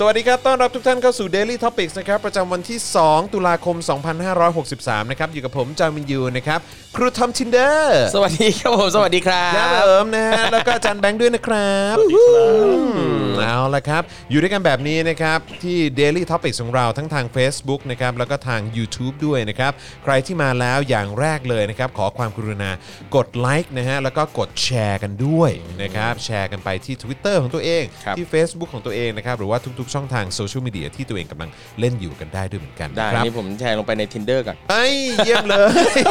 สวัสดีครับ ต้อนรับทุกท่านเข้าสู่ Daily Topics นะครับ ประจำวันที่ 2 ตุลาคม 2563 นะครับ อยู่กับผมจอห์นวินยูนะครับ ครูทอมทินเดอร์สวัสดีครับผมสวัสดีครัครับบผมนะฮะ แล้วก็อาจารย์แบงค์ด้วยนะครับอืมเอาละครับ อยู่ด้วยกันแบบนี้นะครับ ที่ Daily Topics ของเราทั้งทาง Facebook นะครับ แล้วก็ทาง YouTube ด้วยนะครับ ใครที่มาแล้วอย่างแรกเลยนะครับ ขอความกรุณากดไลค์นะฮะ แล้วก็กดแชร์กันด้วยนะครับ แชร์กันไปที่ Twitter ของตัวเอง ครับ ที่ Facebook ของตัวเองนะครับ หรือว่าทุกๆช่องทางโซเชียลมีเดียที่ตัวเองกำลังเล่นอยู่กันได้ด้วยเหมือนกันได้นะครับ นี่ผมแชร์ลงไปใน tinder ก่อนไอ้ยเยี่ยมเลย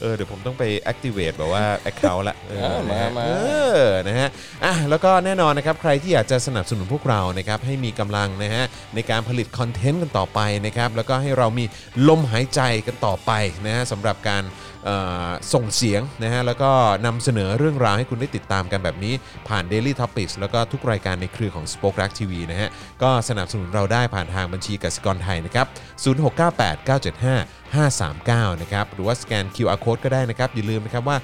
เออเดี๋ยวผมต้องไป activate แบบว่า account ละเออเออมานะฮะมา เออนะฮะอะแล้วก็แน่นอนนะครับ ใครที่อยากจะสนับสนุนพวกเรานะครับให้มีกำลังนะฮะในการผลิตคอนเทนต์กันต่อไปนะครับ แล้วก็ให้เรามีลมหายใจกันต่อไปนะฮะสำหรับการเอ่อ ส่งเสียงนะฮะแล้วก็นำเสนอเรื่องราวให้คุณได้ติดตามกันแบบนี้ผ่าน Daily Topics แล้วก็ทุกรายการในเครือของ Spoke Dark TV นะฮะก็สนับสนุนเราได้ผ่านทางบัญชีกสิกรไทยนะครับ 0698 975 539 นะครับ หรือว่าสแกน QR Code ก็ได้นะครับ อย่าลืมนะครับว่า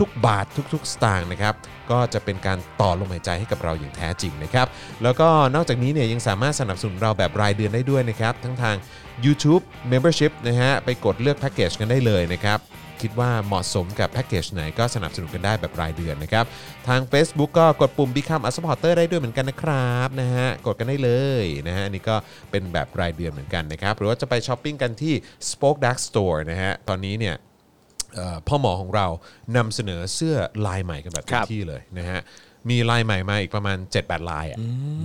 ทุกๆ บาททุกๆ สตางค์นะครับ ก็จะเป็นการต่อลมหายใจให้กับเราอย่างแท้จริงนะครับ แล้วก็นอกจากนี้เนี่ยยังสามารถสนับสนุนเราแบบรายเดือนได้ด้วยนะครับ ทั้งทาง YouTube Membership นะฮะไปกดเลือกแพ็กเกจกันได้เลยนะครับ คิดว่าเหมาะสมกับแพ็กเกจไหนก็สนับสนุนกันได้แบบรายเดือนนะครับ ทาง Facebook ก็กดปุ่ม Become a supporter ได้ด้วยเหมือนกันนะครับนะฮะกดกันได้เลยนะฮะอันนี่ก็เป็นแบบรายเดือนเหมือนกันนะครับ หรือว่าจะไปช้อปปิ้งกันที่ Spoke Dark Store นะฮะตอนนี้เนี่ยเอ่อพ่อหมอของเรานำเสนอเสื้อลายใหม่กันแบบเต็ครัมบที่เลยนะฮะมีลายใหม่มาอีกประมาณ 7-8 ลายอะ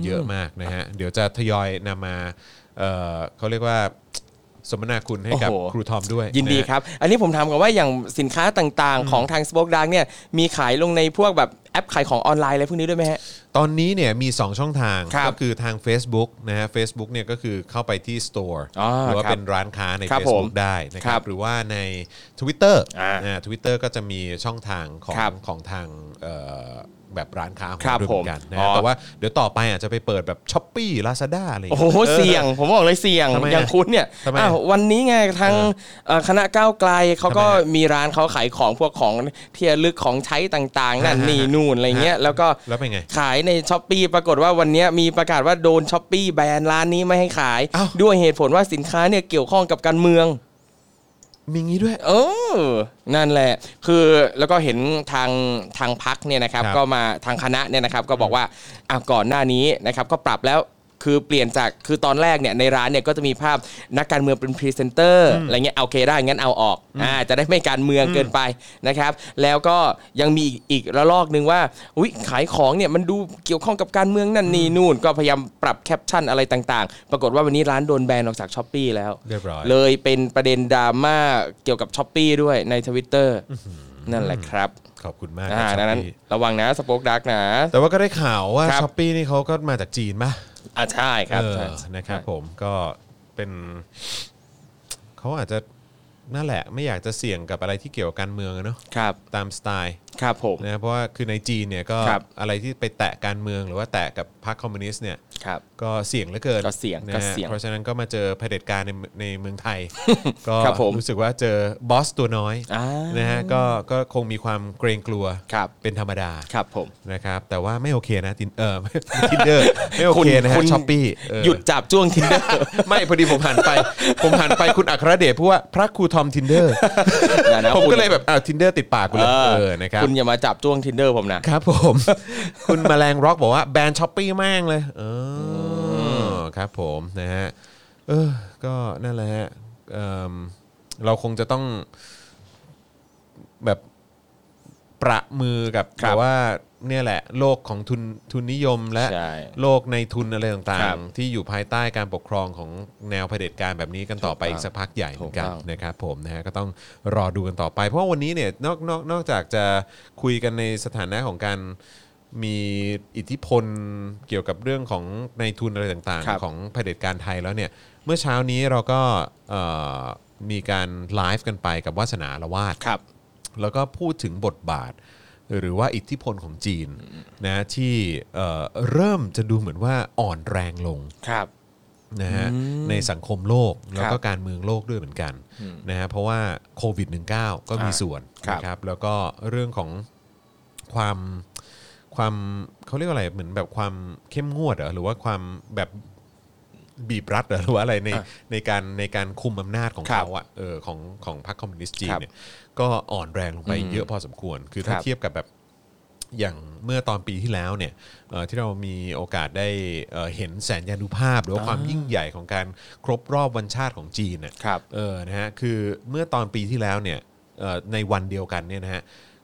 เยอะมากนะฮะเดี๋ยวจะทยอยนำมาเอ่อเขาเรียกว่า สมนาคุณให้กับโอ้โห ครูทอมด้วยยินดีะฮะ ครับ อันนี้ผมถามกันว่าอย่างสินค้าต่างๆ ของทาง Spoke Dark เนี่ยมีขายลงในพวกแบบแอปขายของออนไลน์อะไรพวกนี้ด้วยไหมฮะ ตอนนี้เนี่ยมี 2 ช่องทาง ครับก็คือทาง Facebook นะฮะ Facebook เนี่ยก็คือเข้าไปที่ Store อ๋อหรือว่าครับเป็นร้านค้าใน ครับ Facebook ผมได้นะคครัรับบหรือว่าใน Twitter อ่านะทวิตเตอร์ก็จะมีช่องทางของครับของทางเอ่อ แบบร้านค้าของครับเราด้วยเหมือนกันผมนะอ๋ฮะอแต่ว่าเดี๋ยวต่อไปอาจจะไปเปิดแบบ Shopee Lazada อะไรอย่างโอ้เงี้ยโหเสี่ยง ผมบอกเลยเสี่ยงทำไมอะอย่างคุณเนี่ยทำไมอะอ้าวววันนี้ไงทางเอ่อคณะก้าวไกลเขาก็ทำไมฮะมีร้านเขาขายของพวกของที่ระลึกของใช้ต่างๆนั่นฮะนี่นู่นอะไรเงี้ยแล้วก็แล้วเป็นไงขายใน Shopee ปรากฏว่าวันนี้มีประกาศว่าโดน Shopee แบนร้านนี้ไม่ให้ขายอ้าวด้วยเหตุผลว่าสินค้าเนี่ยเกี่ยวข้องกับการเมือง มีงี้ด้วย เออ นั่นแหละ คือแล้วก็เห็นทางทางพรรคเนี่ยนะครับครับ ก็มาทางคณะเนี่ยนะครับ ก็บอกว่าอะก่อนหน้านี้นะครับ ก็ปรับแล้ว คือเปลี่ยนจากคือตอนแรกเนี่ยในร้านเนี่ยก็จะมีภาพนักการเมืองเป็นพรีเซนเตอร์อะไรเงี้ยโอเคได้งั้นเอาออกอ่าจะได้ไม่การเมืองเกินไปนะครับ แล้วก็ยังมีอีกอีกระลอกหนึ่งว่าอุ้ยขายของเนี่ยมันดูเกี่ยวข้องกับการเมืองนั่นนี่นู่น ก็พยายามปรับแคปชั่นอะไรต่างๆ ปรากฏว่าวันนี้ร้านโดนแบนออกจาก Shopee แล้วเรียบร้อยเลยเป็นประเด็นดราม่าเกี่ยวกับ Shopee ด้วยในทวิตเตอร์นั่นแหละครับขอบคุณมากอ่าครับดังนั้น Shopee ระวังนะ Spoke Dark นะ แต่ว่าก็ได้ข่าวว่าครับ Shopee นี่เขาก็มาจากจีนป่ะ อ่าใช่ครับเออใช่นะครับ ผมก็เป็นเขาอาจจะนั่นแหละไม่อยากจะเสี่ยงกับอะไรที่เกี่ยวกับการเมืองอะเนาะครับ ตามสไตล์ ครับผม นะเพราะว่าคือในจีนเนี่ยก็ครับอะไรที่ไปแตะการเมืองหรือว่าแตะกับพรรคคอมมิวนิสต์เนี่ยครับก็เสี่ยงเหลือเกินก็เสี่ยงนะก็ฮะเสี่ยงเพราะฉะนั้นก็มาเจอเผด็จการในในเมืองไทย ก็ครับผมรู้สึกว่าเจอ boss ตัวน้อยอ่านะฮะก็ก็คงมีความเกรงกลัวครับ เป็นธรรมดาครับผม นะครับแต่ว่าไม่โอเคนะ Tinder เออ Tinder ไม่โอเคนะคุฮะ Shopee หยุดจาบจ้วง Tinder ไม่พอดีผมหันไป ผมหันไปคุณอัครเดชพูดว่าพระครูทอม Tinder ผมก็เลยแบบอ้าว Tinder ติดปากกูเลยเออนะครับคุณอย่ามาจาบจ้วง Tinder ผมนะครับผม คุณแมลงร็อกบอกว่าแบน Shopee แม่งเลยเออครับผมนะฮะเออก็นั่นแหละฮะเอิ่มเราคงจะต้องแบบประมือกับครับ แบบว่า เนี่ยแหละโลกของทุนทุนนิยมและใช่ โลกในทุนอะไรต่าครังบๆ ที่อยู่ภายใต้การปกครองของแนวเผด็จการแบบนี้กันต่อไปถูกต้องอีกสักพักใหญ่เหมือนกันถูกต้อง นะครับผมนะฮะก็ต้องรอดูกันต่อไป เพราะว่าวันนี้เนี่ยนอกนอกนอกจากจะคุยกันในสถานะของการมีอิทธิพลเกี่ยวกับเรื่องของในทุนอะไรต่างครับ ๆ ของเผด็จการไทยแล้วเนี่ยเมื่อเช้านี้เราก็เอ่อมีการไลฟ์กันไปกับวาสนาละวาด ครับ แล้วก็พูดถึงบทบาท หรือว่าอิทธิพลของจีนนะที่เอ่อเริ่มจะดูเหมือนว่าอ่อนแรงลงครับนะฮะในสังคมโลกแล้วก็ครับการเมืองโลกด้วยเหมือนกันนะฮะเพราะว่าโควิด -19 ก็มีอ่าส่วนครับนะครับแล้วก็เรื่องของความความเขาเรียกว่าอะไรเหมือนแบบความเข้มงวดเหรอหรือว่าความแบบบีบรัดเหรอหรือว่าอะไรในอะในการในการคุมอำนาจของครับเขาอะเออของของพรรคคอมมิวนิสต์จีนครับเนี่ย ก็อ่อนแรงลงไปอืมเยอะพอสมควร คือถ้าครับเทียบกับแบบอย่างเมื่อตอนปีที่แล้วเนี่ยเอ่อที่เรามีโอกาสได้เอ่อเห็นแสนยานุภาพ หรือว่าความยิ่งใหญ่ของการครบรอบวันชาติของจีนเนี่ยครับเออนะฮะคือเมื่อตอนปีที่แล้วเนี่ยเอ่อในวันเดียวกันเนี่ยนะฮะ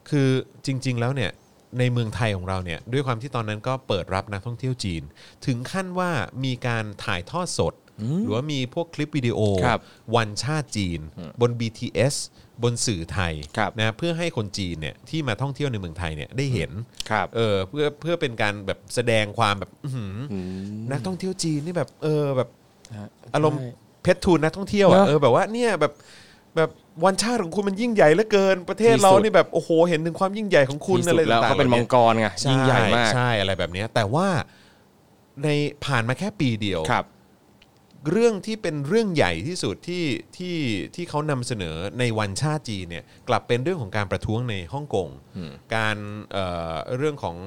คือจริง ๆ แล้วเนี่ยในเมืองไทยของเราเนี่ยด้วยความที่ตอนนั้นก็เปิดรับนักท่องเที่ยวจีน ถึงขั้นว่ามีการถ่ายทอดสด หรือว่ามีพวกคลิปวิดีโอครับวันชาติจีน บน BTS บนสื่อไทยครับนะเพื่อให้คนจีนเนี่ยที่มาท่องเที่ยวในเมืองไทยเนี่ยได้เห็นครับเออเพื่อเพื่อเป็นการแบบแสดงความแบบอื้อหืออนักท่องเที่ยวจีนนี่แบบเออแบบอารมณ์ใช่เพชรทูนนักท่องเที่ยวอะเนอะเออแบบว่าเนี่ยแบบแบบวันชาติของคุณมันยิ่งใหญ่เหลือเกินประเทศที่สุดเรานี่แบบโอ้โหเห็นถึงความยิ่งใหญ่ของคุณที่อะสุไรดแล้วต่างๆเขาเป็นหล่มังกรไงใช่ยิ่งใหญ่มาก ใช่อะไรแบบเนี้ยแต่ว่าในผ่านมาแค่ปีเดียว ครับ เรื่องที่เป็นเรื่องใหญ่ที่สุดที่ที่ที่เขานำเสนอในวันชาติจีนเนี่ยกลับเป็นเรื่องของการประท้วงในฮ่องกงการเอ่อเรื่องของ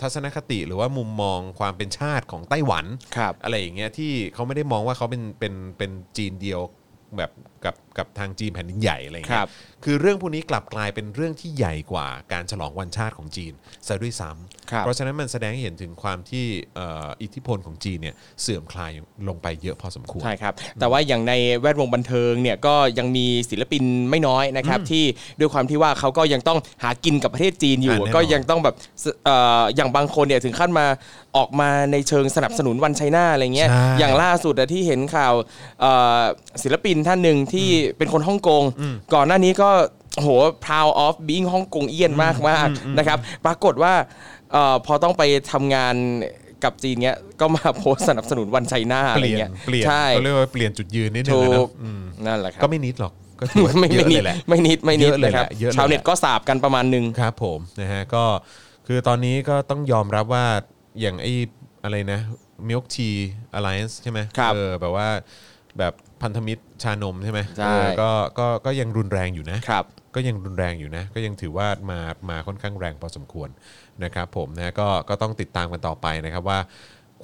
ทัศนคติหรือว่ามุมมองความเป็นชาติของไต้หวันครับอะไรอย่างเงี้ยที่เขาไม่ได้มองว่าเขาเป็นเป็นเป็นจีนเดียวแบบกับกับทางจีนแผ่นดินใหญ่อะไรอย่างคเงี้รัยบ คือเรื่องพวกนี้กลับกลายเป็นเรื่องที่ใหญ่กว่าการฉลองวันชาติของจีนซะด้วยซ้ครับำเพราะฉะนั้นมันแสดงให้เห็นถึงความที่เอ่ออิทธิพลของจีนเนี่ยเสื่อมคลายลงไปเยอะพอสมควรใช่ครับแต่ว่าอย่างในแวดวงบันเทิงเนี่ยก็ยังมีศิลปินไม่น้อยนะครับที่ด้วยความที่ว่าเขาก็ยังต้องหากินกับประเทศจีนอยู่อ่าแน่นอนก็ยังต้องแบบสเอ่ออย่างบางคนเนี่ยถึงขั้นมาออกมาในเชิงสนับสนุนวันไชน่าอะไรเงี้ยใช่อย่างล่าสุดอะที่เห็นข่าวเอ่อศิลปินท่านหนึ่งที่เป็นคนฮ่องกงก่อนหน้านี้ก็โห proud of being ฮ่องกงเอียนมากมากๆนะครับ ปรากฏว่าเอ่อพอต้องไปทำงานกับจีนเงี้ยก็มาโพสต์สนับสนุนวันไชน่าอะเปไรลี่ยนเงี้ยเปลี่ยนใช่เขาเรียกว่าเปลี่ยนจุดยืนนิดนึงถูนะกอืมนั่นแหละครับก็ไม่นิดหรอกก็ถือว่าไม่เยไม่อะนิเลดยแหละไม่นิดไม่นิดเยอะเลยนะครับแหละเยอะเลยชาวเน็ตแหละก็สาบกันประมาณหนึงครับ ผมนะฮะก็คือตอนนี้ก็ต้องยอมรับว่าอย่างไอ้อะไรนะ Milk Tea Alliance ใช่ไหมครับเออแบบว่าแบบ พันธมิตรชานมใช่ไหมใช่ เออก็ก็ก็ยังรุนแรงอยู่นะ ครับ ก็ยังรุนแรงอยู่นะ ก็ยังถือว่ามามาค่อนข้างแรงพอสมควรนะครับผมนะก็ก็ต้องติดตามกันต่อไปนะครับว่า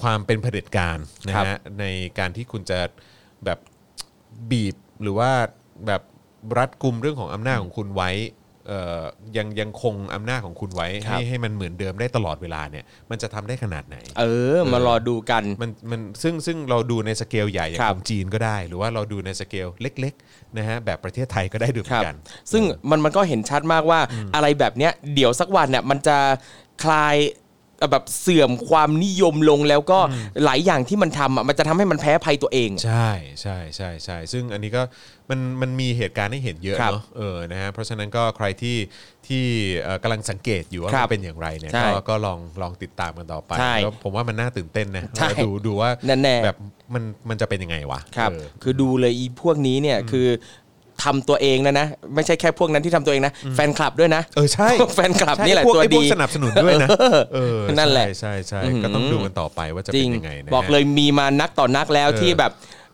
ความเป็นเผด็จการนะครัฮะบในการที่คุณจะแบบบีบหรือว่าแบบรัดกุมเรื่องของอำนาจของคุณไว้เอ่อ ยังยังคงอำนาจของคุณไว้ครัให้บให้มันเหมือนเดิมได้ตลอดเวลาเนี่ยมันจะทำได้ขนาดไหน เออ มารอดูกัน มันมันซึ่งซึ่งเราดูในสเกลใหญ่อย่างครับของจีนก็ได้ หรือว่าเราดูในสเกลเล็กๆนะฮะแบบประเทศไทยก็ได้ด้วยเหมืคอรับนกัน ซึ่งมันมันก็เห็นชัดมากว่าอะไรแบบเนี้ยเดี๋ยวสักวันเนี่ยมันจะคลายเอ่อ แบบเสื่อมความนิยมลงแล้วก็หลายอย่างที่มันทำอะมันจะทำให้มันแพ้ภัยตัวเอง ใช่ใช่ใช่ใช่ซึ่งอันนี้ก็มันมันมีเหตุการณ์ให้เห็นเยอะครับเนาะเออนะฮะเพราะฉะนั้นก็ใครที่ที่เอ่อกำลังสังเกตอยู่ว่าครัมับนเป็นอย่างไรเนี่ยใช่ก็ก็ลองลองติดตามกันต่อไปใช่แล้วผมว่ามันน่าตื่นเต้นนะใช่ว่าดูดูว่าแน่ๆ แบบมันมันจะเป็นยังไงวะครับ เออ คือดูเลยอีพวกนี้เนี่ยคือ ทำตัวเองนะนะ ไม่ใช่แค่พวกนั้นที่ทำตัวเองนะ แฟนคลับด้วยนะ เออใช่แฟนคลับใช่นี่แหละพวกตัวไอ้พวดีกสนับสนุนด้วยนะเออนั่นแหละใช่ใช่ใช่อื้อหือก็ต้องดูกันต่อไปว่าจะจเป็รินงยังไงนะฮะบอกเลยมีมานักต่อนักแล้วเออที่แบบ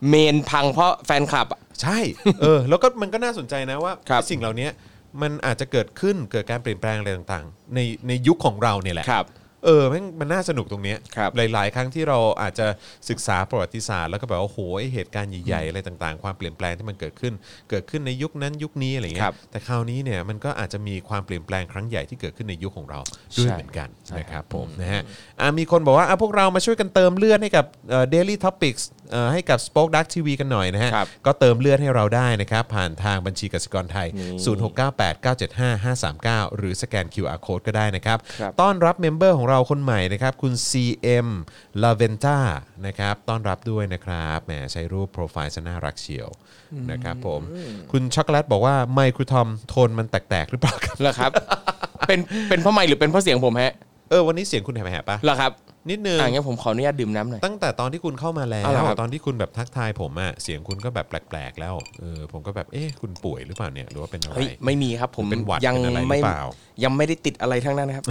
เมนพังเพราะแฟนคลับอะใช่เออแล้วก็มันก็น่าสนใจนะว่าครับสิ่งเหล่านี้มันอาจจะเกิดขึ้นเกิดการเปลี่ยนแปลงอะไรต่างๆ ในในยุคของเราเนี่ยแหละครับ เออมันมันน่าสนุกตรงเนี้ยครับหลาย ๆ ครั้งที่เราอาจจะศึกษาประวัติศาสตร์แล้วก็แบบว่าโอ้โหไอ้เหตุการณ์ใหญ่ๆอะไรต่างๆ ความเปลี่ยนแปลงที่มันเกิดขึ้น เกิดขึ้นในยุคนั้นยุคนี้อะไรเงี้ครัยบ แต่คราวนี้เนี่ยมันก็อาจจะมีความเปลี่ยนแปลงครั้งใหญ่ที่เกิดขึ้นในยุคของเราด้วยใช่เหมือนกันใช่นะครับผมนะฮะอะมีคนบอกว่าอะพวกเรามาช่วยกันเติมเลือดให้กับเอ่อ daily topics เอ่อให้กับ Spoke Dark TV กันหน่อยนะฮะ ครับ ก็เติมเลือดให้เราได้นะครับ ผ่านทางบัญชีกสิกรไทยนี่0698975539 หรือสแกน QR Code ก็ได้นะครับ ครับ ต้อนรับ member ของเราคนใหม่นะครับคุณ CM l a v e n t a นะครับต้อนรับด้วยนะครับแหมใช้รูปโปรไฟล์ซะน่ารักเชียวนะครับผมคุณช็อกโกแลตบอกว่าไมค์ครูทอมโทนมันแตกๆหรือเปล่าครับ เหรอครับ เป็นเป็นเพราะไม่หรือเป็นเพราะเสียงผมฮะ เออวันนี้เสียงคุณแหบๆปะเหรอครับนิดนึง อ่างั้นผมขออนุญาตดื่มน้ำหน่อย ตั้งแต่ตอนที่คุณเข้ามาแล้เอาเหรอวครับ ตอนที่คุณแบบทักทายผมอะเสียงคุณก็แบบแปลกๆ แล้วเออผมก็แบบเอ๊ะคุณป่วยหรือเปล่าเนี่ยหรือว่าเป็นอะไร เฮ้ยไม่มีครับ ผมเป็นหวัดยังเป็นอะไรหรือไม่เปล่า ยังไม่ได้ติดอะไรทั้งนั้นนะครับ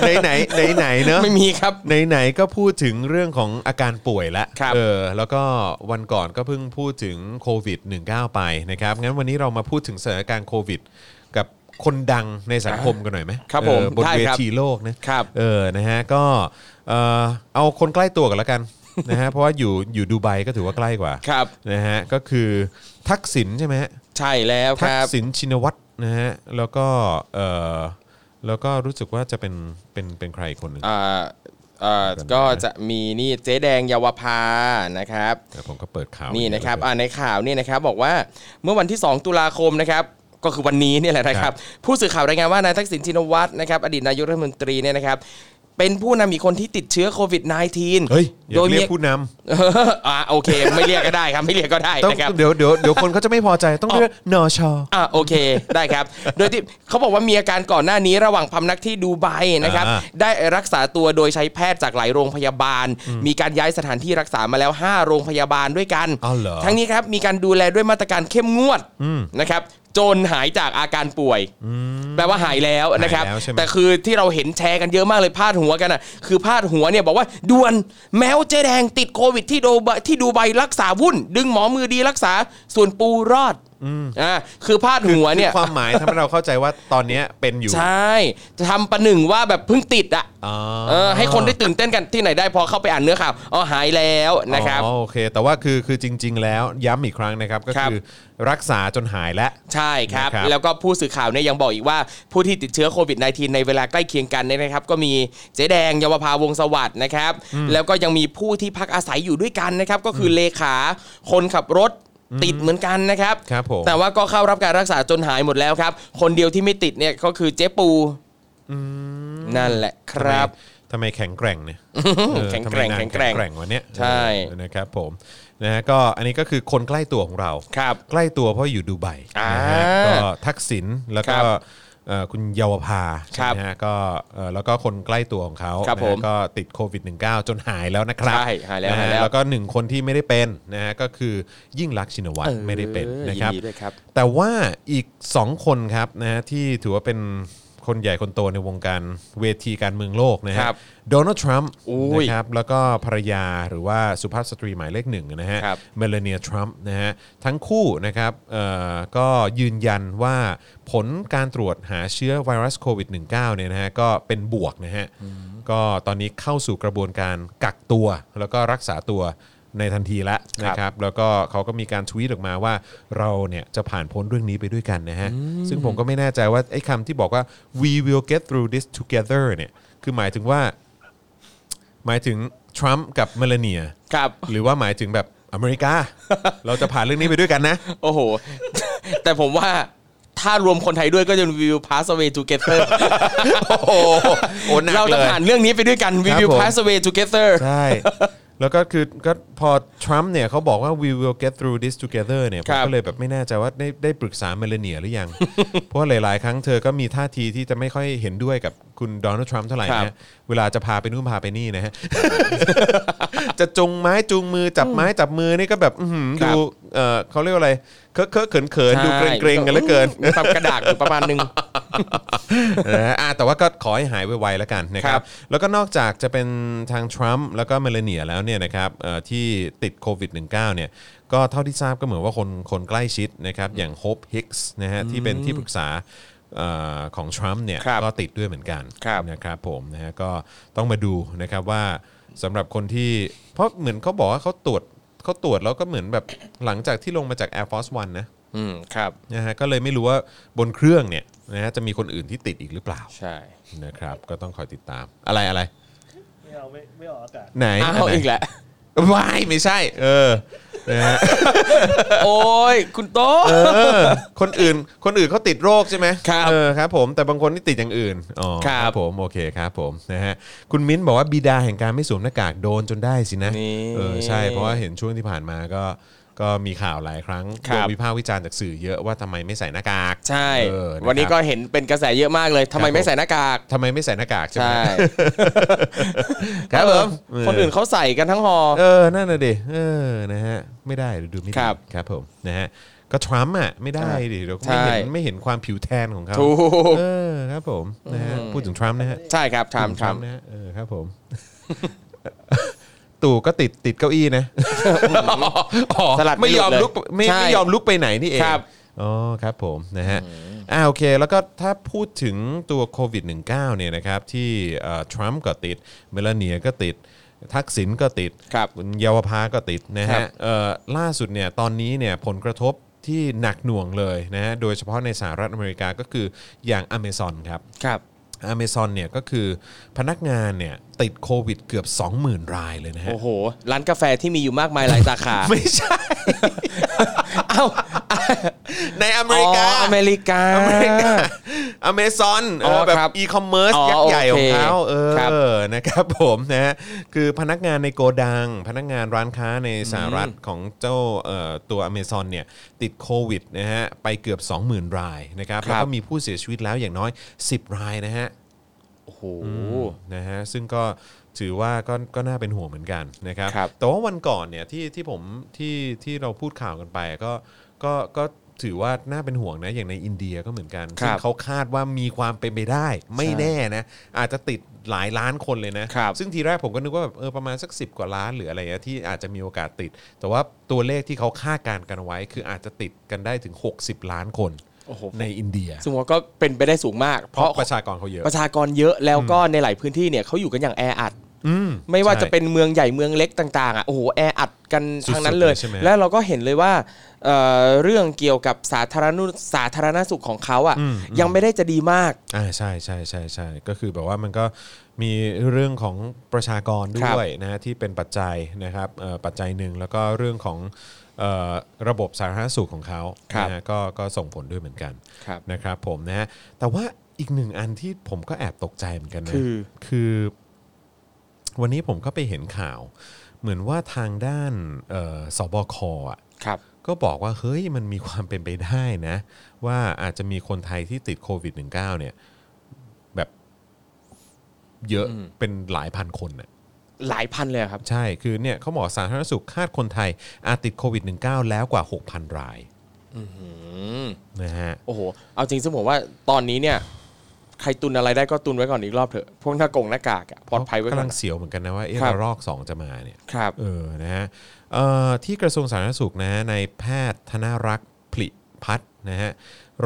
ไหนไหนไหนไหนๆเนอะ ไม่มีครับไหนไหนๆก็พูดถึงเรื่องของอาการป่วยละครับเออแล้วก็วันก่อนก็เพิ่งพูดถึงโควิด -19 ไปนะครับงั้นวันนี้เรามาพูดถึงสถานการณ์โควิดกับ คนดังในสังคมกันหน่อยไหมครับผมเออบนได้เวครับทีโลกนะครับ เออนะฮะก็เออเอาคนใกล้ตัวกันแล้วกัน นะฮะเพราะว่าอยู่อยู่ดูไบก็ถือว่าใกล้กว่าครับ นะฮะก็คือทักษิณใช่ไหมฮะ ใช่แล้วคทักรับ ษิณชินวัตรนะฮะแล้วก็เออแล้วก็รู้สึกว่าจะเป็นเป็นเป็นใครอีกคนหนึ่งอ่าเอ่อก็จะมีนี่เจ๊แดงเยาวภานะครับเดี๋ยวผมก็เปิดข่าวนี่นะครับเยอ่าในข่าวนี่นะครับบอกว่าเมื่อวันที่ 2 ตุลาคมนะครับ ก็คือวันนี้เนี่ยแหละนะครับ ผู้สื่อข่าวรายงานว่านายทักษิณชินวัตรนะครับอดีตนายกรัฐมนตรีเนี่ยนะครับเป็นผู้นำอีกคนที่ติดเชื้อโควิด -19 เฮ้ยอย่าโดยเรีมียกผู้นอ่าโอเค ไม่เรียกก็ได้ครับ ไม่เรียกก็ได้ำต้องนะครับเดี๋ยวเดี๋ยวเดี๋ยวคนเขาจะไม่พอใจต้องเรียกนอชออ่าโอเคได้ครับ โดยที่เขาบอกว่ามีอาการก่อนหน้านี้ระหว่างพำนักที่ดูไบนะครับอ่าได้รักษาตัวโดยใช้แพทย์จากหลายโรงพยาบาล มีการย้ายสถานที่รักษามาแล้ว 5 โรงพยาบาลด้วยกันอ๋อเหรอทั้งนี้ครับมีการดูแลด้วยมาตรการเข้มงวดนะครับ จนหายจากอาการป่วย แปลว่าหายแล้วนะครับ หายแล้วใช่ไหม แต่คือที่เราเห็นแชร์กันเยอะมากเลยพาดหัวกันอะคือพาดหัวเนี่ยบอกว่าด่วนแมวเจ๊แดงติดโควิดที่โดไบที่ดูไบรักษาวุ่น ดึงหมอมือดีรักษาส่วนปูรอด อ่าคือพาดหัวเนี่ยคือความหมายทำให้เราเข้าใจว่าตอนเนี้ยเป็นอยู่ ใช่จะทำประหนึ่งว่าแบบเพิ่งติดอะอ๋อ เออให้คนได้ตื่นเต้นกันที่ไหนได้พอเข้าไปอ่านเนื้อข่าวอ๋อหายแล้วนะครับ อ๋อโอเค แต่ว่าคือคือจริง ๆ แล้วย้ำอีกครั้งนะครับ ก็ครับ คือรักษาจนหายแล้ว ใช่ครับ นะครับแล้วก็ผู้สื่อข่าวเนี่ยยังบอกอีกว่าผู้ที่ติดเชื้อโควิด -19 ในเวลาใกล้เคียงกันเนี่ยนะครับ ก็มีเจ๊แดงเยาวภาวงศ์สวัสด์นะครับ แล้วก็ยังมีผู้ที่พักอาศัยอยู่ด้วยกันนะครับ ก็คือเลขาคนขับรถ ติดเหมือนกันนะครับครับผมแต่ว่าก็เข้ารับการรักษาจนหายหมดแล้วครับ คนเดียวที่ไม่ติดเนี่ยก็คือเจ๊ปูนั่นแหละครับทำไมแข็งแกร่งเนี่ยเออแข็งแกร่งทำไมนางแข็งแกร่งแข็งวันเนี้ยใช่เออนะครับผมนะฮะก็อันนี้ก็คือคนใกล้ตัวของเราครับใกล้ตัวเพราะอยู่ดูไบอ่านะฮะก็ทักษิณแล้วก็ครับ เอ่อคุณเยาวภาครัใช่บไหมฮะก็เอ่อแล้วก็คนใกล้ตัวของเขาครับนะฮะผมก็ติดโควิด -19 จนหายแล้วนะครับใช่หายแล้วนะฮะหายแล้ว แล้วก็หนึ่งคนที่ไม่ได้เป็นนะฮะก็คือยิ่งลักษณ์ชินวัตรไม่ได้เป็นออนะครับ ยิดีด้วยครับ แต่ว่าอีก 2 คนครับนะฮะที่ถือว่าเป็น คนใหญ่คนโตในวงการเวทีการเมืองโลกนะคฮะรับโดนัลด์ทรัมป์อุ้ยนะครับแล้วก็ภรรยาหรือว่าสุภาพสตรีหมายเลขหนึ่งนะฮะครับ เมลานีทรัมป์นะฮะทั้งคู่นะครับเอ่อก็ยืนยันว่าผลการตรวจหาเชื้อไวรัสโควิด -19 เนี่ยนะฮะก็เป็นบวกนะฮะก็ตอนนี้เข้าสู่กระบวนการกักตัว แล้วก็รักษาตัว ในทันทีแล้วนะครับแล้วก็เขาก็มีการทวีตออกมาว่าเราเนี่ยจะผ่านพ้นเรื่องนี้ไปด้วยกันนะฮะซึ่งผมก็ไม่แน่ใจว่าไอ้คำที่บอกว่า we will get through this together เนี่ยคือหมายถึงว่า หมายถึงทรัมป์กับเมลานีครับหรือว่าหมายถึงแบบอเมริกา เราจะผ่านเรื่องนี้ไปด้วยกันนะ โอ้โห แต่ผมว่าถ้ารวมคนไทยด้วยก็จะ we will pass away together โอ้โหโอ้หนักเราจะเลยผ่านเรื่องนี้ไปด้วยกัน we ครับ will ผม pass away together ใช่ แล้วก็คือก็พอทรัมป์เนี่ยเขาบอกว่า we will get through this together เนี่ยผครัมบก็เลยแบบไม่แน่ใจว่าได้ได้ปรึกษาเมลานีหรือยัง เพราะว่าหลาย ๆ ครั้งเธอก็มีท่าทีที่จะไม่ค่อยเห็นด้วยกับ คุณโดนัลด์ทรัมป์เท่าไหร่ครันะบเวลาจะพาไปนู่นพาไปนี่นะฮะ จะจงไม้จูงมือจับไม้จับมือนี่ก็แบบอื้อหือครัดูบเออเขาเรียกว่าอะไรเคอะเคอะเขินเขินๆดูเกรงเกรงๆกันเหลือเกิน มีความกระดากอยู่ประมาณนึง นะฮะอะแต่ว่าก็ขอให้หายไวๆแล้วกันนะคครัรับบ แล้วก็นอกจากจะเป็นทางทรัมป์แล้วก็เมลานีแล้วเนี่ยนะครับเอ่อที่ติดโควิด -19 เนี่ยก็เท่าที่ทราบก็เหมือนว่าคนคนใกล้ชิดนะครับอย่างโฮปฮิกส์นะฮะที่เป็นที่ปรึกษาเอ่อของทรัมป์เนี่ยครับก็ติดด้วยเหมือนกันครับนะครับผมนะฮะก็ต้องมาดูนะครับว่าสำหรับคนที่เพราะเหมือนเขาบอกว่าเขาตรวจเขาตรวจแล้วก็เหมือนแบบหลังจากที่ลงมาจาก Air Force One นะอืมครับนะฮะก็เลยไม่รู้ว่าบนเครื่องเนี่ยนะฮะจะมีคนอื่นที่ติดอีกหรือเปล่าใช่นะครับ ก็ต้องคอยติดตามอะไรอะไรไม่เอาไม่ไม่ออกอากาศไหนอ้าวอีกแหละวายไม่ใช่ เออ นะฮะโอ้ยคุณโต๊ะ เออคนอื่นคนอื่นเขาติดโรคใช่ไหมครับเออครับผมแต่บางคนที่ติดอย่างอื่นอ๋อครับ ผมโอเคครับผมนะฮะคุณมิ้นบอกว่าบิดาแห่งการไม่สวมหน้ากากโดนจนได้สินะนี่ เออใช่เพราะว่าเห็นช่วงที่ผ่านมาก็ ก็มีข่าวหลายครั้งครับโดนวิพากษ์วิจารณ์จากสื่อเยอะว่าทำไมไม่ใส่หน้ากากใช่ เออนะครับ วันนี้ก็เห็นเป็นกระแสเยอะมากเลยทำไมครับไม่ใส่หน้ากาก ทำไมไม่ใส่หน้ากากใช่ไหม ใช่ ครับผม เออคนอื่นเขาใส่กันทั้งหอเออ นั่นน่ะดิเออ นะฮะ ไม่ได้ดูไม่ดีครับครับผม นะฮะ ก็ทรัมป์อะ ไม่ได้ดิเดี๋ยวไม่ใช่เห็นไม่เห็นความผิวแทนของเขาถูกเออ ครับผม นะฮะ พูดถึงทรัมป์นะฮะใช่ครับทรัมพูดป์ถึงทรัมป์นะฮะ เออ ครับผม ตู่ก็ติดติดเก้าอี้นะอ๋อสลัดไม่ไม่ยอมหยุดเลยลุกไม่ใช่ ไม่ยอมลุกไปไหนนี่เองครับ อ๋อครับผมนะฮะอ่าโอเค แล้วก็ถ้าพูดถึงตัวโควิด -19 เนี่ยนะครับที่เอ่อทรัมป์ก็ติด เมลาเนียก็ติด ทักษิณก็ติด ครับณเยาวภาก็ติดนะครัฮะบเอ่อล่าสุดเนี่ยตอนนี้เนี่ยผลกระทบที่หนักหน่วงเลยนะฮะโดยเฉพาะในสหรัฐอเมริกาก็คืออย่างอเมซอนครับ ครับ อเมซอนเนี่ยก็คือพนักงานเนี่ยติดโควิดเกือบ 20,000 รายเลยนะฮะ โอ้โห ร้านกาแฟที่มีอยู่มากมายหลายสาขา ไม่ใช่ เอ้าในอเมริกาอ๋ออเมริกาอเมริกาอเมซอนอ๋อแบบครับอีคอมเมิร์ซอ๋อยักษ์ใหญ่ของเขาโอเอเคครับอนะครับผมนะฮะคือพนักงานในโกดัง พนักงานร้านค้าในสหรัฐของเจ้าเอ่อตัวอเมซอนเนี่ยติดโควิดนะฮะไปเกือบ 20,000 รายนะครับครับแล้วก็มีผู้เสียชีวิตแล้วอย่างน้อย 10 รายนะฮะโอ้โหนะฮะซึ่งก็ ถือว่าก็ก็น่าเป็นห่วงเหมือนกันนะครับครับ แต่ว่าวันก่อนเนี่ยที่ที่ผมที่ที่เราพูดข่าวกันไปก็ก็ก็ถือว่าน่าเป็นห่วงนะอย่างในอินเดียก็เหมือนกันครับซึ่งเขาคาดว่ามีความเป็นไปได้ ไม่แน่นะ อาจจะติดหลายล้านคนเลยนะครับซึ่งทีแรกผมก็นึกว่าแบบเออประมาณสัก 10 กว่าล้านหรืออะไรเงี้ยที่อาจจะมีโอกาสติด แต่ว่าตัวเลขที่เขาคาดการณ์กันไว้ คืออาจจะติดกันได้ถึง 60 ล้านคน โอ้โหในอินเดีย ซึ่งว่าก็เป็นไปได้สูงมาก เพเพราะราะประชากรเขาเยอะ ประชากรเยอะแล้วก็ในหลายพื้นที่เนี่ยเขาอยู่กันอย่างแออัดอืมไม่ว่าใช่จะเป็นเมืองใหญ่เมืองเล็กต่างๆอะโอ้โหแออัดกันสุดๆทั้งนั้นเลยเลยใช่ไหมแล้วเราก็เห็นเลยว่าเอ่อเรื่องเกี่ยวกับสาธารณุสาธารณสุขของเขาอะอืมยังไม่ได้จะดีมากอ่าใช่ใช่ใช่ใช่ก็คือแบบว่ามันก็มีเรื่องของประชากรด้ครัวยบนะฮะที่เป็นปัจจัยนะครับเอ่อปัจจัยหนึ่งแล้วก็เรื่องของเอ่อ ระบบสาธารณสุขของเขาครับนะฮะก็ก็ส่งผลด้วยเหมือนกันครับนะครับผมนะฮะแต่ว่าอีกหนึ่งอันที่ผมก็แอบตกใจเหมือนกันนะคือคือวันนี้ผมก็ไปเห็นข่าว เหมือนว่าทางด้านเอ่อสบคอะครับก็บอกว่าเฮ้ยมันมีความเป็นไปได้นะ ว่าอาจจะมีคนไทยที่ติดโควิด -19 เนี่ย แบบเยอะอืมเป็นหลายพันคนน่ะ หลายพันเลยครับ ใช่ คือเนี่ยเขาบอกสาธารณสุขคาดคนไทย อาจติดโควิด -19 แล้วกว่า 6,000 รายอืมนะฮะโอ้โห เอาจริงซึ่งผมว่าตอนนี้เนี่ย ใครตุนอะไรได้ก็ตุนไว้ก่อนอีกรอบเถอะ พวกหน้ากงหน้ากากอะปลอดภัยไว้ก่กำอลันงเสียวเหมือนกันนะว่าเอ๊ะครับระลอก 2 จะมาเนี่ยครับเออนะฮะเอ่อที่กระทรวงสาธารณสุขนะฮะในแพทย์ธนรักษ์ผลิพัฒน์นะฮะ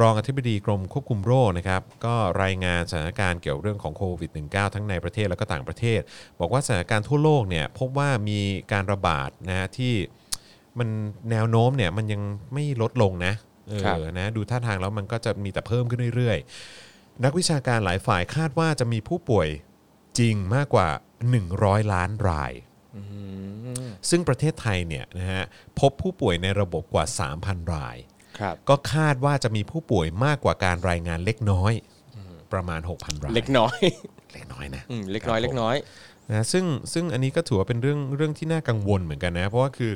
รองอธิบดีกรมควบคุมโรคนะครับก็รายงานสถานการณ์เกี่ยวเรื่องของโควิด -19 ทั้งในประเทศแล้วก็ต่างประเทศ บอกว่าสถานการณ์ทั่วโลกเนี่ยพบว่ามีการระบาดนะฮะที่มันแนวโน้มเนี่ยมันยังไม่ลดลงนะเอครับอนะดูท่าทางแล้วมันก็จะมีแต่เพิ่มขึ้นเรื่อยๆ นักวิชาการหลายฝ่ายคาดว่าจะมีผู้ป่วยจริงมากกว่า 100 ล้านราย ซึ่งประเทศไทยเนี่ยนะฮะพบผู้ป่วยในระบบกว่า 3,000 รายครับ ก็คาดว่าจะมีผู้ป่วยมากกว่าการรายงานเล็กน้อย ประมาณ 6,000รายเล็กน้อย เล็กน้อยนะอืมเล็กน้อยครับเล็กน้อยนะซึ่งซึ่งอันนี้ก็ถือว่าเป็นเรื่องเรื่องที่น่ากังวลเหมือนกันนะ เพราะว่าคือ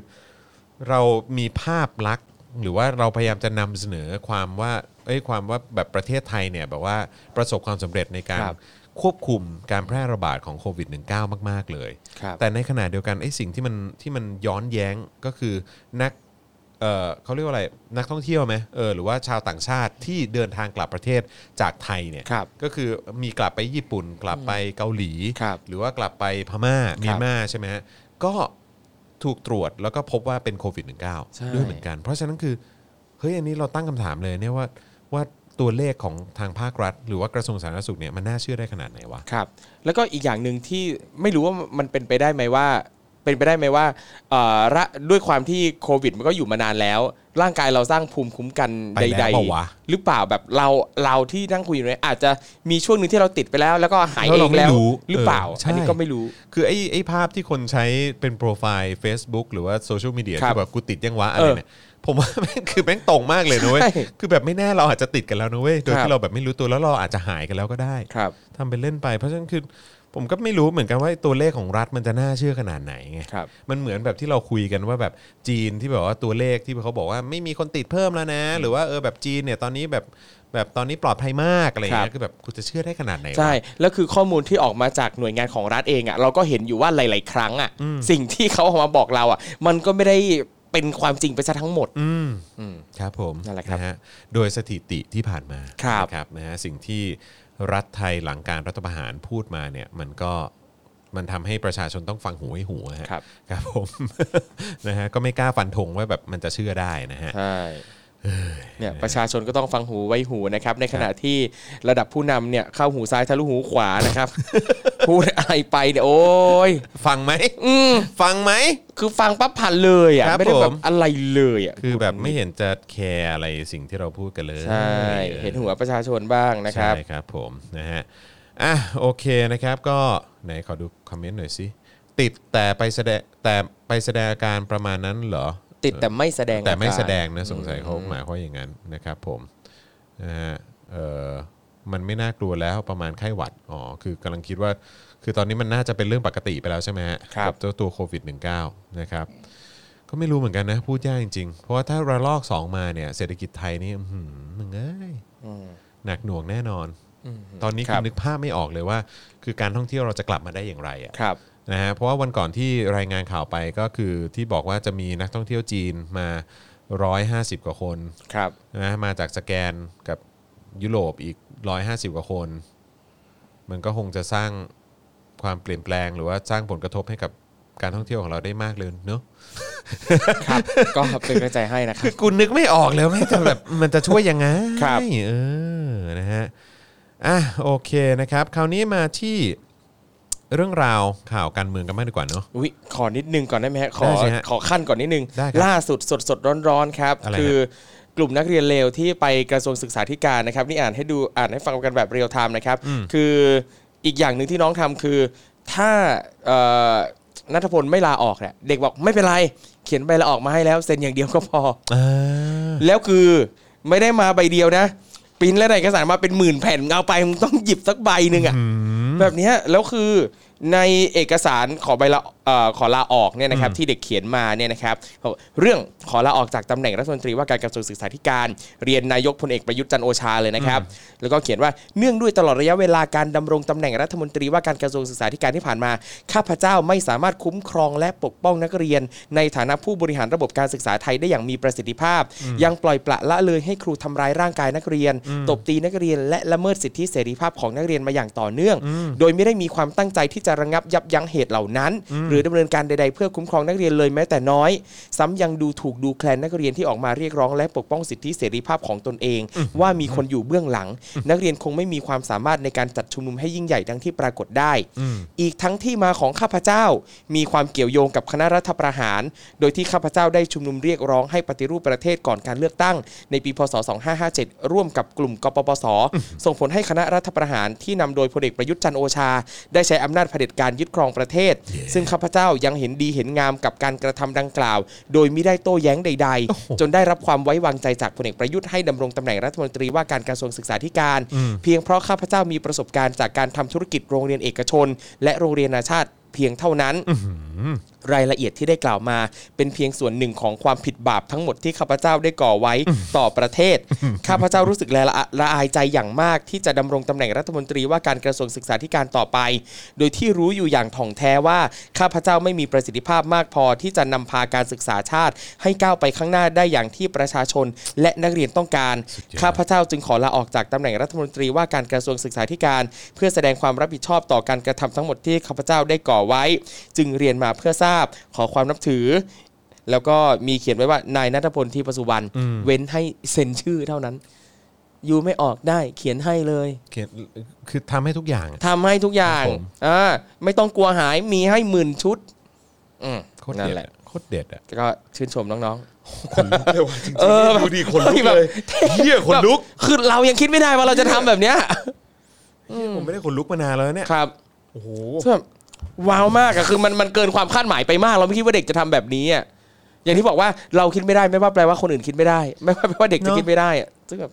เรามีภาพลักษณ์หรือว่าเราพยายามจะนำเสนอความว่าเอ้ยความว่าแบบประเทศไทยเนี่ยแบบว่าประสบความสำเร็จในการครับควบคุมการแพร่ระบาดของโควิด -19 มาก ๆ เลยครับแต่ในขณะเดียวกันไอ้สิ่งที่มันที่มันย้อนแย้งก็คือนัก เอ่อเขาเรียกว่าอะไรนักท่องเที่ยวไหมเออหรือว่าชาวต่างชาติที่เดินทางกลับประเทศจากไทยเนี่ยครับก็คือมีกลับไปญี่ปุ่น กลับไปเกาหลี ครับหรือว่ากลับไปพม่าเมียนมาใช่ไหมฮะก็ถูกตรวจแล้วก็พบว่าเป็นโควิด ใช่ -19 ด้วยเหมือนกัน เพราะฉะนั้นคือเฮ้ยอันนี้เราตั้งคำถามเลยเนี่ยว่าว่าตัวเลขของทางภาครัฐ หรือว่ากระทรวงสาธารณสุขเนี่ยมันน่าเชื่อได้ขนาดไหนวะ ครับ แล้วก็อีกอย่างหนึ่งที่ไม่รู้ว่ามันเป็นไปได้ไหมว่า เป็นไปได้ไหมว่าเอ่อระด้วยความที่โควิดมันก็อยู่มานานแล้ว ร่างกายเราสร้างภูมิคุ้มกันไปแล้วใดเปล่าวะๆหรือเปล่าแบบเราเราที่นั่งคุยอยู่เนี่ยอาจจะมีช่วงหนึ่งที่เราติดไปแล้ว แล้วก็หายแล้วเอเรางไม่แล้วรู้หรือเปล่าเออใช่อันนี้ก็ไม่รู้ คือไอ้ไอ้ภาพที่คนใช้เป็นโปรไฟล์ Facebook หรือว่าโซเชียลมีเดียครับที่แบบกูติดยังวะอะไรเนี่ยผมว่าแม่งคือแม่งตรงมากเลยนะเว้ยใช่คือแบบไม่แน่เราอาจจะติดกันแล้วนะเว้ย โดยครับที่เราแบบไม่รู้ตัวแล้วเราอาจจะหายกันแล้วก็ได้ ครับทำเป็นเล่นไป เพราะฉะนั้นคือ ผมก็ไม่รู้เหมือนกันว่าตัวเลขของรัฐมันจะน่าเชื่อขนาดไหนไงครับ มันเหมือนแบบที่เราคุยกันว่าแบบจีนที่แบบว่าตัวเลขที่เขาบอกว่าไม่มีคนติดเพิ่มแล้วนะ หรือว่าเออแบบจีนเนี่ยตอนนี้แบบแบบตอนนี้ปลอดภัยมากอะไรอย่างเงี้ยคือแบบกูจะเชื่อได้ขนาดไหนวะใช่ แล้วคือข้อมูลที่ออกมาจากหน่วยงานของรัฐเองอะเราก็เห็นอยู่ว่าหลาย ๆ ครั้งอะสิ่งที่เขาออกมาบอกเราอะมันก็ไม่ได้เป็นความจริงไปซะทั้งหมด อืมอืมครับผมนั่นแหละครับฮะโดยสถิติที่ผ่านมาครับนะครับนะฮะสิ่งที่ รัฐไทยหลังการรัฐประหารพูดมาเนี่ยมันก็มันทำให้ประชาชนต้องฟังหูไว้หูฮะครับครับผมนะฮะก็ไม่กล้าฟันธงว่าแบบมันจะเชื่อได้นะฮะใช่ เนี่ยประชาชนก็ต้องฟังหูไว้หูนะครับ ในขณะที่ระดับผู้นำเนี่ยเข้าหูซ้ายทะลุหูขวานะครับ พูดอะไรไปเนี่ยโอ้ยฟังไหมอืมฟังไหม คือฟังปั๊บผ่านเลยอะครับไม่ได้แบผบม อะไรเลยอะคือแบบไม่เห็นจะแคร์อะไรสิ่งที่เราพูดกันเลย ใช่เห็นหัวประชาชนบ้างนะครับ ใช่ครับผมนะฮะอะโอเคนะครับก็ไหนขอดูคอมเมนต์หน่อยสิติดแต่ไปแสดงแต่ไปแสดงอาการประมาณนั้นเหรอ ติดแต่ไม่แสดงแต่ไม่อาการแสดงนะสงสัยเขาหมายความอย่างนั้นนะครับผมนะฮะเออมันไม่น่ากลัวแล้วประมาณไข้หวัดอ๋อคือกำลังคิดว่า คือตอนนี้มันน่าจะเป็นเรื่องปกติไปแล้วใช่ไหมฮะครับกัเจ้าตัวโควิด -19 นะครับก็ไม่รู้เหมือนกันนะพูดยากจริงๆ เพราะว่าถ้าระลอก 2 มาเนี่ยเศรษฐกิจไทยนี่อื้อหือมึงเอ้ยอืมหนักหน่วงแน่นอน ตอนนี้ครัคือบนึกภาพไม่ออกเลยว่า คือการท่องเที่ยวเราจะกลับมาได้อย่างไรอะครับ นะฮะเพราะว่าวันก่อนที่รายงานข่าวไปก็คือที่บอกว่าจะมีนักท่องเที่ยวจีนมา 150 กว่าคนครับนะมาจากสแกนกับยุโรปอีก 150 กว่าคน มันก็คงจะสร้างความเปลี่ยนแปลงหรือว่าสร้างผลกระทบให้กับการท่องเที่ยวของเราได้มากเลยเนอะครับก็เป็นกระจายให้นะครัคืบอกูนึกไม่ออกเลยว่ามันจะแบบมันจะช่วยยังไงครับเออนะฮะอะโอเคนะครับ คราวนี้มาที่ เรื่องราวข่าวการเมืองกันมากดีกว่าเนอะอุ้ยขอนิดนึงก่อนได้ไหมฮะขอได้สิฮะขอขั้นก่อนนิดนึง ได้ครับลล่าสุดสดสดร้อนร้อนๆครับ อะไรฮะ คือกลุ่มนักเรียนเลวที่ไปกระทรวงศึกษาธิการนะครับ นี่อ่านให้ดูอ่านให้ฟังกันแบบ real-time นะครับ คืออีกอย่างหนึ่งที่น้องทำคือถ้าเอ่อนัทพลไม่ลาออกเนี่ยเด็กบอกไม่เป็นไร เขียนใบลาออกมาให้แล้วเซ็นอย่างเดียวก็พอ อ่าแล้วคือไม่ได้มาใบเดียวนะปริ้นและเอกสารมาเป็นหมื่นแผ่นเอาไปมึงต้องหยิบสักใบหนึ่งอะ แบบนี้แล้วคือในเอกสารขอใบละ ขอลาออกเนี่ยนะครับที่เด็กเขียนมาเนี่ยนะครับบอกเรื่องขอลาออกจากตำแหน่งรัฐมนตรีว่าการกระทรวงศึกษาธิการ เรียนนายกพลเอกประยุทธ์จันทร์โอชาเลยนะครับแล้วก็เขียนว่าเนื่องด้วยตลอดระยะเวลาการดำรงตำแหน่งรัฐมนตรีว่าการกระทรวงศึกษาธิการที่ผ่านมา ข้าพเจ้าไม่สามารถคุ้มครองและปกป้องนักเรียน ในฐานะผู้บริหารระบบการศึกษาไทยได้อย่างมีประสิทธิภาพ ยังปล่อยปละละเลยให้ครูทำร้ายร่างกายนักเรียน ตบตีนักเรียน และละเมิดสิทธิเสรีภาพของนักเรียนมาอย่างต่อเนื่อง โดยไม่ได้มีความตั้งใจที่จะระงับยับยั้งเหตุเหล่านั้นหรือดำเนินการใดๆเพื่อคุ้มครองนักเรียนเลยแม้แต่น้อย ซ้ำยังดูถูกดูแคลนนักเรียนที่ออกมาเรียกร้องและปกป้องสิทธิเสรีภาพของตนเอง ว่ามีคนอยู่เบื้องหลัง นักเรียนคงไม่มีความสามารถในการจัดชุมนุมให้ยิ่งใหญ่ดังที่ปรากฏได้ อีกทั้งที่มาของข้าพเจ้า มีความเกี่ยวโยงกับคณะรัฐประหาร โดยที่ข้าพเจ้าได้ชุมนุมเรียกร้องให้ปฏิรูปประเทศก่อนการเลือกตั้ง ในปีพศ 2557 ร่วมกับกลุ่มกปปส ส่งผลให้คณะรัฐประหารที่นำโดยพลเอกประยุทธ์จันทร์โอชา ได้ใช้อำนาจเผด็จการยึดครองประเทศ ซึ่งข้าพเจ้ายังเห็นดีเห็นงามกับการกระทำดังกล่าว โดยไม่ได้โต้แย้งใด ๆ จนได้รับความไว้วางใจจากพลเอกประยุทธ์ให้ดำรงตำแหน่งรัฐมนตรีว่าการกระทรวงศึกษาธิการ เพียงเพราะข้าพเจ้ามีประสบการณ์จากการทำธุรกิจโรงเรียนเอกชน และโรงเรียนนานาชาติเพียงเท่านั้น รายละเอียดที่ได้กล่าวมา เป็นเพียงส่วนหนึ่งของความผิดบาปทั้งหมดที่ข้าพเจ้าได้ก่อไว้ต่อประเทศ ข้าพเจ้ารู้สึกละละละอายใจอย่างมากที่จะดำรงตำแหน่งรัฐมนตรีว่าการกระทรวงศึกษาธิการต่อไป โดยที่รู้อยู่อย่างถ่องแท้ว่าข้าพเจ้าไม่มีประสิทธิภาพมากพอที่จะนำพาการศึกษาชาติ ให้ก้าวไปข้างหน้าได้อย่างที่ประชาชน และนักเรียนต้องการ ข้าพเจ้าจึงขอลาออกจากตำแหน่งรัฐมนตรีว่าการกระทรวงศึกษาธิการ เพื่อแสดงความรับผิดชอบต่อการกระทำทั้งหมดที่ข้าพเจ้าได้ก่อไว้ จึงเรียนมาเพื่อทราบขอความนับถือ แล้วก็มีเขียนไว้ว่านายนัทพลที่ประสุวรรณเว้นให้เซ็นชื่อเท่านั้นยูไม่ออกได้เขียนให้เลยเขียนคือทำให้ทุกอย่างทำให้ทุกอย่างครับผมอ่าไม่ต้องกลัวหายมีให้หมื่นชุดอืมโคตรนั่เด็นดแหละอะโคตรเด็ดอะก็ชื่นชมน้องคนลุกเลยว่ะจริงเออแบบดูดิคนลุกแบบเลยเฮียๆคนลุกแบบคือเรายังคิดไม่ได้ว่าเราจะทำแบบเนี้ยผมไม่ได้คนลุกมานานแล้วเนี่ยครับโอ้โหแบบ ว้าวมากอะคือมันมันเกินความคาดหมายไปมาก เราไม่คิดว่าเด็กจะทำแบบนี้อะอย่างที่บอกว่าเราคิดไม่ได้ไม่ว่าแปลว่าคนอื่นคิดไม่ได้ ไม่ว่าแปลว่าเด็กจะเนอะคิดไม่ได้อะซึ่งแบบ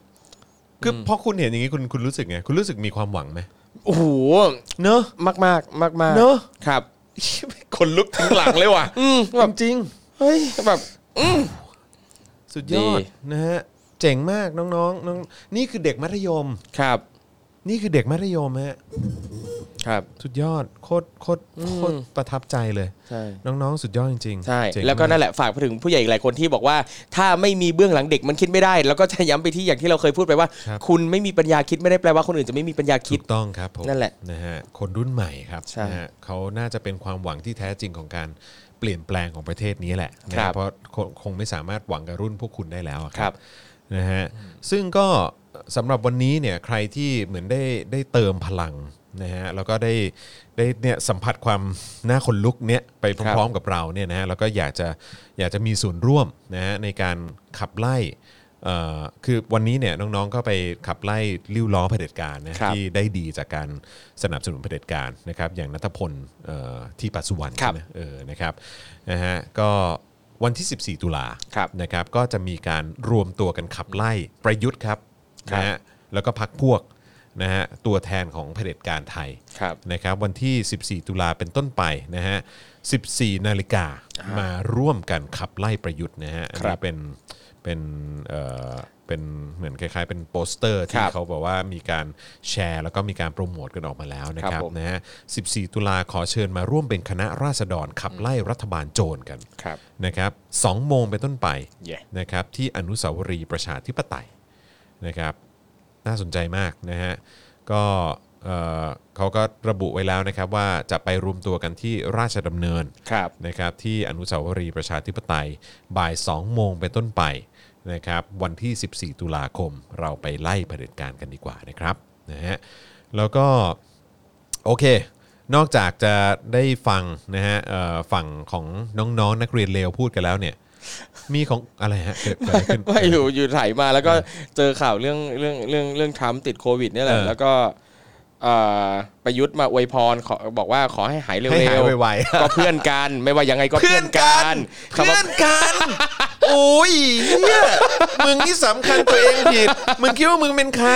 คือพอคุณเห็นอย่างนี้คุณคุณรู้สึกไงคุณรู้สึกมีความหวังไหมโอ้โหเนอะมากมากมากมากๆเนอะ ครับคนลุกถึงหลังเลยว่ะ อืมแบบจริงเฮ้ยแบบ ๆสุดยอดดี นะฮะเจ๋งมากน้องๆน้องนี่คือเด็กมัธยม ครับ นี่คือเด็กมัธยมฮะ ครับ สุดยอดโคตรโคตรโคตรอืมประทับใจเลย ใช่น้องๆ สุดยอดจริงๆใช่เจ๋งแล้วก็มานั่นแหละฝากไปถึงผู้ใหญ่อีกหลายคนที่บอกว่า ถ้าไม่มีเบื้องหลังเด็กมันคิดไม่ได้ แล้วก็จะย้ำไปที่อย่างที่เราเคยพูดไปว่า ครับ คุณไม่มีปัญญาคิดไม่ได้แปลว่าคนอื่นจะไม่มีปัญญาคิดถูกต้องครับผมนั่นแหละนะฮะคนรุ่นใหม่ครับใช่นะฮะเขาน่าจะเป็นความหวังที่แท้จริงของการเปลี่ยนแปลงของประเทศนี้แหละนะครับเพราะคงคงไม่สามารถหวังกับรุ่นพวกคุณได้แล้วอะครับนะฮะซึ่งก็สำหรับวันนี้เนี่ยใครที่เหมือนได้ได้เติมพลัง นะฮะแล้วก็ได้ได้เนี่ยสัมผัสความน่าขนลุกเนี้ยไปพร้อมๆกับเราเนี่ยนะฮะแล้วก็อยากจะอยากจะมีส่วนร่วมนะฮะในการขับไล่เอ่อคือวันนี้เนี่ยน้องๆก็ไปขับไล่ริ้วล้อเผด็จการนะครับที่ได้ดีจากการสนับสนุนเผด็จการนะครับ อย่างนัทพลเอ่อที่ปัสสุวรรณครับใช่ไหมเออนะครับนะฮะก็วันที่ 14 ตุลาครับนะครับ ก็จะมีการรวมตัวกันขับไล่ประยุทธ์ครับครับนะฮะแล้วก็พักพวก นะฮะตัวแทนของเผด็จการไทยครับนะครับวันที่ 14 ตุลาเป็นต้นไปนะฮะ 14 นาฬิกามาร่วมกันขับไล่ประยุทธ์นะฮะอันครันี้บเป็นเป็นเอ่อเป็นเหมือนคล้ายๆ เป็นโปสเตอร์คที่รับเขาบอกว่ามีการแชร์ แล้วก็มีการโปรโมทกันออกมาแล้วนะคครัรับบผมนะฮะ 14 ตุลาขอเชิญมาร่วมเป็นคณะราษฎรขับไล่รัฐบาลโจรกันครับนะครับ2โมงเป็นต้นไป Yeah นะครับที่อนุสาวรีย์ประชาธิปไตยนะครับ น่าสนใจมากนะฮะก็เอ่อเขาก็ระบุไว้แล้วนะครับว่าจะไปรวมตัวกันที่ราชดำเนินครับนะครับที่อนุสาวรีย์ประชาธิปไตยบ่าย 2 โมงเป็นต้นไปนะครับวันที่ 14 ตุลาคมเราไปไล่เผด็จการกันดีกว่านะครับนะฮะแล้วก็โอเคนอกจากจะได้ฟังนะฮะเอ่อฝั่งของน้องๆนนักเรียนเลวพูดกันแล้วเนี่ย มีของอะไรฮะเกิดเกิดอะไรขึ้นว่าอยู่อยู่ไถมาแล้วก็เจอข่าวเรื่องเรื่องเรื่องเรื่องทรัมป์ติดโควิดเนี่ยแหละเออแล้วก็เอ่อประยุทธ์มาอวยพรขอบอกว่าขอให้หายเร็ให้หายวไวๆก็เพื่อนกันไม่ว่ายังไงก็ๆเพื่เพื่ออนนกักันนเพื่อนกันโอ้ยเนี่ยมึงนี่สำคัญตัวเองผิดมึงคิดว่ามึงเป็นใคร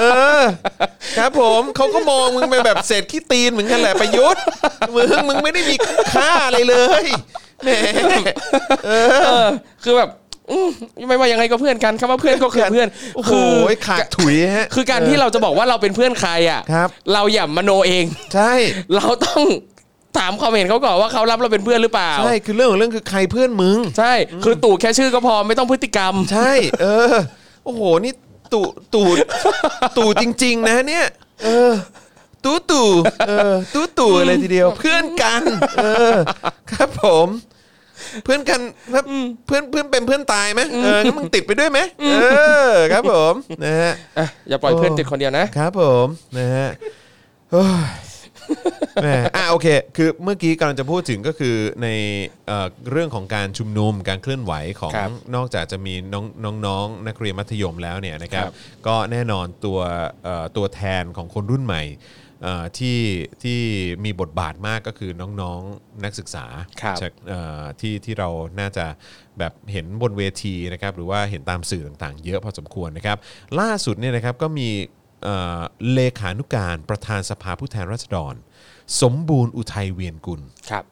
เออ ครับผมเขาก็มองมึงเป็นแบบเศษขี้ตีนเหมือนกันแหละประยุทธ์มึงมึงไม่ได้มีค่าอะไรเลยแหม เออ คือแบบอืมไม่ว่ายังไงก็เพื่อนกันคำว่าเพื่อนก็คือเพื่อนโอ้โหคือขาดถุยฮะ คือการที่เราจะบอกว่าเราเป็นเพื่อนใครอะครับ เราอย่ามโนเอง ใช่ เราต้องถามความเห็นเขาก่อนว่าเขารับเราเป็นเพื่อนหรือเปล่า ใช่คือเรื่องของเรื่องคือใครเพื่อนมึง ใช่ คือตู่แค่ชื่อก็พอไม่ต้องพฤติกรรม ใช่ เออ โอ้โห นี่ตู่ตู่ตู่จริง ๆ นะเนี่ย เออ ตู่ตู่เออตู่ตู่เลยทีเดียว เพื่อนกัน เออ ครับผม เพื่อนกันครับเพื่อนเพื่อนเป็นเพื่อนตายไหมเอองั้นมึงติดไปด้วยไหมเออ ครับผมนะฮะอะอย่าปล่อยเพื่อนติดคนเดียวนะ ครับผมนะฮะโอ้ยแหมอะโอเค คือเมื่อกี้กำลังจะพูดถึงก็คือในเอ่อเรื่องของการชุมนุมการเคลื่อนไหวของครับนอกจากจะมีน้องน้องๆนักเรียนมัธยมแล้วเนี่ยนะครับ ครับก็แน่นอนตัวเอ่อตัวแทนของคนรุ่นใหม่เอ่อ ที่ที่มีบทบาทมากก็คือน้องๆนักศึกษาครับจากเอ่อที่ที่เราน่าจะแบบเห็นบนเวทีนะครับหรือว่าเห็นตามสื่อต่างๆ เยอะพอสมควรนะครับ ล่าสุดเนี่ยนะครับก็มีเอ่อเลขานุการประธานสภาผู้แทนราษฎร สมบูรณ์อุทัยเวียนกุลครับ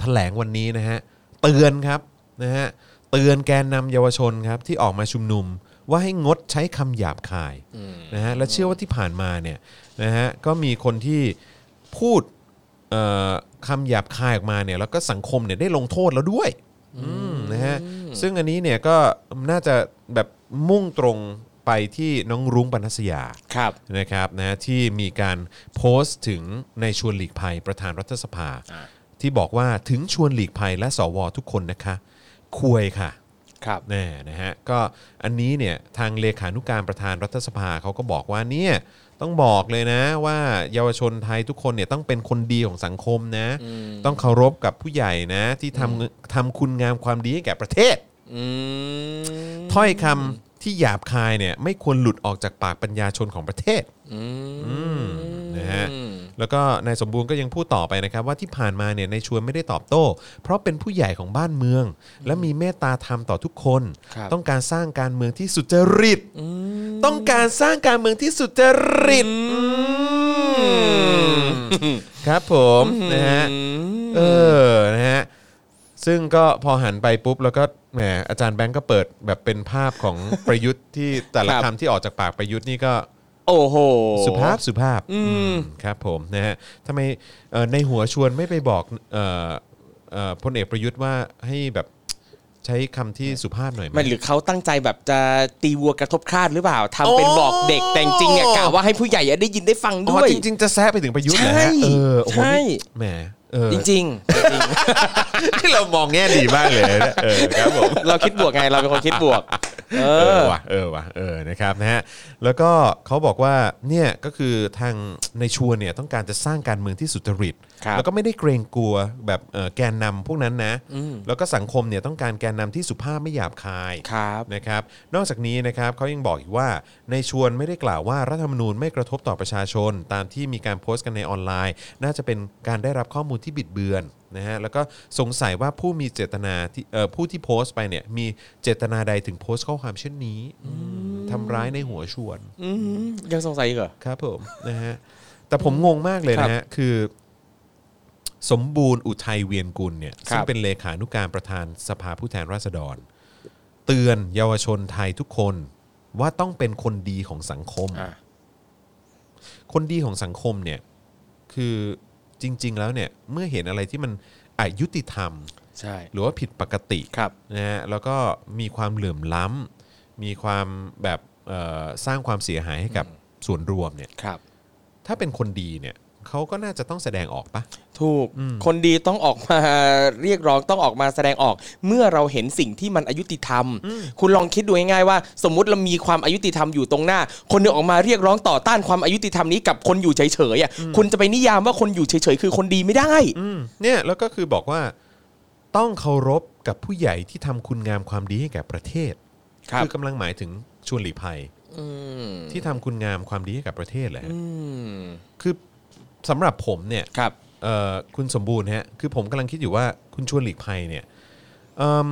แถลงวันนี้นะฮะเตือนครับนะฮะเตือนแกนนำเยาวชนครับที่ออกมาชุมนุม ว่าให้งดใช้คำหยาบคายนะฮะและเชื่อว่าที่ผ่านมาเนี่ยนะฮะก็มีคนที่พูดเอ่อคำหยาบคายออกมาเนี่ยแล้วก็สังคมเนี่ยได้ลงโทษแล้วด้วยอืมนะฮะซึ่งอันนี้เนี่ยก็น่าจะแบบมุ่งตรงไปที่น้องรุ้งปนัสยาครับนะครับนะที่มีการโพสต์ถึงในชวนหลีกภัยประธานรัฐสภาอ่าที่บอกว่าถึงชวนหลีกภัยและสวทุกคนนะคะ ควยค่ะ ครับแน่นะฮะก็อันนี้เนี่ยทางเลขานุการประธานรัฐสภาเขาก็บอกว่าเนี่ยต้องบอกเลยนะว่าเยาวชนไทยทุกคนเนี่ยต้องเป็นคนดีของสังคมนะ ต้องเคารพกับผู้ใหญ่นะ ที่ทำทำคุณงามความดีให้แก่ประเทศอืมถ้อยคำที่หยาบคายเนี่ยไม่ควรหลุดออกจากปากปัญญาชนของประเทศอืมนะฮะ แล้วก็นายสมบูรณ์ก็ยังพูดต่อไปนะครับว่าที่ผ่านมาเนี่ยนายชวนไม่ได้ตอบโต้ เพราะเป็นผู้ใหญ่ของบ้านเมือง และมีเมตตาธรรมต่อทุกคน ครับต้องการสร้างการเมืองที่สุจริตต้องการสร้างการเมืองที่สุจริตอืมครับผมนะฮะเออนะฮะซึ่งก็พอหันไปปุ๊บแล้วก็แหมอาจารย์แบงก์ก็เปิดแบบเป็นภาพของ ประยุทธ์ที่แต่ละครับ คำที่ออกจากปากประยุทธ์นี่ก็ โอ้โห สุภาพสุภาพอืมครับผมนะฮะทำไมเอ่อในหัวชวนไม่ไปบอกเอ่อเอ่อพลเอกประยุทธ์ว่าให้แบบใช้คำที่สุภาพหน่อยไหมไม่หรือเขาตั้งใจแบบจะตีวัวกระทบคลาดหรือเปล่าทำเป็นบอกเด็กแต่จริงๆเนี่ยกะว่าให้ผู้ใหญ่อะได้ยินได้ฟังอ๋อด้วย จริงๆ จะแซะไปถึงประยุทธ์เหรอใช่ฮะเออโอ้โหใช่นี่แหม เออจริงๆจริงที่เรามองแง่ดีมากเลยนะเออครับผมๆเราคิดบวกไงเราเป็นคนคิดบวก เอเอออ ว่ะเออว่ะเออนะครับนะฮะแล้วก็เขาบอกว่าเนี่ยก็คือทางในชวนเนี่ยต้องการจะสร้างการเมืองที่สุจริต ครับแล้วก็ไม่ได้เกรงกลัวแบบเอ่อแกนนำพวกนั้นนะแล้วก็สังคมเนี่ยต้องการแกนนำที่สุภาพไม่หยาบคาย ครับ นะครับนอกจากนี้นะครับเขายังบอกอีกว่าในชวนไม่ได้กล่าวว่ารัฐธรรมนูญไม่กระทบต่อประชาชน ตามที่มีการโพสต์กันในออนไลน์ น่าจะเป็นการได้รับข้อมูลที่บิดเบือนนะฮะแล้วก็สงสัยว่าผู้มีเจตนาที่เอ่อผู้ที่โพสต์ไปเนี่ยมีเจตนาใดถึงโพสต์ข้อความเช่นนี้ทำร้ายในหัวชวน อืมยังสงสัยอีกเหรอ ครับผม นะฮะแต่ผมงงมากเลยนะฮะคือ สมบูรณ์อุทัยเวียนกุลเนี่ยครับซึ่งเป็นเลขานุการประธานสภาผู้แทนราษฎร เตือนเยาวชนไทยทุกคนว่าต้องเป็นคนดีของสังคม อะ คนดีของสังคมเนี่ยคือจริง ๆ แล้วเนี่ยเมื่อเห็นอะไรที่มันอายุติธรรม ใช่ หรือว่าผิดปกติครับ นะฮะแล้วก็มีความเหลื่อมล้ำมีความแบบเอ่อสร้างความเสียหายให้กับส่วนรวมเนี่ยครับ ถ้าเป็นคนดีเนี่ยเขาก็น่าจะต้องแสดงออกปะ ถูกคนดีต้องออกมาเรียกร้องต้องออกมาแสดงออก เมื่อเราเห็นสิ่งที่มันอายุติธรรม คุณลองคิดดูง่ายๆว่า สมมุติเรามีความอายุติธรรมอยู่ตรงหน้า คนหนึงออกมาเรียกร้องต่อต้านความอายุติธรรมนี้กับคนอยู่เฉยๆอะคุณจะไปนิยามว่าคนอยู่เฉยๆคือคนดีไม่ได้อืมเนี่ยแล้วก็คือบอกว่าต้องเคารพกับผู้ใหญ่ที่ทำคุณงามความดีให้แก่ประเทศครับอกำลังหมายถึงชวนหลีกภัยอืมที่ทำคุณงามความดีให้กับประเทศแหละอืมคือสำหรับผมเนี่ยครับเอ่อ คุณสมบูรณ์ฮะคือผมกำลังคิดอยู่ว่าคุณชวนหลีกภัยเนี่ยเอิ่ม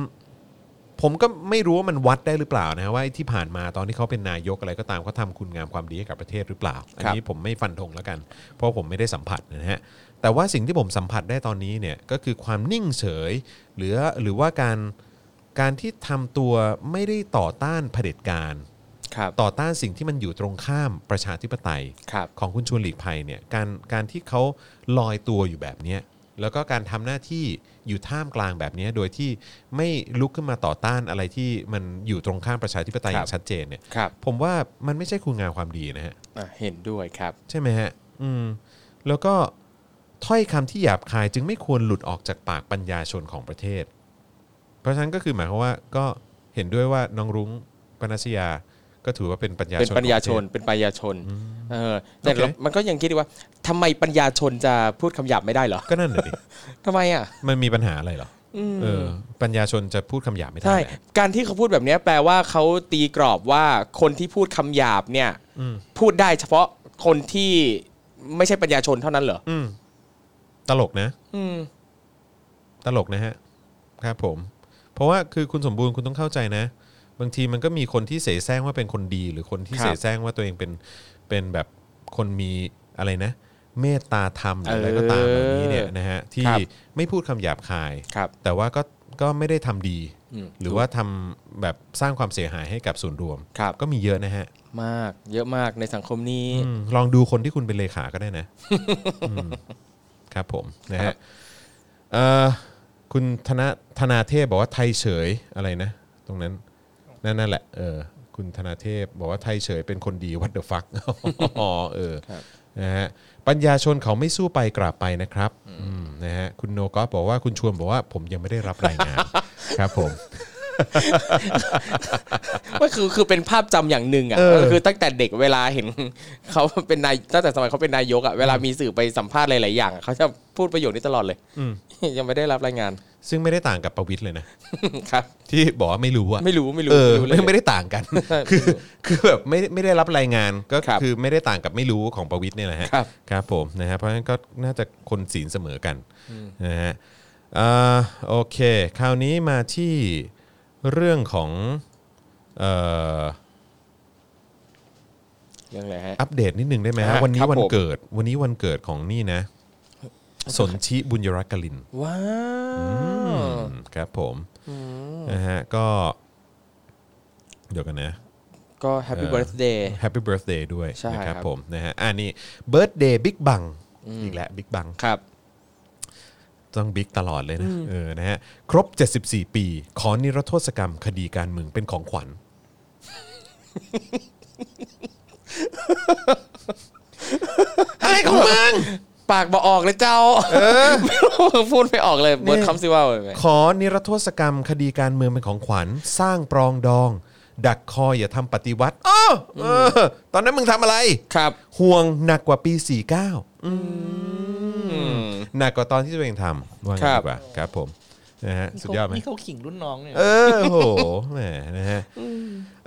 ผมก็ไม่รู้ว่ามันวัดได้หรือเปล่านะฮะว่าไอ้ที่ผ่านมาตอนที่เขาเป็นนายกอะไรก็ตามเขาทำคุณงามความดีให้กับประเทศหรือเปล่า อันนี้ผมไม่ฟันธงแล้วกัน เพราะผมไม่ได้สัมผัสนะฮะแต่ว่าสิ่งที่ผมสัมผัสได้ตอนนี้เนี่ยก็คือความนิ่งเฉยหรือหรือว่าการการที่ทำตัวไม่ได้ต่อต้านเผด็จการครับต่อต้านสิ่งที่มันอยู่ตรงข้ามประชาธิปไตยครับของคุณชวนหลีกภัยเนี่ยการการที่เขา ลอยตัวอยู่แบบเนี้ยแล้วก็การทำหน้าที่อยู่ท่ามกลางแบบเนี้ยโดยที่ไม่ลุกขึ้นมาต่อต้านอะไรที่มันอยู่ตรงข้ามประชาธิปไตยอครับย่างชัดเจนเนี่ยครับผมว่ามันไม่ใช่คุณงามความดีนะฮะอะเห็นด้วยครับ ใช่ไหมฮะ อืม แล้วก็ถ้อยคำที่หยาบคายจึงไม่ควรหลุดออกจากปากปัญญาชนของประเทศ เพราะฉะนั้นก็คือหมายความว่าก็เห็นด้วยว่าน้องรุ้งปนัสยา ก็ถือว่าเป็นปัญญาชนเป็นปัญญาชนของประเทศเป็นปัญญาชนเออแต่โอเคมันก็ยังคิดว่าทำไมปัญญาชนจะพูดคำหยาบไม่ได้เหรอก็นั่นแหละดิทำไมอะมันมีปัญหาอะไรเหรออเออปัญญาชนจะพูดคำหยาบไม่ได้ใช่แหละการที่เขาพูดแบบเนี้ยแปลว่าเขาตีกรอบว่าคนที่พูดคำหยาบเนี่ยอืมพูดได้เฉพาะคนที่ไม่ใช่ปัญญาชนเท่านั้นเหรออืมตลกนะอืมตลกนะฮะครับผม เพราะว่าคือคุณสมบูรณ์คุณต้องเข้าใจนะ บางทีมันก็มีคนที่เสแสร้งว่าเป็นคนดี หรือคนที่ครับ เสแสร้งว่าตัวเองเป็นเป็นแบบคนมีอะไรนะ เมตตาธรรมหรืออะไรก็ตามแบบนี้เนี่ยนะฮะที่ครับ ไม่พูดคำหยาบคาย ครับ แต่ว่าก็ก็ไม่ได้ทำดี อืมหรือว่าทำแบบสร้างความเสียหายให้กับส่วนรวม ครับ ก็มีเยอะนะฮะมาก เยอะมากในสังคมนี้ อืมลองดูคนที่คุณเป็นเลขาก็ได้นะอืมครับผมนะครัฮะบ เอ่อคุณธนาธนาเทพบอกว่าไทยเฉยอะไรนะ ตรงนั้น นั่นนั่นแหละเออคุณธนาเทพบอกว่าไทยเฉยเป็นคนดีวัดเดอะฟักอ๋อเออครับนะฮะปัญญาชนเขาไม่สู้ไปกราบไปนะครับอืมนะฮะคุณโนก็บอกว่าคุณชวนบอกว่าผมยังไม่ได้รับรายงานครับผม ก็คือคือเป็นภาพจำอย่างหนึ่งอะเออก็คือตั้งแต่เด็กเวลาเห็นเขาเป็นนายตั้งแต่สมัยเขาเป็นนายกอะเวลามีสื่อไปสัมภาษณ์หลายๆอย่างอะเขาจะพูดประโยคนี้ตลอดเลยอืมยังไม่ได้รับรายงาน ซึ่งไม่ได้ต่างกับประวิทย์เลยนะครับ ที่บอกว่าไม่รู้อะไม่รู้ไม่รู้เออไม่รู้เลไม่ยไม่ได้ต่างกัน คือคือแบบไม่ไม่ได้รับรายงานก็ครับคือไม่ได้ต่างกับไม่รู้ของประวิทย์เนี่ยแหละฮะครับครับผมนะฮะเพราะฉะนั้นก็น่าจะคนศีลเสมอกันนะฮะอ่าโอเค คราวนี้มาที่ เรื่องของเอ่อเรื่องอะไรฮะ อัปเดตนิดนึงได้ไหมฮะอะวันนี้ครับวันผมเกิด วันนี้วันเกิดของนี่นะ สนชิบุญยรักกลินว้าวอืมครับผมนะฮะก็ เดี๋ยวกันนะ ก็แฮปปี้เบิร์ a เดย์แฮปปี้เบิร์ a เดย์ด้วยใช่นะครับครับ ผมนะฮะอันนี้เบิร์ a เดย์บิ๊กบังอีกแล้วบิ๊กบังครับ ต้องบิ๊กตลอดเลยนะเออนะฮะครบ 74 ปี ขอนิรโทษกรรมคดีการเมืองเป็นของขวัญ อะไรของมึงปากบอออกเลยเจ้าพูดไม่ออกเลยเบิร์ดเนี่ยคำซิว่าเลยขอนิรโทษกรรมคดีการเมืองเป็นของขวัญ สร้างปรองดอง ดักคออย่าทำปฏิวัติอ้อเออ ตอนนั้นมึงทำอะไรครับ ห่วงหนักกว่าปี 49อืม หนักกว่าตอนที่ตัวเองทำว่างั้นครับดีกว่าครับผมนะฮะสุดยอดไหมนี่เขาขิงรุ่นน้องเนี่ยเออโหแหมนะฮะ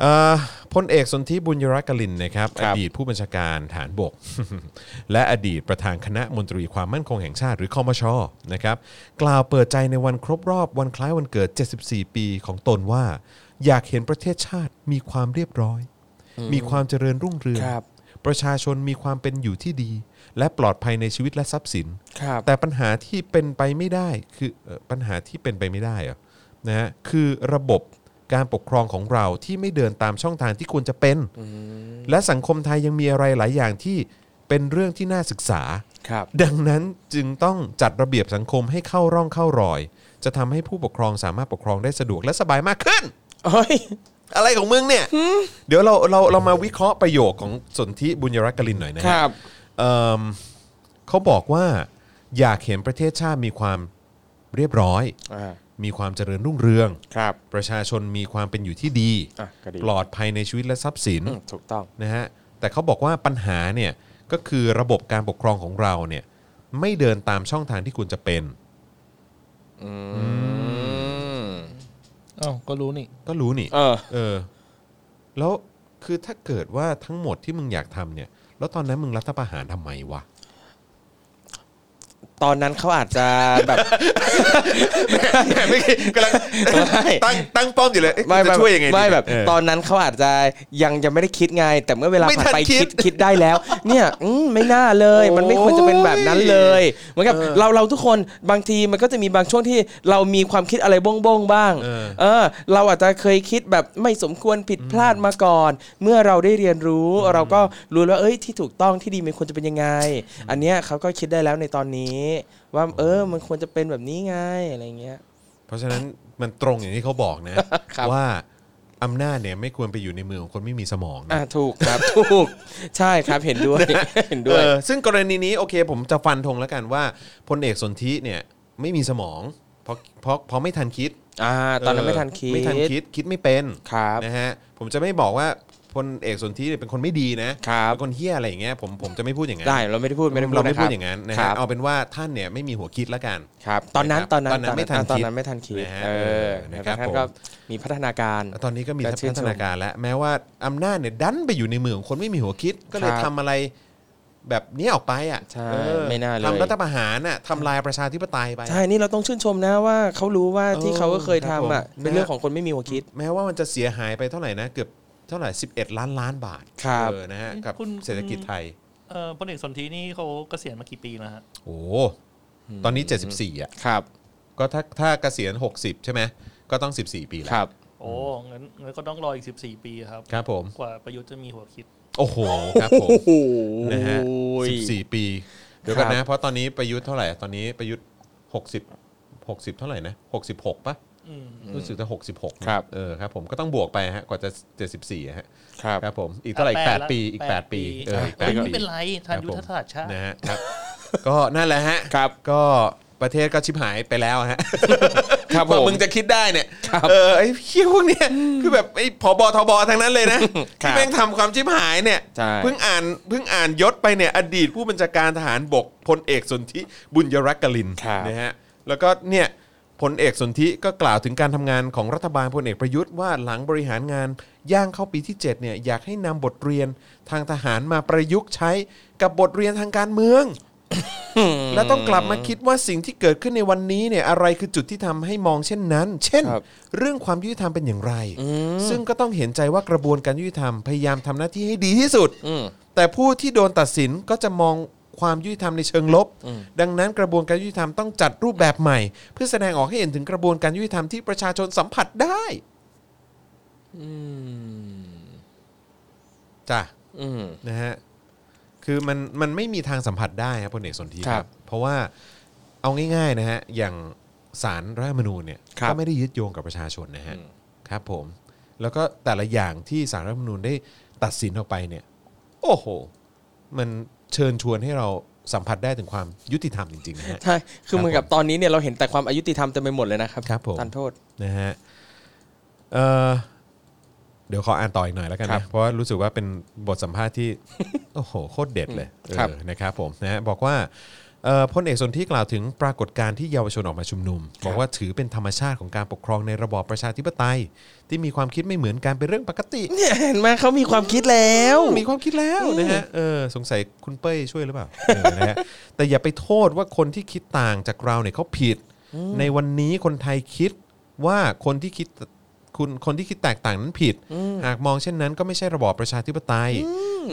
เอ่อพลเอกสนธิบุญยรักกลินนะครับคอรับดีตผู้บัญชาการฐานบก และอดีตประธานคณะมนตรีความมั่นคงแห่งชาติหรือคอมชนะครับกล่าวเปิดใจในวันครบรอบวันคล้ายวันเกิด 74 ปีของตนว่า อยากเห็นประเทศชาติมีความเรียบร้อย มีความเจริญรุ่งเรืองครับประชาชนมีความเป็นอยู่ที่ดี และปลอดภัยในชีวิตและทรัพย์สิน ครับ แต่ปัญหาที่เป็นไปไม่ได้คือเอ่อปัญหาที่เป็นไปไม่ได้อะนะฮะคือระบบการปกครองของเราที่ไม่เดินตามช่องทางที่ควรจะเป็น และสังคมไทยยังมีอะไรหลายอย่างที่เป็นเรื่องที่น่าศึกษา ครับ ดังนั้นจึงต้องจัดระเบียบสังคมให้เข้าร่องเข้ารอย จะทำให้ผู้ปกครองสามารถปกครองได้สะดวกและสบายมากขึ้น เฮ้ย อะไรของมึงเนี่ย เดี๋ยวเราเราเรามาวิเคราะห์ประโยคของสนธิบุญยรักกลินหน่อยนะคฮะรับ เอิ่มเขาบอกว่าอยากเห็นประเทศชาติมีความเรียบร้อยอ่ามีความเจริญรุ่งเรือง ครับ ประชาชนมีความเป็นอยู่ที่ดี อะก็ดี ปลอดภัยในชีวิตและทรัพย์สิน อืมถูกต้อง นะฮะแต่เขาบอกว่าปัญหาเนี่ยก็คือระบบการปกครองของเราเนี่ยไม่เดินตามช่องทางที่ควรจะเป็นอืมอ้าวก็รู้นี่ ก็รู้นี่เออ เออ แล้วคือถ้าเกิดว่าทั้งหมดที่มึงอยากทำเนี่ย แล้วตอนนั้นมึงรัฐประหารทำไมวะ ตอนนั้นเขาอาจจะแบบไม่กำลังไม่ตั้งตั้งป้อมอยู่เลยเอ๊ะไม่จะช่วยยังไงดีไม่แบบเออตอนนั้นเขาอาจจะยังยังไม่ได้คิดไง แต่เมื่อเวลาไม่ผ่านทันไปคิคิดดคิดได้แล้ว เนี่ยอืมไม่น่าเลย มันไม่ควรจะเป็นแบบนั้นเลยเหมือนกับเออเราเราทุกคนบางทีมันก็จะมีบางช่วงที่เรามีความคิดอะไรบ้งบ้งๆบ้างเออเออ เราอาจจะเคยคิดแบบไม่สมควรผิดพลาดมาก่อน เมื่อเราได้เรียนรู้ เราก็รู้แล้วเอ้ยที่ถูกต้องที่ดีมันควรจะเป็นยังไง อันเนี้ยเขาก็คิดได้แล้วในตอนนี้ว่าเออมันควรจะเป็นแบบนี้ไงอะไรเงี้ย เพราะฉะนั้นมันตรงอย่างที่เขาบอกนะ ครับว่าอำนาจเนี่ยไม่ควรไปอยู่ในมือของคนไม่มีสมองนะอะถูกครับ ถูกใช่ครับเห็นด้วยเห็นด้วย เออซึ่งกรณีนี้โอเค ผมจะฟันธงแล้วกันว่าพลเอกสนธิเนี่ยไม่มีสมองเพราะเพราะเพราะไม่ทันคิด อ่า ตอนนั้นเไม่ทันคิด ไม่ทันคิดคิดไม่เป็นครับ นะฮะผมจะไม่บอกว่า พลเอกสนธิเนี่ยเป็นคนไม่ดีนะครับเป็นคนเฮี้ยอะไรอย่างเงี้ยผมผมจะไม่พูดอย่างนั้นได้เราไม่ได้พูดไม่ได้พูดเราไม่นะคพูรัดบอย่างนั้นนะคฮะรับเอาเป็นว่าท่านเนี่ยไม่มีหัวคิดแล้วกัน ครับ ตอนนั้นนะครับตอนนั้นตอนนั้นไม่ทันตอนคิดนั้นไม่ทันคิดนะฮะเออนะครับท่านผมก็มีพัฒนาการแล้วตอนนี้ก็มีก็ชื่นชมพัฒนาการแล้ว แม้ว่าอำนาจเนี่ยดันไปอยู่ในมือของคนไม่มีหัวคิด ก็เลยครับทำอะไรแบบนี้ออกไปอะใช่เออไม่น่าเลย ทำรัฐประหารน่ะทำลายประชาธิปไตยไป ใช่นี่เราต้องชื่นชมนะว่าเขารู้ว่าที่เขาก็เคยครับทำอะผม เป็นเรื่องของคนไม่มีหัวคิด แม้ว่ามันจะเสียหายไปเท่าไหร่นะ เกือบ เท่าไหร่ 11 ล้านล้านบาทครับเออนะฮะกับคุณ เศรษฐกิจไทย เอ่อพลเอกสนธินี่เขาเกษียณมากี่ปีแล้วฮะ โอ้ตอนนี้ 74อะครับก็ถ้าถ้าเกษียณ 60 ใช่ไหมก็ต้อง 14 ปีแล้ควรับ โอ้งั้นงั้นก็ต้องรออีก 14 ปีครับ ครับผม กว่าประยุทธ์จะมีหัวคิด โอ้โหครับผมโอ้โหนะฮะ14ปี เดี๋ยวกันครันะบเพราะตอนนี้ประยุทธ์เท่าไหร่ ตอนนี้ประยุทธ์60 60เท่าไหร่นะ66ป่ะอืม รู้สึกจะ66นะครับเออครับผมก็ต้องบวกไปฮะกว่าจะ74อะฮะครับครับผมอีกเท่าไหร่อีกแปด8ปีอีกแปด8ปีปีเอออีกเอ้ย8ไม่ปีเป็นไรทานครับยุทธศาสตร์ชาตินะฮะครับก็นั่นแหละฮะครับก็ประเทศก็ชิบหายไปแล้วฮะครับกว่าผมมึงจะคิดได้เนี่ยครับเออไอ้เพี้ยพวกเนี้ยคือแบบไอ้ผบทบทั้งนั้นเลยนะครัที่บแม่งทำความชิบหายเนี่ยใช่เพิ่งอ่านเพิ่งอ่านยศไปเนี่ยอดีตผู้บัญชาการทหารบกพลเอกสนธิบุญยรักกลินครับนะฮะแล้วก็เนี่ย พลเอกสนธิก็กล่าวถึงการทำงานของรัฐบาลพลเอกประยุทธ์ว่าหลังบริหารงานย่างเข้าปีที่7เนี่ยอยากให้นำบทเรียนทางทหารมาประยุกต์ใช้กับบทเรียนทางการเมือง และต้องกลับมาคิดว่าสิ่งที่เกิดขึ้นในวันนี้เนี่ยอะไรคือจุดที่ทำให้มองเช่นนั้น เช่น ครับ เรื่องความยุติธรรมเป็นอย่างไร ซึ่งก็ต้องเห็นใจว่ากระบวนการยุติธรรมพยายามทำหน้าที่ให้ดีที่สุดอืมแต่ผู้ที่โดนตัดสินก็จะมอง ความยุติธรรมในเชิงลบ ดังนั้นกระบวนการยุติธรรมต้องจัดรูปแบบใหม่ เพื่อแสดงออกให้เห็นถึงกระบวนการยุติธรรมที่ประชาชนสัมผัสได้จ้ะอืมนะฮะคือมันมันไม่มีทางสัมผัสได้ครับพลเอกสนธิครับ เพราะว่าเอาง่าย ๆ นะฮะอย่างสารรัฐธรรมนูญเนี่ยครับก็ไม่ได้ยึดโยงกับประชาชนนะฮะอืมครับ ผม แล้วก็แต่ละอย่างที่สารรัฐธรรมนูญได้ตัดสินออกไปเนี่ย โอ้โห มัน เชิญชวนให้เราสัมผัสได้ถึงความยุติธรรมจริงๆนะฮะใช่คือเหมือนกับตอนนี้เนี่ยเราเห็นแต่ความอายุติธรรมเต็มไปหมดเลยนะครับครับผมทานโทษนะฮะเอ่อเดี๋ยวขออ่านต่ออีกหน่อยแล้วกันครันะบเพราะว่ารู้สึกว่าเป็นบทสัมภาษณ์ที่ โอ้โหโคตรเด็ดเลยครับเออนะครับผมนะฮะบอกว่าเอ่อ พลเอกสนที่กล่าวถึงปรากฏการณ์ที่เยาวชนออกมาชุมนุมบอกว่าถือเป็นธรรมชาติของการปกครองในระบอบประชาธิปไตย ที่มีความคิดไม่เหมือนกันเป็นเรื่องปกติเนี่ยเห็นไหมเขามีความคิดแล้ว มีความคิดแล้วนะฮะเออสงสัยคุณเป้ยช่วยหรือเปล่าเออนะฮะแต่อย่าไปโทษว่าคนที่คิดต่างจากเราเนี่ยเขาผิด ในวันนี้คนไทยคิดว่าคนที่คิด คุณคนที่คิดแตกต่างนั้นผิด หากมองเช่นนั้นก็ไม่ใช่ระบอบประชาธิปไตย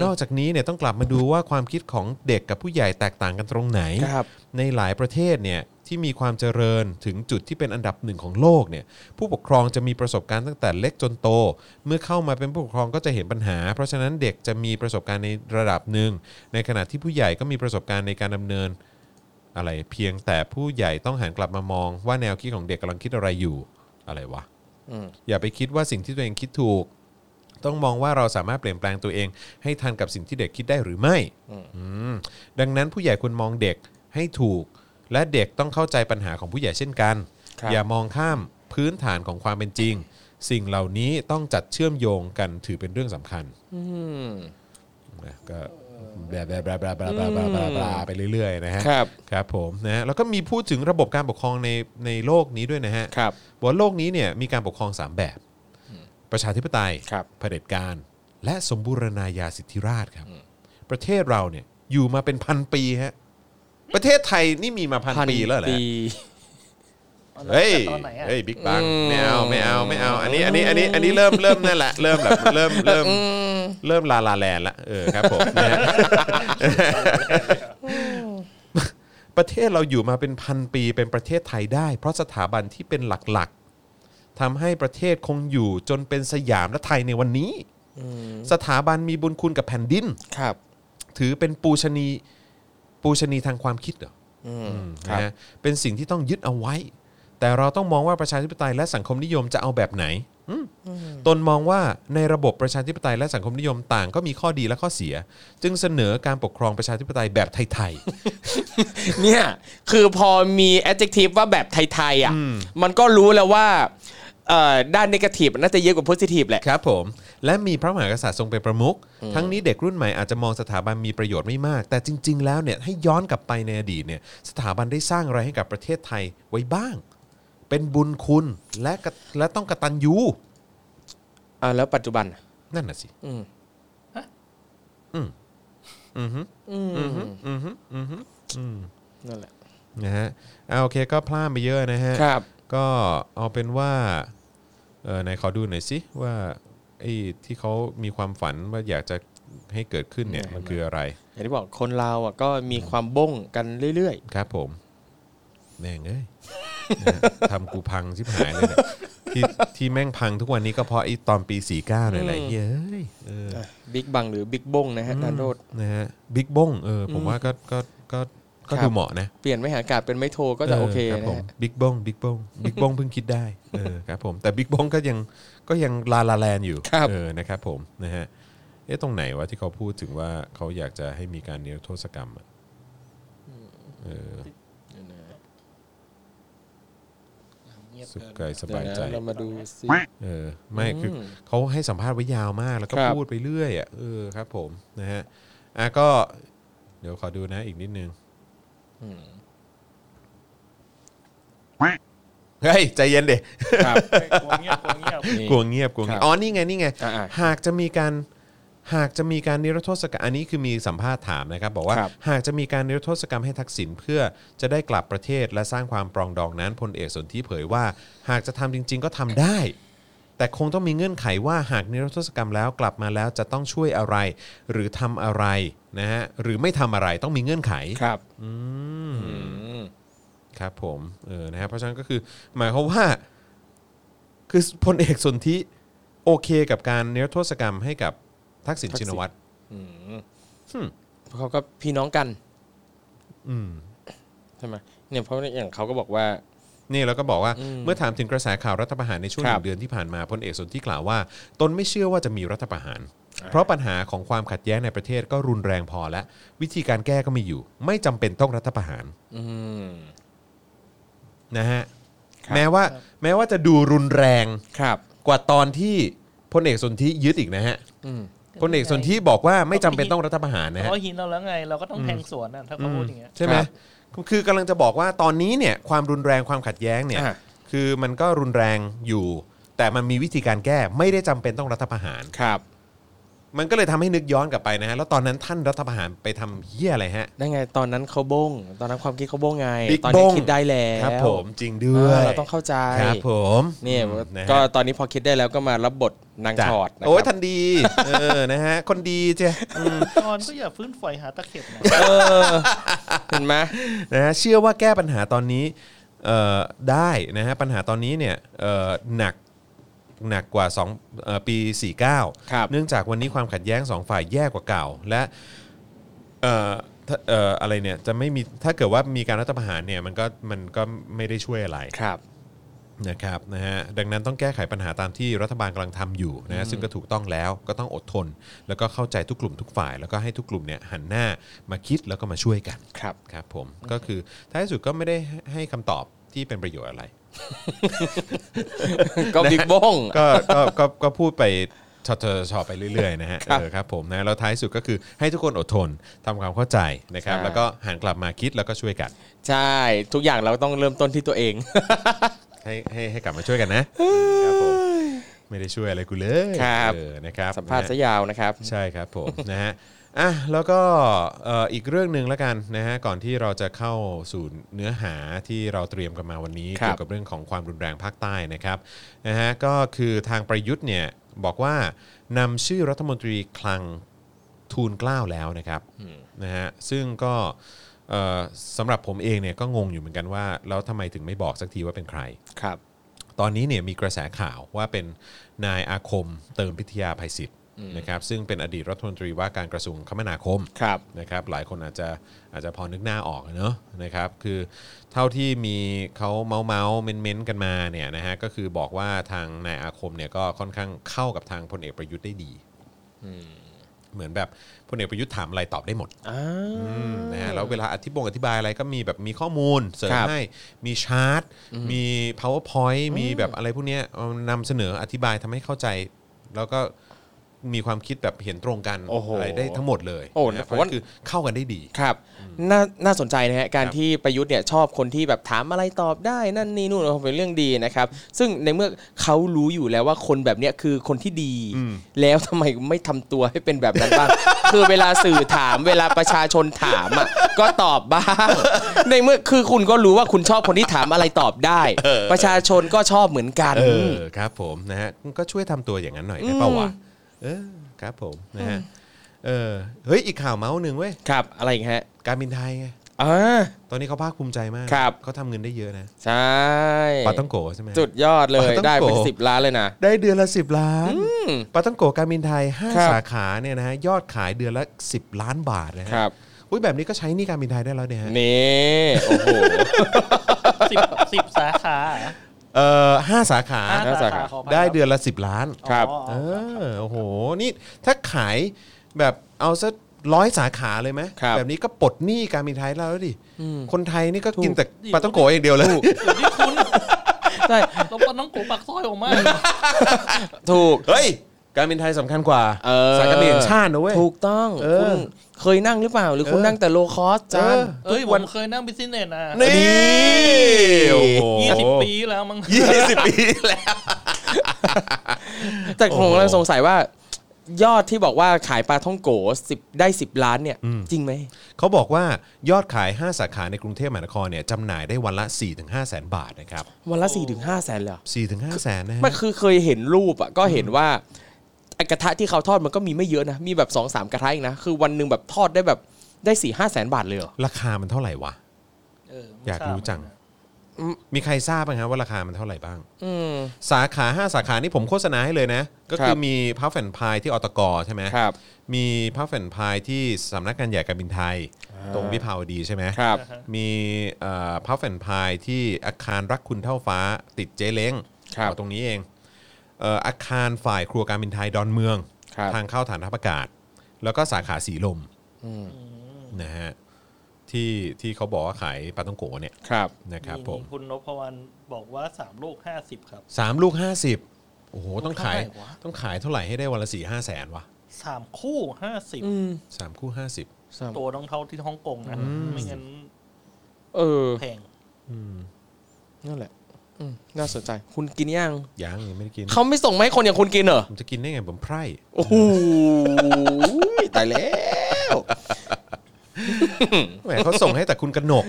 นอกจากนี้เนี่ยต้องกลับมาดูว่าความคิดของเด็กกับผู้ใหญ่แตกต่างกันตรงไหนครับในหลายประเทศเนี่ยที่มีความเจริญถึงจุดที่เป็นอันดับหนึ่งของโลกเนี่ยผู้ปกครองจะมีประสบการณ์ตั้งแต่เล็กจนโต เมื่อเข้ามาเป็นผู้ปกครองก็จะเห็นปัญหา เพราะฉะนั้นเด็กจะมีประสบการณ์ในระดับหนึ่ง ในขณะที่ผู้ใหญ่ก็มีประสบการณ์ในการดำเนิน อะไรเพียงแต่ผู้ใหญ่ต้องหันกลับมามองว่าแนวคิดของเด็กกำลังคิดอะไรอยู่อะไรวะ อืมอย่าไปคิดว่าสิ่งที่ตัวเองคิดถูก ต้องมองว่าเราสามารถเปลี่ยนแปลงตัวเอง ให้ทันกับสิ่งที่เด็กคิดได้หรือไม่อืมดังนั้นผู้ใหญ่ควรมองเด็กให้ถูก และเด็กต้องเข้าใจปัญหาของผู้ใหญ่เช่นกัน ครับ อย่ามองข้ามพื้นฐานของความเป็นจริง สิ่งเหล่านี้ต้องจัดเชื่อมโยงกันถือเป็นเรื่องสำคัญอืม นะก็แบลาบลาบลาบลาบลาบลาบลาบลาบลาไปเรื่อยๆนะฮะครับครับผมนะฮะแล้วก็มีพูดถึงระบบการปกครองในในโลกนี้ด้วยนะฮะครับบอกว่าโลกนี้เนี่ยมีการปกครอง 3 แบบ ประชาธิปไตยครับเผด็จการ และสมบูรณาญาสิทธิราชครับ ประเทศเราเนี่ยอยู่มาเป็นพันปีฮะประเทศไทยนี่มีมาพันปีแล้วเหรอปีฮะ เฮ้ยตอนไหนอะเฮ้ยบิ๊กบังอืมไม่เอาไม่เอาไม่เอาอันนี้อันนี้อันนี้อันนี้เริ่มเริ่มนั่นแหละเริ่มแบบเริ่มเริ่มเริ่มลาลาแลนละเออครับผมนะฮะประเทศเราอยู่มาเป็นพันปีเป็นประเทศไทยได้ เพราะสถาบันที่เป็นหลักๆทำให้ประเทศคงอยู่จนเป็นสยามและไทยในวันนี้ สถาบันมีบุญคุณกับแผ่นดินครับ ถือเป็นปูชนียปูชนียทางความคิดเหรออืมอืมครับนะฮะเป็นสิ่งที่ต้องยึดเอาไว้ แต่เราต้องมองว่าประชาธิปไตยและสังคมนิยมจะเอาแบบไหนอืมตนมองว่าในระบบประชาธิปไตยและสังคมนิยมต่างก็มีข้อดีและข้อเสีย จึงเสนอการปกครองประชาธิปไตยแบบไทย เนี่ย คือพอมี adjective ว่าแบบไทยๆอะ มันก็รู้แล้วว่าเอ่อด้าน negative น่าจะเยอะกว่า positive แหละ ๆ ครับผม และมีพระมหากษัตริย์ทรงเป็นประมุขทั้งนี้เด็กรุ่นใหม่อาจจะมองสถาบันมีประโยชน์ไม่มาก แต่จริง ๆ แล้วเนี่ยให้ย้อนกลับไปในอดีตเนี่ยสถาบันได้สร้างอะไรให้กับประเทศไทยไว้บ้าง เป็นบุญคุณและกะและต้องกตัญญูอ่าแล้วปัจจุบันอะนั่นน่ะสิ อืมอืมอืมอืมอืมอืมอืมอืมนั่นแหละนะฮะอ่าโอเคก็พลาดไปเยอะนะฮะ ครับ ก็เอาเป็นว่าเออไหนขอดูหน่อยสิว่าไอ้ที่เขามีความฝันว่าอยากจะให้เกิดขึ้นเนี่ยเนี่ย มันคืออะไรอย่างที่บอกคนเราอะก็มีความบ้งกันเรื่อยครับผมแม่งเอ้ย นะฮะทำกูพังชิบหายเลยเนี่ยที่ที่แม่งพังทุกวันนี้ก็เพราะไอ้ตอนปี 49เนี่ยแหละเฮ้ยเออๆบิ๊กบังหรือบิ๊กบ้งนะฮะดานโรดนะฮะบิ๊กบ้งเออผมว่าก็ก็ก็ก็ครับดูเหมาะนะเปลี่ยนไม่หากาศเป็นไม่โทรก็จะโอเคครับนะผมฮะบิ๊กบ้งบิ๊กบ้งบิ๊กบ้งเพิ่งคิดได้เออครับผมแต่บิ๊กบ้งก็ยังก็ยังลาลาแลนอยู่ครับ เออนะครับผมนะฮะเอ๊ะตรงไหนวะที่เขาพูดถึงว่าเขาอยากจะให้มีการนิรโทษกรรมอะเออ สุขกายสบายใจเดี๋วนะเรามาดูซิ เออไม่คืออเขาให้สัมภาษณ์ไว้ยาวมากแล้วก็ครับ พูดไปเรื่อยอะเออครับผมนะฮะอะก็เดี๋ยวขอดูนะอีกนิดนึงเฮ้ยใจเย็นเด็ ครับ กลัวเงียบกลัวเงียบนี่กลัวเงียบกลัวเงียบครับอ๋อนี่ไงนี่ไง อ่าหากจะมีการ หากจะมีการนิรโทษกรรมอันนี้คือมีสัมภาษณ์ถามนะครับ บอกว่าครับ หากจะมีการนิรโทษกรรมให้ทักษิณเพื่อจะได้กลับประเทศและสร้างความปรองดองนั้นพลเอกสนธิเผยว่า หากจะทำจริง ๆ ก็ทำได้ แต่คงต้องมีเงื่อนไขว่าหากนิรโทษกรรมแล้วกลับมาแล้วจะต้องช่วยอะไร หรือทำอะไรนะฮะหรือไม่ทำอะไรต้องมีเงื่อนไข ครับ อืมอืมครับผมเออนะฮะเพราะฉะนั้นก็คือ หมายความว่า คือพลเอกสนธิโอเคกับการนิรโทษกรรมให้กับ ทักษิณทักษิณ ชินวัตรอืมอืมเพราะเขาก็พี่น้องกันอืม ใช่ไหมเนี่ยเพราะอย่างเขาก็บอกว่า นี่แล้วก็บอกว่าอืมเมื่อถามถึงกระแสข่าวรัฐประหารในช่วงคหรับนึ่งเดือนที่ผ่านมาพลเอกสนธิกล่าวว่า ตนไม่เชื่อว่าจะมีรัฐประหาร เพราะปัญหาของความขัดแย้งในประเทศก็รุนแรงพอและ วิธีการแก้ก็มีอยู่ ไม่จำเป็นต้องรัฐประหารอืม นะฮะครับ แม้ว่าแม้ว่าจะดูรุนแรงครับ กว่าตอนที่พลเอกสนธิยึดอีกนะฮะ อืม พลเอกสนธิบอกว่าไม่จำเป็นต้องรัฐประหารนะฮะ เขาหินเราแล้วไง เราก็ต้องแทงสวนนะถ้าเขาพูดอย่างเงี้ย ใช่ไหมครับคือกำลังจะบอกว่าตอนนี้เนี่ยความรุนแรงความขัดแย้งเนี่ยอะ คือมันก็รุนแรงอยู่ แต่มันมีวิธีการแก้ไม่ได้จำเป็นต้องรัฐประหาร ครับ มันก็เลยทำให้นึกย้อนกลับไปนะฮะแล้วตอนนั้นท่านรัฐประหารไปทำเหี้ยอะไรฮะนั่นไงตอนนั้นเขาบง ตอนนั้นความคิดเขาบงไง Big ตอนนี้ Bong คิดได้แล้วครับผมจริงด้เอวอยเราต้องเข้าใจครับผมเนี่ยนะฮะ ก็ตอนนี้พอคิดได้แล้วก็มารับบทนางจ้ะชอดนะโอ้ยครับทันดี เออ นะฮะ คนดีเจ้อืมตอนก็อย่าฟื้นฝอยหาตะเข็บนะเออเห็นไหมนะฮะ เชื่อว่าแก้ปัญหาตอนนี้ เอ่อ ได้นะฮะ ปัญหาตอนนี้เนี่ย เอ่อ หนัก หนักกว่า2เอ่อปี 49ครับเนื่องจากวันนี้ความขัดแย้งสองฝ่ายแย่กว่าเก่า และเอ่อถ้าเอ่ออะไรเนี่ยจะไม่มีถ้าเกิดว่ามีการรัฐประหารเนี่ยมันก็มันก็ไม่ได้ช่วยอะไร ครับ นะครับนะฮะดังนั้นต้องแก้ไขปัญหาตามที่รัฐบาลกำลังทำอยู่นะฮะซึ่งก็ถูกต้องแล้วก็ต้องอดทน แล้วก็เข้าใจทุกกลุ่มทุกฝ่าย แล้วก็ให้ทุกกลุ่มเนี่ยหันหน้ามาคิดแล้วก็มาช่วยกัน ครับ ครับผมก็คือท้ายสุดก็ไม่ได้ให้คำตอบที่เป็นประโยชน์อะไร ก็บิ๊กบงก็ก็ก็ก็พูดไปชอชอชอไปเรื่อยๆนะฮะครับเออครับผมนะแล้วท้ายสุดก็คือให้ทุกคนอดทนทำความเข้าใจนะครับ ใช่ แล้วก็หันกลับมาคิดแล้วก็ช่วยกัน ใช่ ทุกอย่างเราต้องเริ่มต้นที่ตัวเอง ให้ให้ให้กลับมาช่วยกันนะครับผมไม่ได้ช่วยอะไรกูเลยครับ เออนะครับสัมภาษณ์นะซะฮะยาวนะครับ ใช่ครับผม นะฮะ อะแล้วก็เอ่ออีกเรื่องหนึ่งแล้วกันนะฮะก่อนที่เราจะเข้าสู่เนื้อหาที่เราเตรียมกันมาวันนี้ครับเกี่ยวกับเรื่องของความรุนแรงภาคใต้นะครับนะฮะก็คือทางประยุทธ์เนี่ยบอกว่านำชื่อรัฐมนตรีคลังทูลเกล้าแล้วนะครับนะฮะซึ่งก็เอ่อสำหรับผมเองเนี่ยก็งงอยู่เหมือนกันว่าแล้วทำไมถึงไม่บอกสักทีว่าเป็นใครครับ ตอนนี้เนี่ยมีกระแสข่าวว่าเป็นนายอาคมเติมพิทยาภัยศิษย์ นะครับซึ่งเป็นอดีตรัฐมนตรีว่าการกระทรวงคมนาคมครับนะครับหลายคนอาจจะอาจจะพอนึกหน้าออกอะเนอะนะครับคือเท่าที่มีเขาเมาส์เมาส์เม้นเม้นๆกันมาเนี่ยนะฮะก็คือบอกว่าทางนายอาคมเนี่ยก็ค่อนข้างเข้ากับทางพลเอกประยุทธ์ได้ดีเหมือนแบบพลเอกประยุทธ์ถามอะไรตอบได้หมดอ่านะฮะแล้วเวลาอธิบงอธิบายอะไรก็มีแบบมีข้อมูลเสริมครับให้มีชาร์ตมี powerpoint มีแบบอะไรพวกเนี้ยเอานำเสนออธิบายทำให้เข้าใจ แล้วก็ มีความคิดแบบเห็นตรงกันโอ้โหอะไรได้ทั้งหมดเลยโอ้นะผมว่าเพระฉะนั้นคือเข้ากันได้ดี ครับน่าน่าสนใจนะฮะการครับที่ประยุทธ์เนี่ยชอบคนที่แบบถามอะไรตอบได้นั่นนี่นู่นเป็นเรื่องดีนะครับ ซึ่งในเมื่อเขารู้อยู่แล้วว่าคนแบบเนี้ยคือคนที่ดี แล้วทำไมไม่ทำตัวให้เป็นแบบนั้นบ้าง คือเวลาสื่อถามเวลาประชาชนถามอะก็ตอบบ้าง ในเมื่อคือคุณก็รู้ว่าคุณชอบคนที่ถามอะไรตอบได้ ประชาชนก็ชอบเหมือนกัน เออครับผมนะฮะก็ช่วยทำตัวอย่างนั้นหน่อยได้เปล่าวะ เออครับผมนะฮะเออเฮ้ยอีกข่าวเมาส์หนึ่งเว้ยครับ อะไรอีกฮะ การบินไทยไงอ่าตอนนี้เขาภาคภูมิใจมากครับเขาทำเงินได้เยอะนะ ใช่ปาต้องโกใช่ไหมจุดยอดเลปายต้องได้เป็นโกสิบล้านเลยนะ ได้เดือนละ 10 ล้านปาต้องโกการบินไทยครับ5สาขาเนี่ยนะฮะยอดขายเดือนละ 10 ล้านบาทนะฮะครับอุ้ยแบบนี้ก็ใช้หนี่การบินไทยได้แล้วเนี่ยฮะนี่โอ้โหสิบสิบสาขา เอ่อห้าสาขา ห้าห้าสาสาขาขา ขออภัยได้ครับเดือนละ 10 ล้านครับ อ๋อเออ๋ออโอ้โห นี่ถ้าขายแบบเอาสักร้อยสาขาเลยไหมครับ แบบนี้ก็ปลดหนี้การบินไทยแล้วดิคนไทยนี่ก็กินแต่ปาท่องโก๋อย่างเดียวเลยเดี๋ยวนี้คุณใช่เราปนน้องโกปักซอยออกมา ถูก เฮ้ย การบินไทยสำคัญกว่าเออ สายการบินแห่งชาตินะเว้ย ถูกต้องเออ คุณเคยนั่งหรือเปล่า หรือคุณเออนั่งแต่ low cost จานเออเอ้ยทุกวันผมเคยนั่ง business นะนี่โอ้โหยี่สิบปีแล้วมั้งยี่สิบปีแล้ว แต่ผมโอ้โหกำลังสงสัยว่า ยอดที่บอกว่าขายปาท่องโก๋สิบได้สิบล้านเนี่ย จริงไหม เขาบอกว่ายอดขาย 5 สาขาในกรุงเทพมหานครเนี่ยจำหน่ายได้วันละ 4-5แสนบาทนะครับวันละสี่ถึงห้าแสนเลยเหรอ4-5แสนนะฮะไม่คือเคยเห็นรูปอะก็เห็นว่าไอ้ กระทะที่เขาทอดมันก็มีไม่เยอะนะ มีแบบสองสามกระทะเองนะ คือวันหนึ่งแบบทอดได้แบบได้สี่ห้าแสนบาทเลยเหรอราคามันเท่าไหร่วะเออไม่อยากรู้จังทบอืมมีใครทราบบ้างครับว่าราคามันเท่าไหร่บ้าง อืม สาขา5สาขานี่ผมโฆษณาให้เลยนะ ก็คืครับมี Puff & Pie ที่อตกใช่ไหมครับ มีพัฟแอนพายที่สำนักงานใหญ่การบินไทย ตรงวิภาวดีใช่ไหมครับ มีพัฟแอนพายที่อาคารรักคุณเท่าฟ้าติดเจ๊เล้งครับเอาตรงนี้เองเอ่ออาคารฝ่ายครัวการบินไทยดอนเมือง ครับ ทางเข้าฐานทัพอากาศ แล้วก็สาขาสีลมอืมนะฮะที่ที่เขาบอกว่าขายปาท่องโก๋เนี่ยครับ นะครับนี่ผมคุณนพวรรณบอกว่าสามลูกห้าสิบครับสามลูก 50 โอ้โห ต้องขายเท่าไหร่วะ ต้องขายเท่าไหร่ให้ได้วันละสี่ห้าแสนวะสามคู่ห้าสิบอืมสามคู่ห้าสิบสามตัวต้องเท่าที่ฮ่องกงนะไม่งั้นเออ แพงนั่นแหละ อืมน่าสนใจ คุณกินยังยังยังไม่ได้กินเขาไม่ส่งมาให้คนอย่างคุณกินเหรอ ผมจะกินได้ไงผมไพร่โอ้โหตายแล้ว แหมเขาส่งให้แต่คุณกนก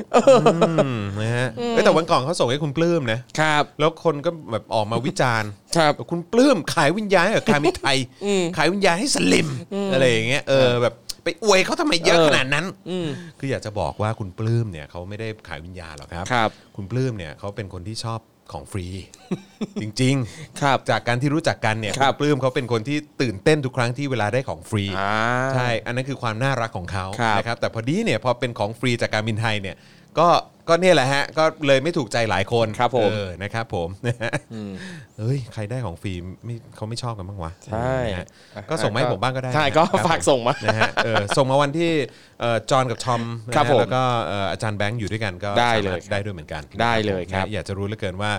มนะฮะเอ้ยแต่วันก่อนเขาส่งให้คุณปลื้มนะครับ แล้วคนก็แบบออกมาวิจารณ์ครับบอกคุณปลื้มขายวิญญาณให้กับการมิตรไทยอืมขายวิญญาณให้สลิมอะไรอย่างเงี้ยเออแบบไปอวยเขาทำไมเยอะเออขนาดนั้นอืมคืออยากจะบอกว่าคุณปลื้มเนี่ยเขาไม่ได้ขายวิญญาณหรอกครับ ครับ คุณปลื้มเนี่ยเขาเป็นคนที่ชอบ ของฟรี จริงครับๆจากการที่รู้จักกันเนี่ยครับณปลื้มเขาเป็นคนที่ตื่นเต้นทุกครั้งที่เวลาได้ของฟรีอ่าใช่อันนั้นคือความน่ารักของเขาครับนะครับแต่พอดีเนี่ยพอเป็นของฟรีจากการบินไทยเนี่ย ก็ก็เนี่ยแหละฮะ ก็เลยไม่ถูกใจหลายคนครับผมเออนะครับผมนะฮะอืมเฮ้ยใครได้ของฟรีไม่เขาไม่ชอบกันบ้างวะใช่นะฮะก็ส่งมาให้ผมบ้างก็ได้ใช่นะก็ครับฝากส่งมา นะฮะเออส่งมาวันที่เอ่อจอห์นกับทอมนะครัฮะบผมแล้วก็เอ่ออาจารย์แบงค์อยู่ด้วยกันก็ได้เลยสามารถได้ด้วยเหมือนกันได้เลยครับ นะอยากจะรู้เหลือเกินว่า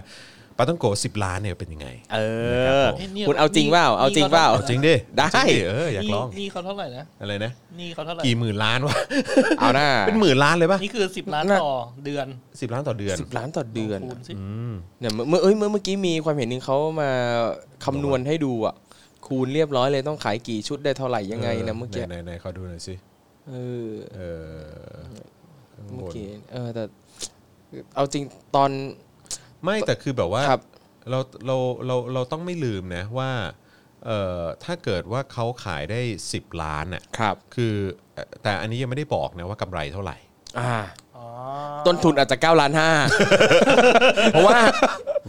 ปาต้องโกสิบล้านเนี่ยเป็นยังไง เอครับอผมนี่คุณเอาจริงเปล่าเอาจริงเปล่าเอาจริงดิได้จริงเอออยากลองนี่เขาเท่าไหร่นะอะไรนะนี่เขาเท่าไหร่กี่หมื่นล้านวะเอาหน้าเป็นหมื่นล้านเลยปะนี่คือสิบล้านน่ะต่อเดือนสิบล้านต่อเดือนสิบล้านต่อเดือนคูณสิอืมเนี่ยเมื่อเมื่อเอ้ยเมื่อเมื่อกี้มีความเห็นหนึงเขามาคำนวณให้ดูอะคูณเรียบร้อยเลยต้องขายกี่ชุดได้เท่าไหร่ยังไงนะเมื่อกี้ไหนไหนๆขอดูหน่อยสิเออเออข้างบเมื่อนกี้เออแต่เอาจริงตอน ไม่แต่คือแบบว่าครับ เราเราเราเราต้องไม่ลืมนะว่าเอ่อถ้าเกิดว่าเขาขายได้ 10 ล้านอะครับ คือเอ่อแต่อันนี้ยังไม่ได้บอกนะว่ากำไรเท่าไหร่ อ่าอ๋อ ต้นทุนอาจจะ9ล้านห้าเพราะว่า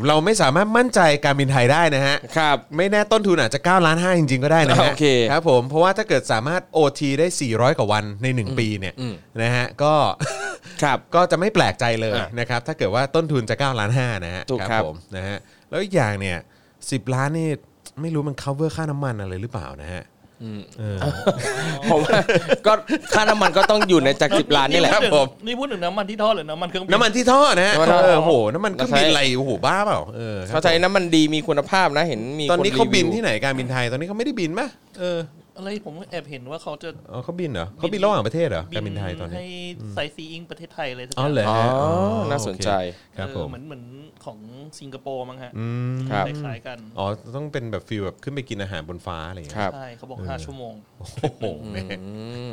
เราไม่สามารถมั่นใจการบินไทยได้นะฮะ ครับ ไม่แน่ต้นทุนอาจจะ9ล้าน5จริงๆ ก็ได้นะฮะโอเคครับผม เพราะว่าถ้าเกิดสามารถ OT ได้ 400 กว่าวันใน 1 ปีเนี่ยอืมนะฮะก็ครับก็จะไม่แปลกใจเลยอะนะครับ ถ้าเกิดว่าต้นทุนจะ9ล้าน5นะฮะถูกครับผมนะฮะแล้วอีกอย่างเนี่ย10 ล้านนี่ไม่รู้มัน cover ค่าน้ำมันอะไรหรือเปล่านะฮะเออ ผมว่าก็ค่าน้ำมันก็ต้องอยู่ในจากสิบล้านนี่แหละครับผมนี่พูดถึงน้ำมันที่ทอดหรือน้ำมันเครื่องบินน้ำมันที่ท่อนะฮะน้ำมันท่อเออโอ้โหน้ำมันเครื่องบินเราใช้อะไรโอ้โหบ้าเปล่าเออครับเขาใช้น้ำมันดีมีคุณภาพนะเห็นมีตอนนี้คเขาบินรีวิวที่ไหนการบินไทยตอนนี้เขาไม่ได้บินปะเออ อะไรผมแอบเห็นว่าเขาจะอ๋อเขาบินเหรอเขาบินระหว่างประเทศเหรอการบินไทยตอนนี้ให้ sight seeing ประเทศไทยเลยสักอ๋อเหรออ๋อฮะอ๋อน่าสนใจโอเคครับเออผมเหมือนเหมือนของสิงคโปร์มั้งฮะอืมครับคล้ายๆกันอ๋อต้องเป็นแบบ feel แบบขึ้นไปกินอาหารบนฟ้าอะไรอย่างเงี้ยครับใช่เขาบอกห้าชั่วโมงโอ้โหแม่อืม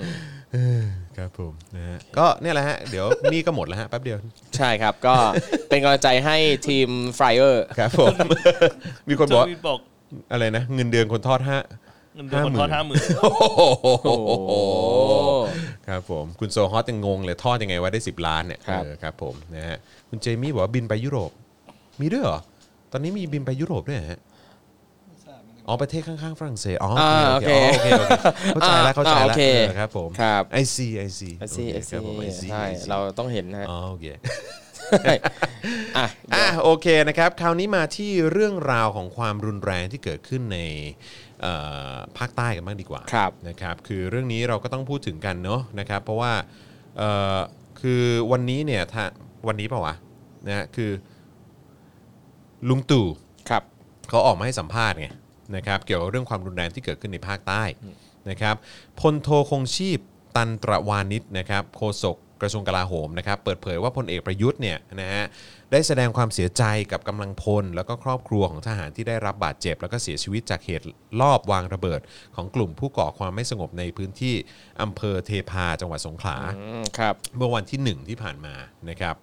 เออครับผมนะฮะก็เนี่ยแหละฮะเดี๋ยวนี่ก็หมดแล้วฮะแป๊บเดียว ใช่ครับก็เป็นกำลังใจให้ทีมไฟเออร์ครับผมมีคนบอกว่าจะมีบอกอะไรนะ เงินเดือนคนทอดห้า เงินเดือนคนทอดห้าหมื่นโอ้โหโอ้โหครับผมคุณโซฮอตยังงงเลยทอดยังไงว่าได้ 10 ล้านเนี่ยครับ เออครับผมนะฮะคุณเจมี่บอกว่าบินไปยุโรป มีด้วยเหรอ ตอนนี้มีบินไปยุโรปด้วยเหรอฮะอ๋อประเทศข้างๆฝรั่งเศสอ๋อโอเคโอเคโอเคโอเคเข้าใจแล้วเข้าใจอ่าแล้วโอเคเออครับผม ครับไอซีไอซีไอซีไอคซีรับผม I see ใช่ I see เราต้องเห็นนะฮะ อ๋อโอเค อะอะโอเคนะครับ คราวนี้มาที่เรื่องราวของความรุนแรงที่เกิดขึ้นในเอ่อภาคใต้กันบ้างดีกว่าครับนะครับคือเรื่องนี้เราก็ต้องพูดถึงกันเนาะนะครับ เพราะว่าเอ่อคือวันนี้เนี่ยถ้าวันนี้เปล่าวะนะฮะคือลุงตู่ครับ เขาออกมาให้สัมภาษณ์ไงนะครับเกี่ยวกับเรื่องความรุนแรงที่เกิดขึ้นในภาคใต้นะครับพลโทคงชีพตันตระวานิชนะครับโฆษก กระทรวงกลาโหมนะครับเปิดเผยว่าพลเอกประยุทธ์เนี่ยนะฮะได้แสดงความเสียใจกับกำลังพล แล้วก็ครอบครัวของทหารที่ได้รับบาดเจ็บ แล้วก็เสียชีวิตจากเหตุลอบวางระเบิด ของกลุ่มผู้ก่อความไม่สงบในพื้นที่อำเภอเทพาจังหวัดสงขลาครับเมื่อวันที่ 1 ที่ผ่านมานะครับ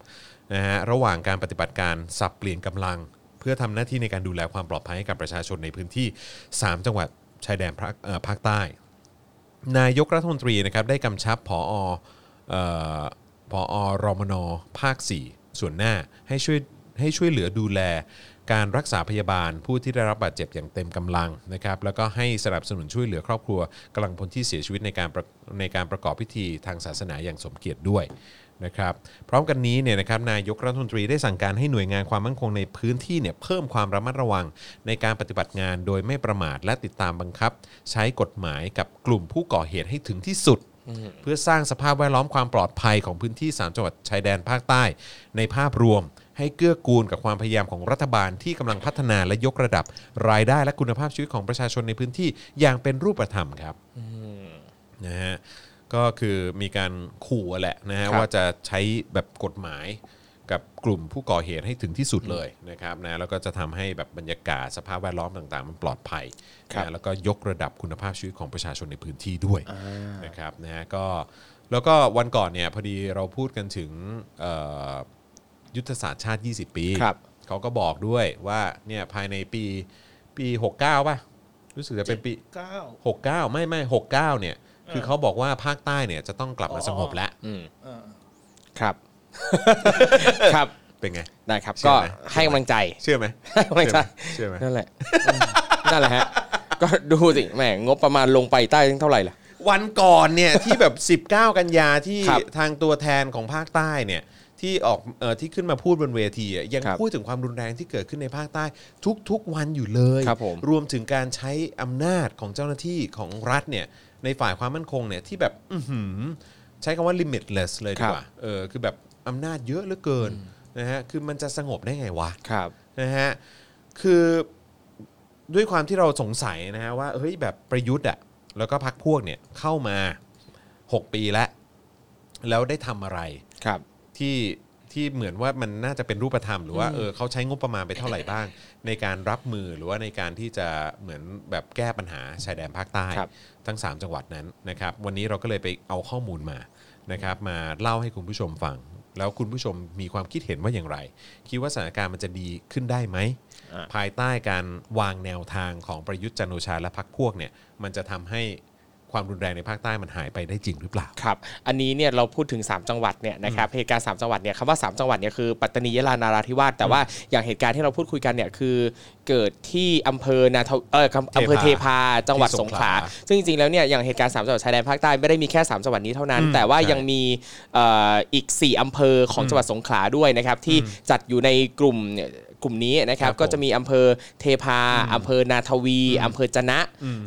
นะฮะระหว่างการปฏิบัติการสับเปลี่ยนกำลัง เพื่อทำหน้าที่ในการดูแลความปลอดภัยให้กับประชาชนในพื้นที่ 3 จังหวัดชายแดนภาคใต้ นายกรัฐมนตรีนะครับได้กำชับผอ อ่อผอรมนภาค 4 ส่วนหน้าให้ช่วยให้ช่วยเหลือดูแลการรักษาพยาบาลผู้ที่ได้รับบาดเจ็บอย่างเต็มกำลังนะครับแล้วก็ให้สนับสนุนช่วยเหลือครอบครัวกำลังพลที่เสียชีวิตในการประในการประกอบพิธีทางศาสนาอย่างสมเกียรติด้วยนะครับพร้อมกันนี้เนี่ยนะครับนายกรัฐมนตรีได้สั่งการให้หน่วยงานความมั่นคงในพื้นที่เนี่ยเพิ่มความระมัดระวังในการปฏิบัติงานโดยไม่ประมาทและติดตามบังคับ ใช้กฎหมายกับกลุ่มผู้ก่อเหตุให้ถึงที่สุด เพื่อสร้างสภาพแวดล้อมความปลอดภัยของพื้นที่ 3 จังหวัดชายแดนภาคใต้ ในภาพรวม ให้เกื้อกูลกับความพยายามของรัฐบาลที่กำลังพัฒนาและยกระดับ รายได้และคุณภาพชีวิตของประชาชนในพื้นที่อย่างเป็นรูปธรรมครับนะฮะก็คือมีการขู่แหละนะฮะว่าจะใช้แบบกฎหมาย กับกลุ่มผู้ก่อเหตุให้ถึงที่สุดเลยนะครับนะแล้วก็จะทำให้แบบบรรยากาศสภาพแวดล้อมต่างๆ มันปลอดภัยครับนะแล้วก็ยกระดับคุณภาพชีวิตของประชาชนในพื้นที่ด้วยนะครับนะฮะก็แล้วก็วันก่อนเนี่ยพอดีเราพูดกันถึงเอ่อยุทธศาสตร์ชาติ 20 ปีครับเขาก็บอกด้วยว่าเนี่ยภายในปีปี 69 ป่ะ รู้สึกจะเป็นปีเก้า69 ไม่ไม่69 เนี่ย คือเขาบอกว่าภาคใต้เนี่ยจะต้องกลับมาสงบแล้วอืมเออครับ ครับเป็นไง ได้ครับเชื่ก็อไหมให้กำลังใจเชื่อไหมให้กำลังใจเชื่อไหมนั่นแหละอืมนั่นแหละฮะ ก็ดูสิแหมงบประมาณลงไปใต้เท่าไหร่ล่ะ วันก่อนเนี่ยที่แบบ 19 กันยาที่ครับทางตัวแทนของภาคใต้เนี่ยที่ออกเอ่อที่ขึ้นมาพูดบนเวทีอะยังครับพูดถึงความรุนแรงที่เกิดขึ้นในภาคใต้ ทุกๆวันอยู่เลยครับผมรวมถึงการใช้อำนาจของเจ้าหน้าที่ของรัฐเนี่ยในฝ่ายความมั่นคงเนี่ยที่แบบอื้อหือใช้คำว่า limitless เลยดีกว่าเออคือแบบ อำนาจเยอะเหลือเกินนะฮะคือมันจะสงบได้ไงวะครับนะฮะคือด้วยความที่เราสงสัยนะฮะว่าเฮ้ยแบบประยุทธ์อะแล้วก็พักพวกเนี่ยเข้ามา 6 ปีแล้ว แล้วได้ทำอะไรครับ ที่ที่เหมือนว่ามันน่าจะเป็นรูปธรรมหรือว่าเออเขาใช้งบประมาณไปเท่าไหร่บ้าง ในการรับมือหรือว่าในการที่จะเหมือนแบบแก้ปัญหาชายแดนภาคใต้ครับทั้ง 3 จังหวัดนั้นนะครับ วันนี้เราก็เลยไปเอาข้อมูลมานะครับ มาเล่าให้คุณผู้ชมฟัง แล้วคุณผู้ชมมีความคิดเห็นว่าอย่างไร คิดว่าสถานการณ์มันจะดีขึ้นได้ไหมอ่าภายใต้การวางแนวทางของประยุทธ์จันทร์โอชาและพรรคพวกเนี่ยมันจะทำให้ ความรุนแรงในภาคใต้มันหายไปได้จริงหรือเปล่าครับ อันนี้เนี่ยเราพูดถึง 3 จังหวัดเนี่ยนะครับเหตุการณ์3จังหวัดเนี่ยคำว่า 3 จังหวัดเนี่ยคือปัตตานียะลานาราธิวาสแต่ว่าอย่างเหตุการณ์ที่เราพูดคุยกันเนี่ยคือเกิดที่อำเภอนาทวเอออำเภอเทพาจังหวัดที่สสงงขขลาลาซึ่งจริงๆแล้วเนี่ยอย่างเหตุการณ์3จังหวัดชายแดนภาคใต้ไม่ได้มีแค่3จังหวัดนี้เท่านั้นอืมแต่ว่าใช่ยังมีเอ่ออีก 4อำเภอของจังหวัดสงขลาด้วยนะครับที่จัดอยู่ในกลุ่มเนี่ย กลุ่มนี้นะครับครับก็จะมีอำเภอเทพาอำเภอนาทวีอำเภอจะนะ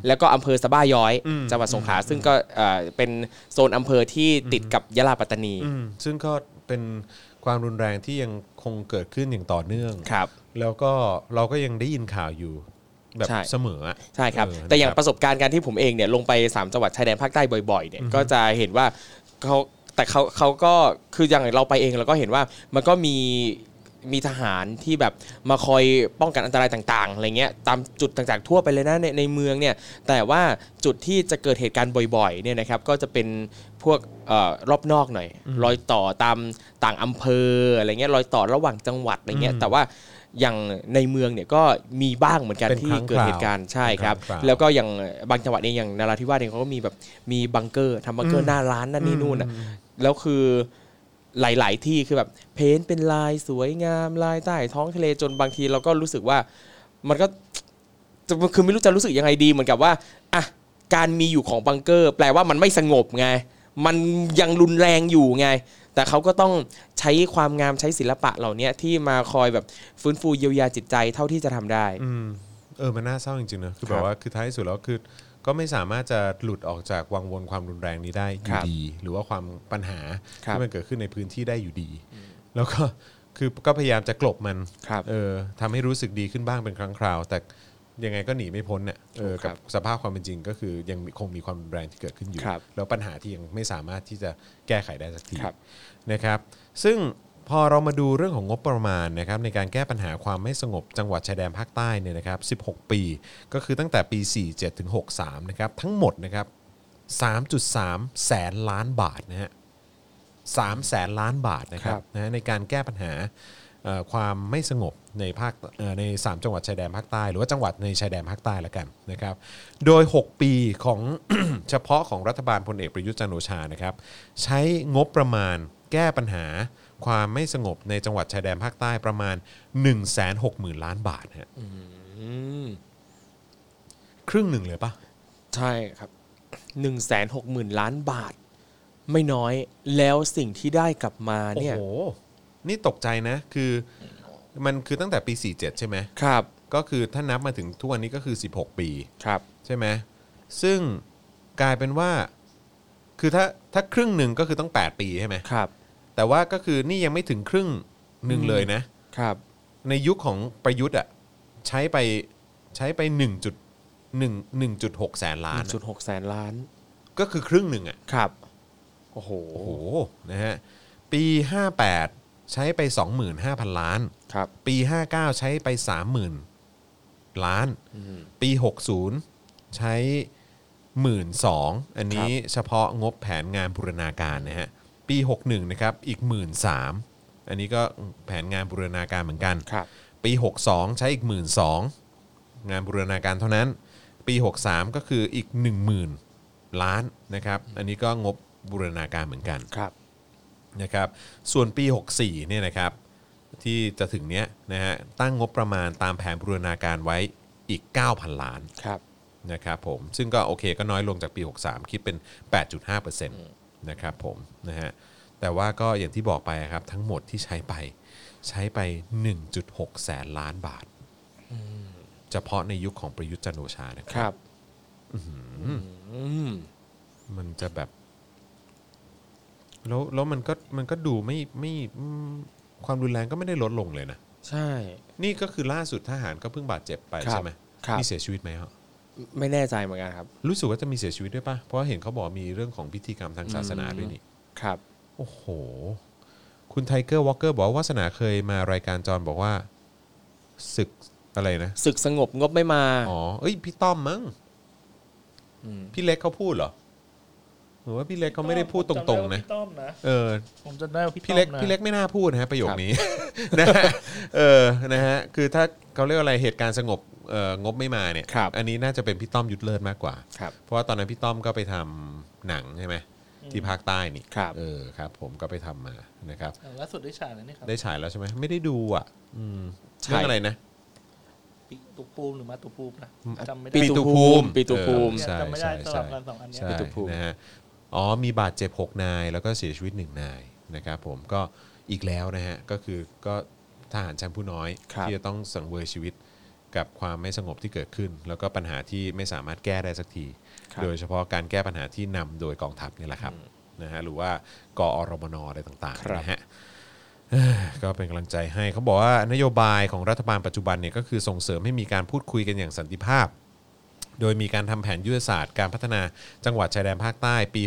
แล้วก็อำเภอสะบ้าย้อยอืมจังหวัดสงขลาซึ่งก็เอ่อเป็นโซนอำเภอที่ติดกับยะลาปัตตานีอืมซึ่งก็เป็นความรุนแรงที่ยังคงเกิดขึ้นอย่างต่อเนื่องครับ แล้วก็เราก็ยังได้ยินข่าวอยู่แบบใช่เสมออะใช่ครับเออแต่อย่างนะครับประสบการณ์การที่ผมเองเนี่ยลงไป 3 จังหวัดชายแดนภาคใต้บ่อยๆเนี่ยก็จะเห็นว่าเขาแต่เขาเขาก็คืออย่างเราไปเองเราก็เห็นว่ามันก็มี มีทหารที่แบบมาคอยป้องกันอันตรายต่างๆอะไรเงี้ยตามจุดต่างๆทั่วไปเลยนะในในเมืองเนี่ยแต่ว่าจุดที่จะเกิดเหตุการณ์บ่อยๆเนี่ยนะครับก็จะเป็นพวกเอ่อรอบนอกหน่อยรอยต่อตามต่างอำเภออะไรเงี้ยรอยต่อระหว่างจังหวัดอะไรเงี้ยแต่ว่าอย่างในเมืองเนี่ยก็มีบ้างเหมือนกันเป็นที่ครั้งเกิดเหตุการณ์ใช่ครับเป็นครั้งคราวแล้วก็อย่างบางจังหวัดเองอย่างนาราธิวาสเองเขาก็มีแบบมีบังเกอร์ทำบังเกอร์หน้าร้านนั่นนี่นู่นอะแล้วคือ หลาย ๆ ที่คือแบบเพ้นเป็นลายสวยงามลายใต้ท้องทะเลจนบางทีเราก็รู้สึกว่ามันก็คือไม่รู้จะรู้สึกยังไงดีเหมือนกับว่าอะการมีอยู่ของบังเกอร์ แปลว่ามันไม่สงบไง มันยังรุนแรงอยู่ไง แต่เขาก็ต้องใช้ความงามใช้ศิลปะเหล่านี้ที่มาคอยแบบฟื้นฟูเยียวยาจิตใจเท่าที่จะทำได้อืมเออมันน่าเศร้าจริงๆนะคือแบบว่าคือท้ายสุดแล้วคือ ก็ไม่สามารถจะหลุดออกจากวังวนความรุนแรงนี้ได้อคยู่รับดี หรือว่าความปัญหาครับที่มันเกิดขึ้นในพื้นที่ได้อยู่ดี แล้วก็คือก็พยายามจะกลบมันครับเออทำให้รู้สึกดีขึ้นบ้างเป็นครั้งคราว แต่ยังไงก็หนีไม่พ้นเนี่ยเออถูกครักับบสภาพความเป็นจริงก็คือยังมีคงมีความรุนแรงที่เกิดขึ้นอยู่ครับแล้วปัญหาที่ยังไม่สามารถที่จะแก้ไขได้สักทีครับนะครับ ซึ่ง พอเรามาดูเรื่องของงบประมาณนะครับในการแก้ปัญหาความไม่สงบจังหวัดชายแดนภาคใต้เนี่ยนะครับ 16 ปี ก็คือตั้งแต่ปี 47ถึง63 นะครับ ทั้งหมดนะครับ 3.3 แสนล้านบาทนะฮะ3แสนล้านบาทนะครับครับนะในการแก้ปัญหาเอ่อความไม่สงบในภาคเอ่อใน 3 จังหวัดชายแดนภาคใต้ หรือว่าจังหวัดในชายแดนภาคใต้ละกันนะครับ โดย 6 ปีของเฉพาะของรัฐบาลพลเอกประยุทธ์จันทร์โอชานะครับ ใช้งบประมาณแก้ปัญหา ความไม่สงบในจังหวัดชายแดนภาคใต้ประมาณ 1 6 0 0 0 0 ล้านบาทฮะอืมครึ่งหนึ่งเลยปะใช่ครับ1นึ่งแสนหกหมื่นล้านบาท ไม่น้อยแล้วสิ่งที่ได้กลับมาโอ้เนี่ยโห นี่ตกใจนะ คือ มันคือตั้งแต่ปี 47 ใช่ไหมครับ ก็คือถ้านับมาถึงทุกวันนี้ก็คือ 16 ปีครับ ใช่ไหมซึ่งกลายเป็นว่า คือถ้าถ้าครึ่งหนึ่งก็คือต้อง 8 ปีใช่ไหมครับ แต่ว่าก็คือนี่ยังไม่ถึงครึ่งหนึ่งเลยนะ ครับ ในยุคของประยุทธ์อะใช้ไปใช้ไป1จุด1 1.6แสนล้านจุดหกแสนล้าน ก็คือครึ่งหนึ่งอะครับ โอ้โห โอ้โหนะฮะปี 58 ใช้ไป 25,000 ล้าน ครับ ปี 59 ใช้ไป 30,000 ล้านปี 60 ใช้12,000อันนี้เฉพาะงบแผนงานบูรณาการนะฮะ ปี 61นะครับอีก 13,000อันนี้ก็แผนงานบูรณาการเหมือนกันครับ ปี 62 ใช้อีก 12,000งานบูรณาการเท่านั้น ปี 63 ก็คืออีก 10,000 ล้านนะครับ อันนี้ก็งบบูรณาการเหมือนกันครับนะครับ ส่วนปี 64เนี่ยนะครับที่จะถึงเนี้ยนะฮะตั้งงบประมาณตามแผนบูรณาการไว้อีก 9,000 ล้านครับนะครับผมซึ่งก็โอเคก็น้อยลงจากปี 63 คิดเป็น 8.5% นะครับผมนะฮะแต่ว่าก็อย่างที่บอกไปครับทั้งหมดที่ใช้ไปใช้ไป 1.6 แสนล้านบาทเฉพาะในยุคของประยุทธ์จันทร์โอชานะคครับรับมมันจะแบบ แล้วแล้วมันก็มันก็ดูไม่ไม่อืมความรุนแรงก็ไม่ได้ลดลงเลยนะ ใช่ นี่ก็คือล่าสุดทหารก็เพิ่งบาดเจ็บไปครับใช่ไหมครับมีเสียชีวิตไหมครับ ไม่แน่ใจเหมือนกันครับ รู้สึกว่าจะมีเสียชีวิตด้วยปะเพราะว่าเห็นเขาบอกมีเรื่องของพิธีกรรมทางศาสนาด้วยนี่ ครับ โอ้โห คุณไทเกอร์วอลเกอร์บอกว่าวาสนาเคยมารายการจอนบอกว่าศึกอะไรนะ ศึกสงบงบไม่มา อ๋อ เอ้ย พี่ต้อมมั้งมพี่เล็กเขาพูดเหรอหรือว่าพี่เล็กเขาไม่ได้พูดตรงๆนะผมจำได้ว่าพี่ต้อมนะ เออ ผมจำได้ว่าพี่พี่เล็กต้อมนะพี่เล็กไม่น่าพูดนะฮะประโยคนี้ นะฮะ เออ นะฮะ คือถ้าเขาเรียกว่าอะไรเหตุการณ์สงบเอ่อ งบไม่มาเนี่ย ครับอันนี้น่าจะเป็นพี่ต้อมยุทธเลิศมากกว่า ครับเพราะว่าตอนนั้นพี่ต้อมก็ไปทำหนังใช่ไหมที่ภาคใต้นี่ครับ เออครับ ผมก็ไปทำมานะครับอ่าล่าสุดได้ฉายแล้วนี่ครับได้ฉายแล้วใช่ไหมไม่ได้ดูอะ อืมใช่เรื่องอะไรนะ ปีตุปูมหรือมาตุปูมนะจำไม่ได้ ปีตุภูมิปีตุภูมิ เออใช่จำไม่ได้ใช่สลัใช่บกันสองอันเนี้ย ใช่ปีตุภูมิ นะฮะอ๋อมีบาดเจ็บ 6 นาย แล้วก็เสียชีวิต 1 นายนะครับผมก็อีกแล้วนะฮะ ก็คือก็ทหารชั้นผู้น้อย ครับ ที่จะต้องสังเวยชีวิต กับความไม่สงบที่เกิดขึ้น แล้วก็ปัญหาที่ไม่สามารถแก้ได้สักทีครับโดยเฉพาะการแก้ปัญหาที่นำโดยกองทัพนี่แหละครับนะฮะหรือว่ากอรมนอะไรต่างครับๆนะฮะเอ้อก็เป็นกำลังใจให้เขาบอกว่านโยบายของรัฐบาลปัจจุบันเนี่ยก็คือส่งเสริมให้มีการพูดคุยกันอย่างสันติภาพ โดยมีการทำแผนยุทธศาสตร์การพัฒนาจังหวัดชายแดนภาคใต้ปี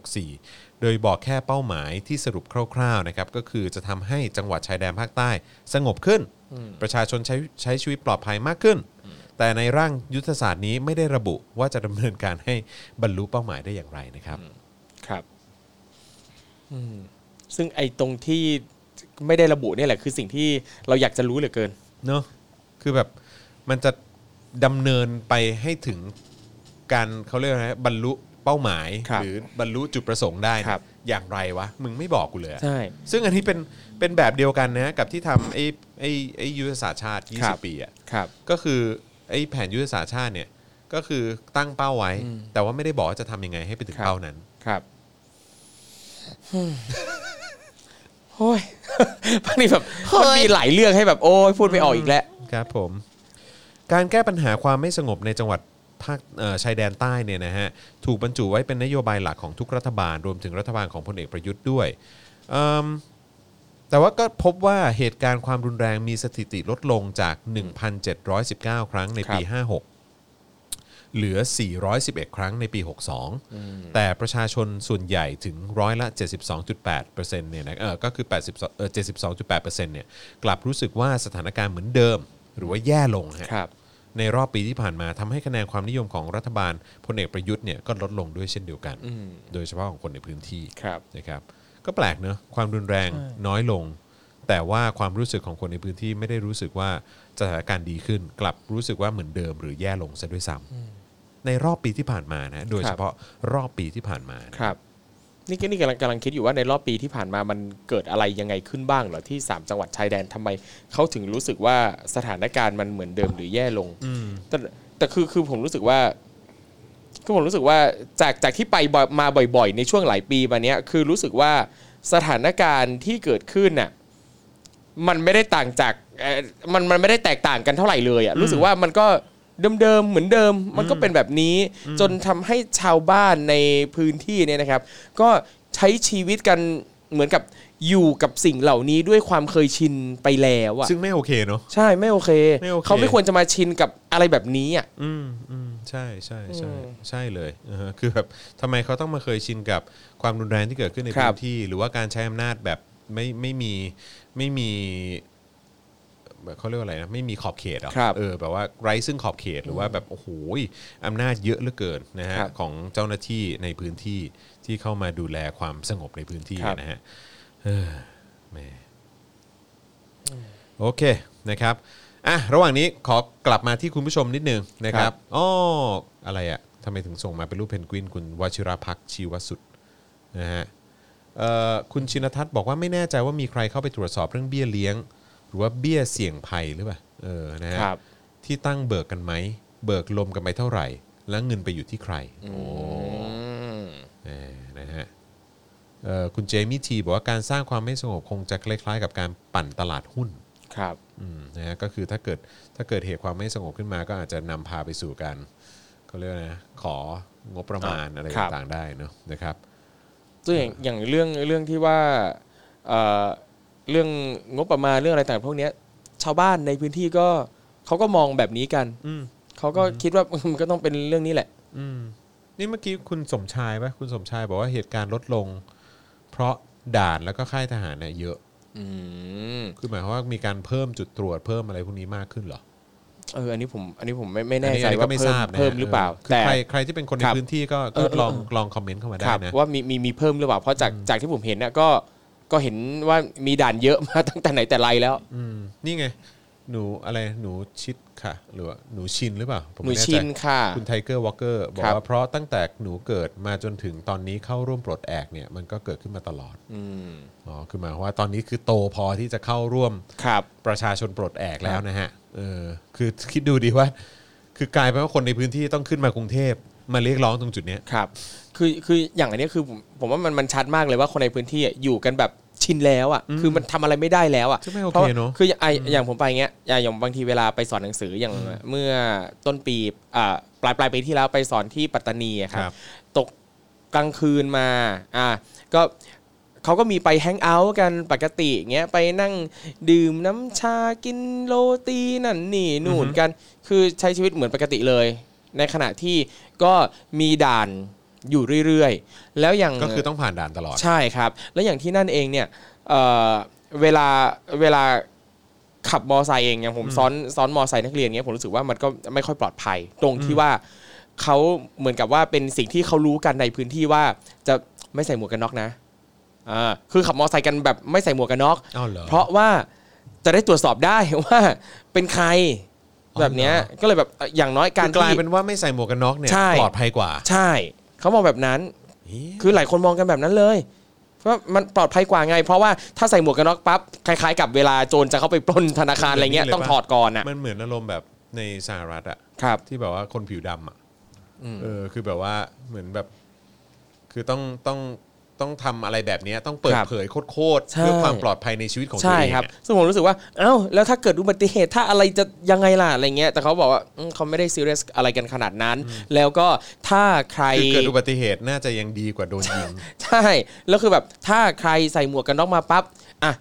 63-64 โดยบอกแค่เป้าหมายที่สรุปคร่าวๆนะครับก็คือจะทำให้จังหวัดชายแดนภาคใต้สงบขึ้น ประชาชนใช้ใช้ชีวิตปลอดภัยมากขึ้น แต่ในร่างยุทธศาสตร์นี้ไม่ได้ระบุว่าจะดำเนินการให้บรรลุเป้าหมายได้อย่างไรนะครับ ครับอืมซึ่งไอ้ตรงที่ไม่ได้ระบุเนี่ยแหละคือสิ่งที่เราอยากจะรู้เหลือเกิน เนอะคือแบบมันจะดำเนินไปให้ถึงการเขาเรียกอะไรนะบรรลุ เป้าหมาย ครับหรือบรรลุจุดประสงค์ได้เนี่ยครับ อย่างไรวะ มึงไม่บอกกูเลยอะ ใช่ ซึ่งอันนี้เป็นเป็นแบบเดียวกันนะกับที่ทำไอ้ไอ้ไอ้ยุทธศาสตร์ชาติ ครับ 20 ปีอะครับ ก็คือไอ้แผนยุทธศาสตร์ชาติเนี่ยก็คือตั้งเป้าไว้ อืมแต่ว่าไม่ได้บอกว่าจะทำยังไงให้ไปถึงครับ เป้านั้น ครับโอ้ยบางทีแบบมันมีหลายเรื่องให้แบบโอ้ยพูดไม่ออกอีกแล้ว ครับผม การแก้ปัญหาความไม่สงบในจังหวัด ภาคเอ่อชายแดนใต้เนี่ยนะฮะถูกบรรจุไว้เป็นนโยบายหลักของทุกรัฐบาลรวมถึงรัฐบาลของพลเอกประยุทธ์ด้วยเอิ่มแต่ว่าก็พบว่าเหตุการณ์ความรุนแรงมีสถิติลดลงจาก 1,719 ครั้งในปี 56 เหลือ 411 ครั้งในปี 62 แต่ประชาชนส่วนใหญ่ถึงร้อยละ 72.8%เนี่ยนะเออก็คือ80เออ72.8%เนี่ยกลับรู้สึกว่าสถานการณ์เหมือนเดิม หรือว่าแย่ลงฮะครับ ในรอบปีที่ผ่านมาทำให้คะแนนความนิยมของรัฐบาลพลเอกประยุทธ์เนี่ยก็ลดลงด้วยเช่นเดียวกันอืมโดยเฉพาะของคนในพื้นที่ครับนะครับ ก็แปลกเนอะความรุนแรงน้อยลง แต่ว่าความรู้สึกของคนในพื้นที่ไม่ได้รู้สึกว่าสถานการณ์ดีขึ้น กลับรู้สึกว่าเหมือนเดิม หรือแย่ลงซะด้วยซ้ำในรอบปีที่ผ่านมานะโดยเฉพาะรอบปีที่ผ่านมานะครับ นี่ก็นี่กำลังกำลังคิดอยู่ว่าในรอบปีที่ผ่านมามันเกิดอะไรยังไงขึ้นบ้างเหรอที่ 3 จังหวัดชายแดนทำไมเขาถึงรู้สึกว่าสถานการณ์มันเหมือนเดิมหรือแย่ลงอืมแต่แต่คือคือผมรู้สึกว่าคือผมรู้สึกว่าจากจากที่ไปบ่อยมาบ่อย ๆ ในช่วงหลายปีมาเนี้ยคือรู้สึกว่าสถานการณ์ที่เกิดขึ้นน่ะมันไม่ได้ต่างจากเอ่อมันมันไม่ได้แตกต่างกันเท่าไหร่เลยอะรู้สึกว่ามันก็ เดิมๆเหมือนเดิมมันก็เป็นแบบนี้ จนทำให้ชาวบ้านในพื้นที่เนี่ยนะครับ ก็ใช้ชีวิตกันเหมือนกับอยู่กับสิ่งเหล่านี้ด้วยความเคยชินไปแล้วอะซึ่งไม่โอเคเนาะใช่ไม่โอเคไม่โอเคเขาไม่ควรจะมาชินกับอะไรแบบนี้อะอืมอืมใช่ใช่ใช่อืมใช่เลยอ่าฮะคือแบบทำไมเขาต้องมาเคยชินกับความรุนแรงที่เกิดขึ้นในครัพื้บนที่ หรือว่าการใช้อำนาจแบบไม่ไม่มีไม่มีแบบ เขาเรียกว่าอะไรนะไม่มีขอบเขตเหรอครับเออแบบว่าไร้ซึ่งขอบเขตหรือว่าแบบโอ้โหอำนาจเยอะเหลือเกินนะฮะครับของเจ้าหน้าที่ในพื้นที่ที่เข้ามาดูแลความสงบในพื้นที่ครับนะฮะเออแหม่โอเคนะครับอะระหว่างนี้ขอกลับมาที่คุณผู้ชมนิดนึงนะครับอ๋ออะไรอะทำไมถึงส่งมาเป็นรูปเพนกวินคุณวชิรพักษ์ชีวสุดนะฮะเอ่อคุณชินทัศน์บอกว่าไม่แน่ใจว่ามีใครเข้าไปตรวจสอบเรื่องเบี้ยเลี้ยงห รือว่าเบี้ยเสี่ยงภัยหรือเปล่าเออนะฮะครับที่ตั้งเบิกกันไหม เบิกลมกันไปเท่าไหร่ แล้วเงินไปอยู่ที่ใครโอ้อืมแหมนะฮะเอ่อคุณเจมี่ทีบอกว่าการสร้างความไม่สงบคงจะคล้ายๆ กับการปั่นตลาดหุ้น ครับ อืมนะฮะก็คือถ้าเกิดถ้าเกิดเหตุความไม่สงบขึ้นมาก็อาจจะนำพาไปสู่การเขาเรียกว่านะของบประมาณอะไรครับ ต่างๆได้เนอะนะครับ ซึ่งอย่างอย่างเรื่องเรื่องที่ว่าเอ่อ เรื่องงบประมาณเรื่องอะไรต่างพวกเนี้ย ชาวบ้านในพื้นที่ก็เขาก็มองแบบนี้กันอืมเขาก็คิดว่ามันก็ต้องเป็นเรื่องนี้แหละ อืมนี่เมื่อกี้คุณสมชายปะคุณสมชายบอกว่าเหตุการณ์ลดลง เพราะด่านแล้วก็ค่ายทหารเนี่ยเยอะอืมคือหมายความว่ามีการเพิ่มจุดตรวจเพิ่มอะไรพวกนี้มากขึ้นเหรอเอออันนี้ผมอันนี้ผมไม่ไม่แน่อันนี้ใจอันนี้ว่าก็ไม่เพิ่ทมราบนะเพิ่มหรือเปล่าคือแต่ใครใครที่เป็นคนในครับพื้นที่ก็เอก็อเออลองลองคอมเมนต์เข้ามาได้ครับนะว่ามีมีมีเพิ่มหรือเปล่าเพราะจากจากที่ผมเห็นเนี่ยก็ ก็เห็นว่ามีด่านเยอะมาตั้งแต่ไหนแต่ไรแล้ว อืมนี่ไง หนูอะไรหนูชิดค่ะ หรือว่าหนูชินหรือเปล่าผมหนูไม่แใจชินค่ะ คุณไทเกอร์วอลเกอร์บอกครับ ว่าเพราะตั้งแต่หนูเกิดมาจนถึงตอนนี้เข้าร่วมปลดแอกเนี่ยมันก็เกิดขึ้นมาตลอดอืมอ๋อคือหมายความว่าตอนนี้คือโตพอที่จะเข้าร่วม ครับ ประชาชนปลดแอกแล้วนะฮะ เออ คือคิดดูดีว่า คือกลายเป็นว่าคนในพื้นที่ต้องขึ้นมากรุงเทพมาเรียกร้องตรงจุดเนี้ย ครับ คือคืออย่างอันเนี้ยคือผมผมว่ามันมันชัดมากเลยว่าคนในพื้นที่อะอยู่กันแบบชินแล้วอะ คือมันทำอะไรไม่ได้แล้วอะซึ่งไม่โอเคเพราะเนอะ คืออย่างไออย่างผมไปเงี้ยอย่างอย่างบางทีเวลาไปสอนหนังสืออย่างเมื่อต้นปีอ่าปลายปลายปีที่แล้วไปสอนที่ปัตตานีอะครับครับตกกลางคืนมาอ่าก็เขาก็มีไปแฮงเอาท์กันปกติเงี้ยไปนั่งดื่มน้ำชากินโรตีนั่นนี่นู่นกัน คือใช้ชีวิตเหมือนปกติเลย ในขณะที่ก็มีด่าน อยู่เรื่อยๆ แล้วอย่างก็คือต้องผ่านด่านตลอด ใช่ครับ แล้วอย่างที่นั่นเองเนี่ยเอ่อเวลาเวลาขับมอไซค์เองอย่างผมซ้อนซ้อนมอไซค์นักเรียนเงี้ยผมรู้สึกว่ามันก็ไม่ค่อยปลอดภัย ตรงที่ว่าเขาเหมือนกับว่าเป็นสิ่งที่เขารู้กันในพื้นที่ว่าจะไม่ใส่หมวกกันน็อกนะอ่าคือขับมอไซค์กันแบบไม่ใส่หมวกกันน็อกอ้าวเหรอเพราะว่าจะได้ตรวจสอบได้ว่าเป็นใครอ๋อแบบเนี้ยเหรอก็เลยแบบอย่างน้อยการคือกลายที่เป็นว่าไม่ใส่หมวกกันน็อกเนี่ยใช่ปลอดภัยกว่า ใช่ เขามองแบบนั้น คือหลายคนมองกันแบบนั้นเลยเพราะมันปลอดภัยกว่าไง เพราะว่าถ้าใส่หมวกกันน็อกปั๊บคล้ายๆ กับเวลาโจรจะเข้าไปปล้นธนาคารอะไรเงี้ยเหมือนนี่เลยต้องปะถอดก่อนอะมันเหมือนอารมณ์แบบในสหรัฐอะครับที่แบบว่าคนผิวดำอะอืมเออคือแบบว่าเหมือนแบบ คือต้องต้อง ต้องทำอะไรแบบเนี้ยต้องเปิดครับเผยโคตรๆใช่ เพื่อความปลอดภัยในชีวิตของตัวใช่เองครับอะ ซึ่งผมรู้สึกว่า เอ้า แล้วถ้าเกิดอุบัติเหตุ ถ้าอะไรจะยังไงล่ะ อะไรเงี้ย แต่เขาบอกว่าอืมเขาไม่ได้ซีเรียสอะไรกันขนาดนั้น แล้วก็ถ้าใคร คือเกิดอุบัติเหตุน่าจะยังดีกว่าโดนยิง ใช่ แล้วคือแบบ ถ้าใครใส่หมวกกันน็อกมาปั๊บ อะ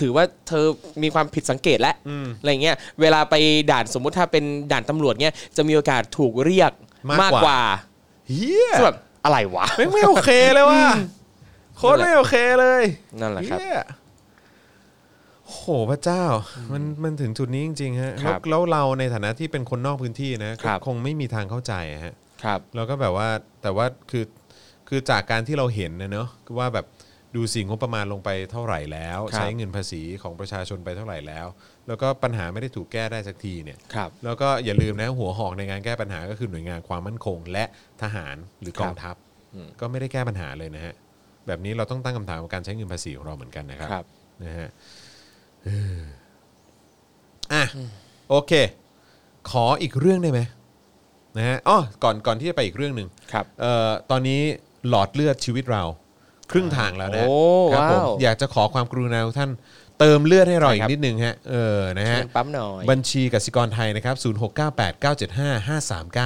ถือว่าเธอมีความผิดสังเกตแล้วอืมอะไรเงี้ย เวลาไปด่านสมมุติถ้าเป็นด่านตำรวจเงี้ย จะมีโอกาสถูกเรียกมากมากกว่ากว่าเฮียซึ่งแบบอะไรวะ ไม่ไม่โอเคเลยว่ะ โคตรไม่โอเคเลยนั่นแหละครับเหี้ยโหพระเจ้า มันมันถึงจุดนี้จริงๆฮะครับแล้วแล้วเราในฐานะที่เป็นคนนอกพื้นที่นะครับคงไม่มีทางเข้าใจอะฮะครับเราก็แบบว่าแต่ว่าคือคือจากการที่เราเห็นนะเนอะคือว่าแบบดูสิ่งงบประมาณลงไปเท่าไหร่แล้วครับใช้เงินภาษีของประชาชนไปเท่าไหร่แล้ว แล้วก็ปัญหาไม่ได้ถูกแก้ได้สักทีเนี่ยครับแล้วก็อย่าลืมนะหัวหอกในการแก้ปัญหาก็คือหน่วยงานความมั่นคง และทหารหรือกองทัพอืมก็ไม่ได้แก้ปัญหาเลยนะฮะ แบบนี้เราต้องตั้งคำถามกับการใช้เงินภาษีของเราเหมือนกันนะครับครับ นะฮะเอออะโอเค ขออีกเรื่องได้ไหมนะฮะอ๋อก่อนก่อนที่จะไปอีกเรื่องหนึ่งครับ เอ่อตอนนี้หลอดเลือดชีวิตเรา ครึ่งทางแล้วนะโอ้ครับผมว้าวอยากจะขอความกรุณาทุกท่านเติมเลือดให้เราใช่อีครักบ นิดนึงฮะเออนะฮะเชิญปั๊มหน่อย บัญชีกสิกรไทยนะครับ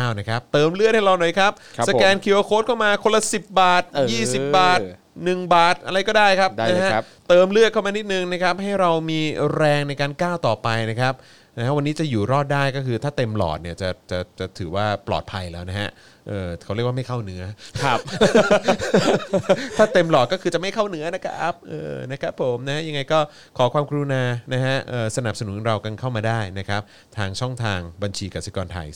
0698975539 นะครับ เติมเลือดให้เราหน่อยครับ ครับสแกน QR Code เข้ามาคนละ 10 บาท เออ20 บาท 1 บาทอะไรก็ได้ครับได้เลยนะฮะครับ เติมเลือดเข้ามานิดนึงนะครับให้เรามีแรงในการก้าวต่อไปนะครับ นะฮะวันนี้จะอยู่รอดได้ก็คือถ้าเต็มหลอดเนี่ยจะจะจะถือว่าปลอดภัยแล้วนะฮะเออเขาเรียกว่าไม่เข้าเนื้อครับ ถ้าเต็มหลอดก็คือจะไม่เข้าเนื้อนะครับเออนะครับผมนะยังไงก็ขอความกรุณานะฮะเออสนับสนุนเรากันเข้ามาได้นะครับ ทางช่องทางบัญชีกสิกรไทย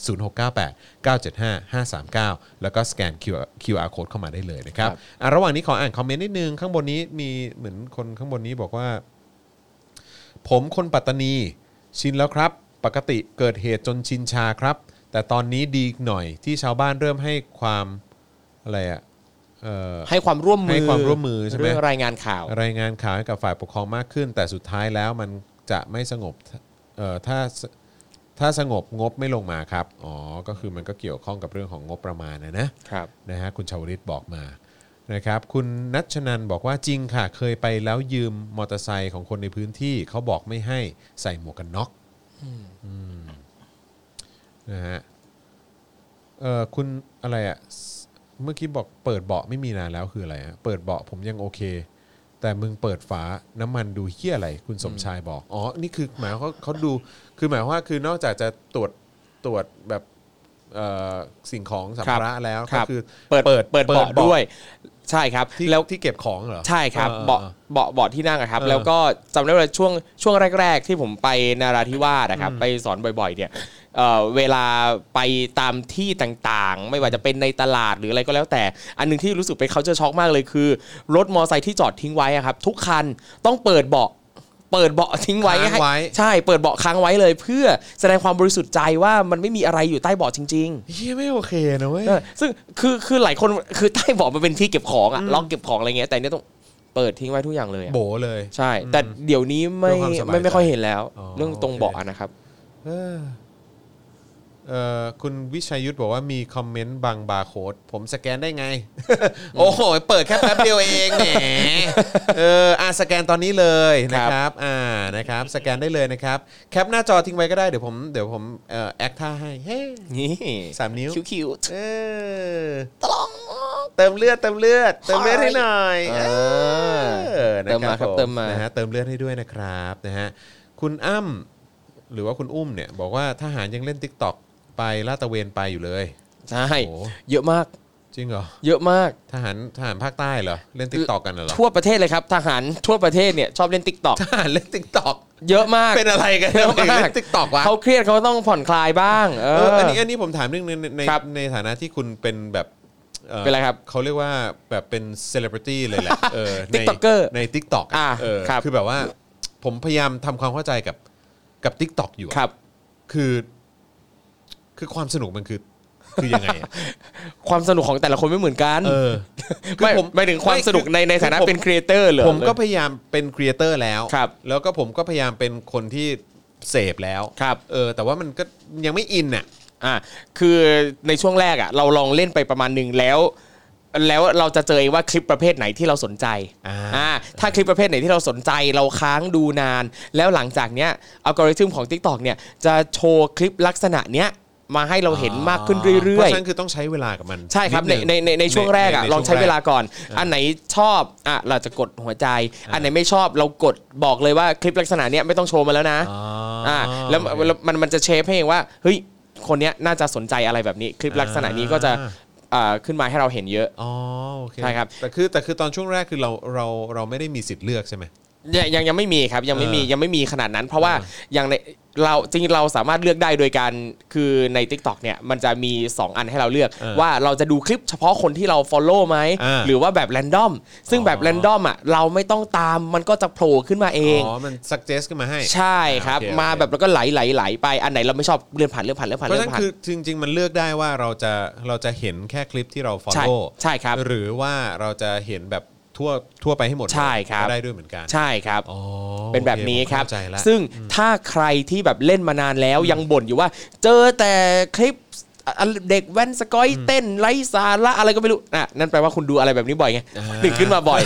0698 975 539 แล้วก็สแกน QR QR code เข้ามาได้เลยนะครับครับอะระหว่างนี้ขออ่านคอมเมนต์นิดนึง ข้างบนนี้มีเหมือนคนข้างบนนี้บอกว่า ผมคนปัตตานี ชินแล้วครับ ปกติเกิดเหตุจนชินชาครับ แต่ตอนนี้ดีหน่อยที่ชาวบ้านเริ่มให้ความอะไรอะเอ่อให้ความร่วมมือให้ความร่วมมือใช่ไหมเรื่องรายงานข่าว รายงานข่าวให้กับฝ่ายปกครองมากขึ้น แต่สุดท้ายแล้วมันจะไม่สงบเอ่อถ้าถ้าสงบงบไม่ลงมาครับ อ๋อ ก็คือมันก็เกี่ยวข้องกับเรื่องของงบประมาณนะนะครับนะฮะคุณชาวริตบอกมา นะครับคุณนัชนันบอกว่าจริงค่ะ เคยไปแล้วยืมมอเตอร์ไซค์ของคนในพื้นที่เขาบอกไม่ให้ใส่หมวกกันน็อกอืมนะฮะเออคุณอะไรอะเมื่อกี้บอกเปิดเบาะไม่มีนานแล้วคืออะไรฮะเปิดเบาะผมยังโอเค แต่มึงเปิดฝาน้ำมันดูเฮี้ยอะไร คุณสมชายบอก อ๋อ นี่คือหมายว่าเขาเขาดู คือหมายว่าคือนอกจากจะตรวจตรวจแบบเอ่อสิ่งของสัมภาระแล้วคก็รับคือเปิดเปิดเปิดเบาะด้วย ใช่ครับที่แล้วที่เก็บของเหรอ ใช่ครับออเบาะออเบาะเบาะที่นั่งอะครับเออแล้วก็จำได้ว่าช่วงช่วงแรก ๆ ที่ผมไปนาราธิวาสนะครับไปสอนบ่อย ๆ เนี่ยเอ่อเวลาไปตามที่ต่างๆ ไม่ว่าจะเป็นในตลาดหรืออะไรก็แล้วแต่ อันหนึงที่รู้สึกเป็นเขาจะช็อกมากเลยคือ รถมอไซค์ที่จอดทิ้งไว้อะครับ ทุกคันต้องเปิดเบาะ เปิดเบาะทิ้งไว้ค้างไว้ให้ใช่เปิดเบาะค้างไว้เลย เพื่อแสดงความบริสุทธิ์ใจว่ามันไม่มีอะไรอยู่ใต้เบาะจริง ๆ เฮียไม่โอเคนะเว้ย เออซึ่งคือคือหลายคนคือใต้เบาะมันเป็นที่เก็บของอะล็อกเก็บของอะไรเงี้ยแต่เนี่ยต้องเปิดทิ้งไว้ทุกอย่างเลยอะโบเลย ใช่ แต่เดี๋ยวนี้ไม่เพื่อความสบายใจไม่ไม่ค่อยเห็นแล้ว อ๋อเรื่องตรงโอเค เบาะอะนะครับ เออเอ่อ คุณวิชัยยุทธบอกว่ามีคอมเมนต์บางบาร์โค้ดผมสแกนได้ไง โอ้โห เปิดแค่แป๊บเดียวเองแหมเอออะสแกนตอนนี้เลยนะครับครัรับบอ่านะครับสแกนได้เลยนะครับแคปหน้าจอทิ้งไว้ก็ได้เดี๋ยวผมเดี๋ยวผมเอ่อแอคท่าให้เฮ้นี่สามนิ้วคิ้วเออเติมเลือดเติมเลือดเติมเลือดให้หน่อยๆเออเออนะเติมมาครับผเติมมานะฮะเติมเลือดให้ด้วยนะครับนะฮะคุณอ้ำหรือว่าคุณอุ้มเนี่ยบอกว่าทหารยังเล่น TikTok ไปลาดตระเวนไปอยู่เลยใช่โอ้เยอะมาก จริงเหรอ เยอะมาก ทหารทหารภาคใต้เหรอ เล่น TikTok กันเหรอทั่วประเทศเลยครับ ทหารทั่วประเทศเนี่ยชอบเล่น TikTok ทหารเล่น TikTok เยอะมาก เป็นอะไรกันเยอะทำไมมากเล่น TikTok วะเขาเครียดเขาต้องผ่อนคลายบ้าง เอเอออ อันนี้อันนี้ผมถามเรื่องนึงในในครับในฐานะที่คุณเป็นแบบอ่อเป็นอะไรครับเขาเรียกว่าแบบเป็นเซเลบริตี้เลยแหละเออใน TikToker ใน TikTok อ่าเออครับ คือแบบว่า ผมพยายามทำความเข้าใจกับกับ TikTok อยู่อะ ครับ คือ คือความสนุกมันคือคือยังไงอะ ความสนุกของแต่ละคนไม่เหมือนกันเออไม่ไม่ถึงความสนุกในในฐานะเป็น creator เหรอ ผมก็พยายามเป็น creator แล้ว ครับแล้วก็ผมก็พยายามเป็นคนที่เสพแล้วครับ เออ แต่ว่ามันก็ยังไม่อินอะ อะคือในช่วงแรกอะเราลองเล่นไปประมาณหนึ่งแล้ว แล้วเราจะเจอเองว่าคลิปประเภทไหนที่เราสนใจอ่าอ่าถ้าคลิปประเภทไหนที่เราสนใจเราค้างดูนาน แล้วหลังจากเนี้ยอัลกอริทึมของ TikTok เนี่ยจะโชว์คลิปลักษณะเนี้ย มาให้เราเห็นมากขึ้นเพเรื่อราะยฉะนั้นคือต้องใช้เวลากับมันๆใช่ครับในดงในในในช่วงแรกอะในในลองใช้ช่วงแรกเวลาก่อน อันไหนชอบอะเราจะกดหัวใจ อันไหนไม่ชอบเรากดบอกเลยว่าคลิปลักษณะเนี้ยไม่ต้องโชว์มาแล้วนะอ๋ออ่าแล้วโอเคแล้วมันมันจะเชฟให้เองว่าเฮ้ยคนเนี้ยน่าจะสนใจอะไรแบบนี้คลิปลักษณะนี้ก็จะอ่าอ่าขึ้นมาให้เราเห็นเยอะ อ๋อโอเคใช่ครับ แต่คือแต่คือตอนช่วงแรกคือเราเราเราไม่ได้มีสิทธิ์เลือกใช่ไหมยังยังยังไม่มีครับยังไม่มีเออยังไม่มีขนาดนั้น เพราะว่าเอออย่างใน เราจริงๆเราสามารถเลือกได้โดยการคือใน Tik t o อกเนี่ยมันจะมี 2 อันให้เราเลือกเออว่าเราจะดูคลิปเฉพาะคนที่เรา Follow ไหมอ่าหรือว่าแบบ r รนดอมซึ่งแบบอ๋อ r รนดอมอะเราไม่ต้องตามมันก็จะโผล่ขึ้นมาเอง อ๋อ มัน suggest ขึ้นมาให้ ใช่ครับโอเคมาโอเคแบบแล้วก็ไหลไหลไหลไปอันไหนเราไม่ชอบเลื่อนผ่านเลื่อนผ่านเลื่อนผ่านเพราะเลื่ฉะอนั้นนผ่าน คือจริง ๆ มันเลือกได้ว่าเราจะเราจะเห็นแค่คลิปที่เรา ใช่ follow ใช่ครับ หรือว่าเราจะเห็นแบบ ทั่วทั่วไปให้หมดใช่ครับก็ได้ด้วยเหมือนกันใช่ครับอ๋อเป็นแบบนี้ครับโอเผมเข้าใจละซึ่งถ้าใครที่แบบเล่นมานานแล้วยังบ่นอยู่ว่า เจอแต่คลิปอะ เด็กแว้นสกอยเต้นไร้สาระอะไรก็ไม่รู้อะนั่นแปลว่าคุณดูอะไรแบบนี้บ่อยไงดึกขึ้นมาบ่อย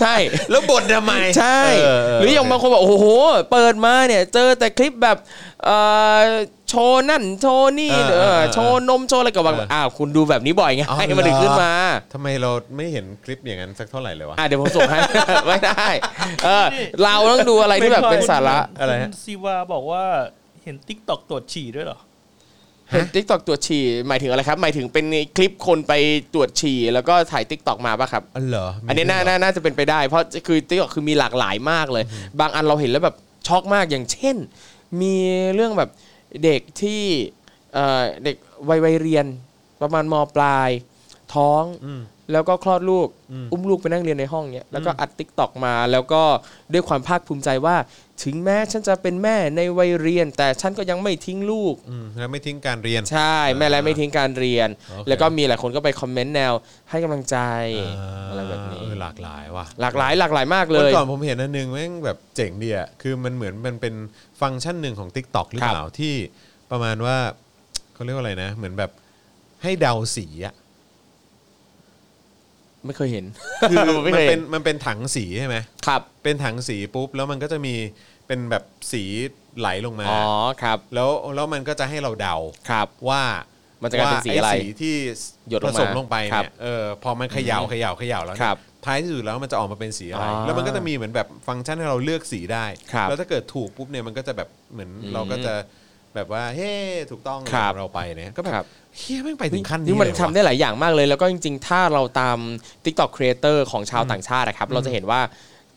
ใช่ แล้วบ่นทำไมใช่เเหรืออย่างบางคนบอกโอ้โห เปิดมาเนี่ยเจอแต่คลิปแบบเอ่อโชว์นั่นโชว์นี่เออเออเออโชว์นมโชว์อะไรกับว่าเอออ้อ้าวคุณดูแบบนี้บ่อยไงอ๋อให้มันถึงขึ้นมาทำไมเราไม่เห็นคลิปอย่างนั้นสักเท่าไหร่เลยวะอะเดี๋ยวผมส่งให้ไม่ได้เออเราต้องดูอะไรที่แบบเป็นสาระอะไรฮะคุณซีวาบอกว่าเห็น TikTok ตรวจฉี่ด้วยเหรอ เห็น TikTok ตรวจฉี่หมายถึงอะไรครับ หมายถึงเป็นคลิปคนไปตรวจฉี่แล้วก็ถ่าย TikTok มาป่ะครับอ๋อเหรอมีอันนี้น่าด้วยเหรน่าน่าจะเป็นไปได้ เพราะคือ TikTok คือมีหลากหลายมากเลย บางอันเราเห็นแล้วแบบช็อกมากอย่างเช่น มีเรื่องแบบเด็กที่เอ่อเด็กวัยวัยเรียนประมาณมปลายท้องอืม แล้วก็คลอดลูกอืมอุ้มลูกไปนั่งเรียนในห้องเนี้ยแล้วก็อัด TikTok มา แล้วก็ด้วยความภาคภูมิใจว่า ถึงแม้ฉันจะเป็นแม่ในวัยเรียน แต่ฉันก็ยังไม่ทิ้งลูกอืมแล้วไม่ทิ้งการเรียน ใช่ แม่และไม่ทิ้งการเรียนโอเคแล้วก็มีหลายคนก็ไปคอมเมนต์แนวให้กำลังใจอะไรแบบนี้เออหลากหลายว่ะหลากหลายหลากหลายมากเลวันยก่อนผมเห็นอันนึงแม่งแบบเจ๋งดีอะคือมันเหมือนมันเป็นฟังก์ชันหนึ่งของ Tik t o อกหรือครับเปล่าที่ประมาณว่าเขาเรียกว่าอะไรนะ เหมือนแบบให้เดาสีอะ ไม่เคยเห็นคือไม่มันเคยเป็เห็นนมันเป็นถังสีใช่ไหมครับ เป็นถังสีปุ๊บแล้วมันก็จะมีเป็นแบบสีไหลลงมา อ๋อครับแล้วแล้วมันก็จะให้เราเดาครับ ว่ามันจะกลายเป็นสีอะไรว่สีที่หยดลผงมาสมลงไปครัเนี่บยเออพอมันเขย่าเขย่าเขย่าแล้วคเนี่ยรับท้ายที่สุดแล้วมันจะออกมาเป็นสีอะไร อ๋อแล้วมันก็จะมีเหมือนแบบฟังก์ชันให้เราเลือกสีได้ครับแล้วถ้าเกิดถูกปุ๊บเนี่ยมันก็จะแบบเหมือนอืมเราก็จะแบบว่าเฮ้ถูกต้องครับเราไปเนี่ยก็แบครับบ เฮียแม่งไปถึงขั้นนี้นี่มันเลยวะ ทำได้หลายอย่างมากเลย แล้วก็จริงๆ ถ้าเราตาม TikTok Creator ของชาวต่างชาตินะครับ เราจะเห็นว่า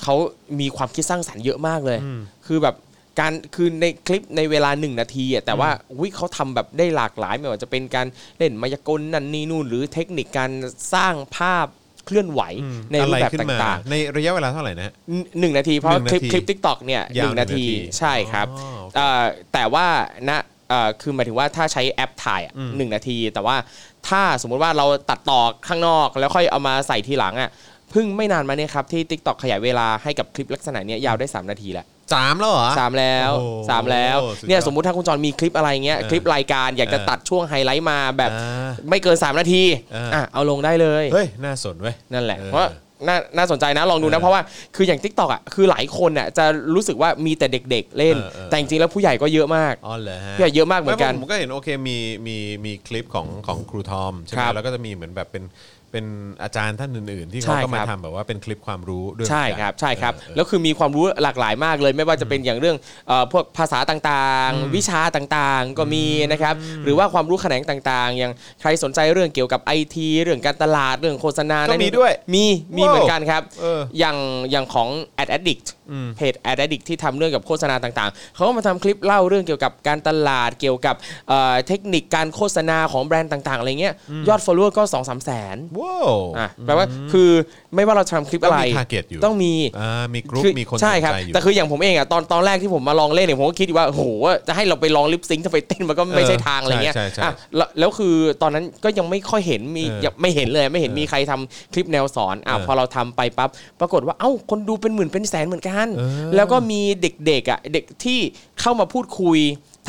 เขามีความคิดสร้างสรรค์เยอะมากเลย อืม คือแบบการคือในคลิปในเวลาหนึ่งนาทีอะแต่ว่าวิเขาทำแบบได้หลากหลายไม่ว่าจะเป็นการเล่นมายากลนั่นนี่นู่น หรือเทคนิคการสร้างภาพเคลื่อนไหวอืมในรูปแบบอะไรขึ้นมต่างในระยะเวลาเท่าไหร่นะฮะๆหนึ่งนาทีเพราะหนึ่งคลิปนาทีคลิป TikTok เนี่ยยาวนึ่งนาทีหนึ่งนาทีใช่ครับอ๋อโอเค เอ่อแต่ว่าณเอ่อ คือหมายถึงว่าถ้าใช้แอปถ่ายอะอืมหนึ่งนาที แต่ว่าถ้าสมมุติว่าเราตัดต่อข้างนอก แล้วค่อยเอามาใส่ทีหลังอะเพิ่งไม่นานมาเนี่ยครับที่ TikTok ขยายเวลาให้กับคลิปลักษณะเนี้ยยาวได้ 3 นาทีแล้วสามแล้วเหรอสามแล้วโอ้โหสามแล้วสุดยอดเนี่ยสมมุติถ้าคุณจอนมีคลิปอะไรเงี้ยเออคลิปรายการอยากจะเออตัดช่วงไฮไลท์มาแบบอ่าไม่เกิน 3 นาทีเอออ่อะเอาลงได้เลยเฮ้ยน่าสนเว้ยนั่นแหละเออเพราะ น่าน่าสนใจนะลองดูเอนะอเพราะว่าคืออย่าง TikTok อะคือหลายคนอะจะรู้สึกว่ามีแต่เด็ก ๆ เล่นเออเออแต่จริงๆแล้วผู้ใหญ่ก็เยอะมากอ๋อเหรอฮะผู้ใหญ่เยอะมากเหมือนกันไผมก็เห็นโอเคมีมีมีคลิปของของครูทอมใช่ไหคมรับแล้วก็จะมีเหมือนแบบเป็น เป็นอาจารย์ท่านอื่น ๆ ที่ใช่เขาก็มาครับทำแบบว่าเป็นคลิปความรู้ด้วยใช่เหมือนกันครับใช่ครับเออเออแล้วคือมีความรู้หลากหลายมากเลย ไม่ว่าจะเป็นอย่างเรื่องเอ่อพวกภาษาต่างๆ วิชาต่างๆ ก็มีนะครับหรือว่าความรู้แขนงต่างๆ อย่างใครสนใจเรื่องเกี่ยวกับไอทีเรื่องการตลาดเรื่องโฆษณาก็นั่นมีด้วยมีมีว้าวเหมือนกันครับเอออย่างอย่างของ Ad Addict อืมเพจ Ad Addict ที่ทำเรื่องกับโฆษณาต่างๆ เขาก็มาทำคลิปเล่าเรื่องเกี่ยวกับการตลาดเกี่ยวกับเอ่อเทคนิคการโฆษณาของแบรนด์ต่างๆอะไรเงี้ยยอด follower ก็2 3 0 0แสนว้าวอะแปลว่าคือไม่ว่าเราจะทำคลิปอะไร ต้องมี target อยู่ ต้องมีอ่ามีกรุ๊ปคือมีคนสนใช่ครับ ใจอยู่ แต่คืออย่างผมเองอะตอนตอนแรกที่ผมมาลองเล่นเนี่ยผมก็คิดอยู่ว่าโอ้โหจะให้เราไปลองลิปซิงค์จะไปเต้นมันก็ไม่ใช่ทางอะไรเงี้ยใช่ใช่ใช่อะแล้วแล้วคือตอนนั้นก็ยังไม่ค่อยเห็นมีเออยังไม่เห็นเลยไม่เห็นมีใครทำคลิปแนวสอนอะเออพอเราทำไปปั๊บปรากฏว่าเอ้าคนดูเป็นหมื่นเป็นแสนเหมือนกัน เออ แล้วก็มีเด็กๆอะเด็กที่เข้ามาพูดคุย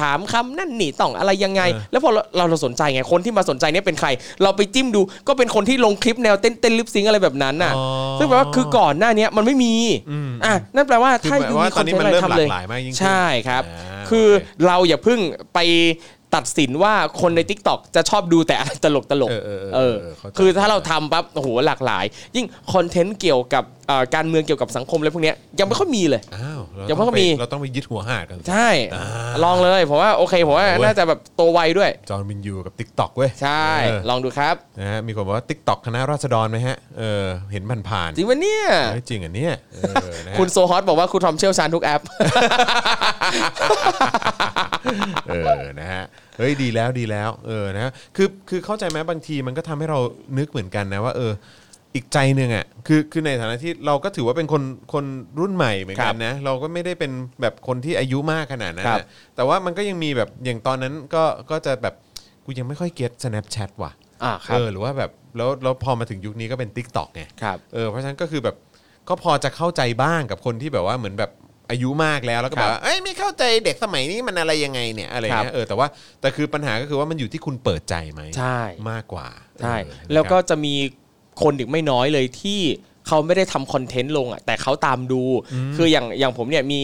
ถามคำนั่นนี่ต้องอะไรยังไงเออแล้วพอเราเราเราสนใจไงคนที่มาสนใจเนี่ยเป็นใคร เราไปจิ้มดูก็เป็นคนที่ลงคลิปแนวเต้นเต้นลิปซิงค์อะไรแบบนั้นน่ะอ๋อซึ่งแปลว่าคือก่อนหน้าเนี้ยมันไม่มีอืมอะนั่นแปลว่าคือถ้าหมายยูว่ามีตคออนนเทนี้นมัต์นอะไรเริ่มหทำลาเลกยหลายมากยิ่งขึ้นใช่ครับอ่าคือโอเคเราอย่าเพิ่งไปตัดสินว่าคนใน t ิ k t o k จะชอบดูแต่อะไรตลกตลกเออเออเออเออเออเข้าใจคือถ้าเราทำปั๊บโอ้โหหลากหลาย ยิ่งคอนเทนต์เกี่ยวกับเอ่อ การเมืองเกี่ยวกับสังคมอะไรพวกเนี้ยยังไม่ค่อยมีเลย อ้าวเรายังไม่ต้องค่อยไปมี เราต้องไปยึดหัวหาดกันใช่อ่า ลองเลยผมว่าโอเคผมว่าโอ้ย น่าจะแบบโตไวด้วย จอห์นวินยูกับ t ิ k t o k เว้ยใช่ เออลองดูครับ นะฮะมีคนบอกว่า t ิ k t o k คณะราษฎรไหมฮะเออเห็นผ่านๆจริงปะเนี่ยเฮ้ยจริงอะเนี่ยเออนะฮะคุณโซฮอตบอกว่าคุณทอมเชี่ยวชาญทุกแอป เออนะฮะเฮ้ยดีแล้วดีแล้วเออนะคือคือเข้าใจไหมบางทีมันก็ทำให้เรานึกเหมือนกันนะว่าเออ อีกใจหนึ่งอะคือคือในฐานะที่เราก็ถือว่าเป็นคนคนรุ่นใหม่เหมือนกันนะเราก็ไม่ได้เป็นแบบคนที่อายุมากขนาดนั้นครับ นะแต่ว่ามันก็ยังมีแบบอย่างตอนนั้นก็ก็จะแบบกูยังไม่ค่อยเก็ต Snapchat ว่ะอ่าครัเอบอหรือว่าแบบแล้วแล้วพอมาถึงยุคนี้ก็เป็น Tik t o k ไง ครับ เออเพราะฉะนั้นก็คือแบบก็พอจะเข้าใจบ้างกับคนที่แบบว่าเหมือนแบบอายุมากแล้วแล้วก็แบบว่าเอ้ยไม่เข้าใจเด็กสมัยนี้มันอะไรยังไงเนี่ยอะไรเงี้ยเออแต่ว่าแต่คือปัญหาก็คือว่ามันอยู่ที่คุณเปิดใจไหมใช่ มากกว่าใช่เออนะครับแล้วก็จะมี คนอีกไม่น้อยเลยที่เขาไม่ได้ทำคอนเทนต์ลงอะแต่เขาตามดู คืออย่างอย่างผมเนี่ยมี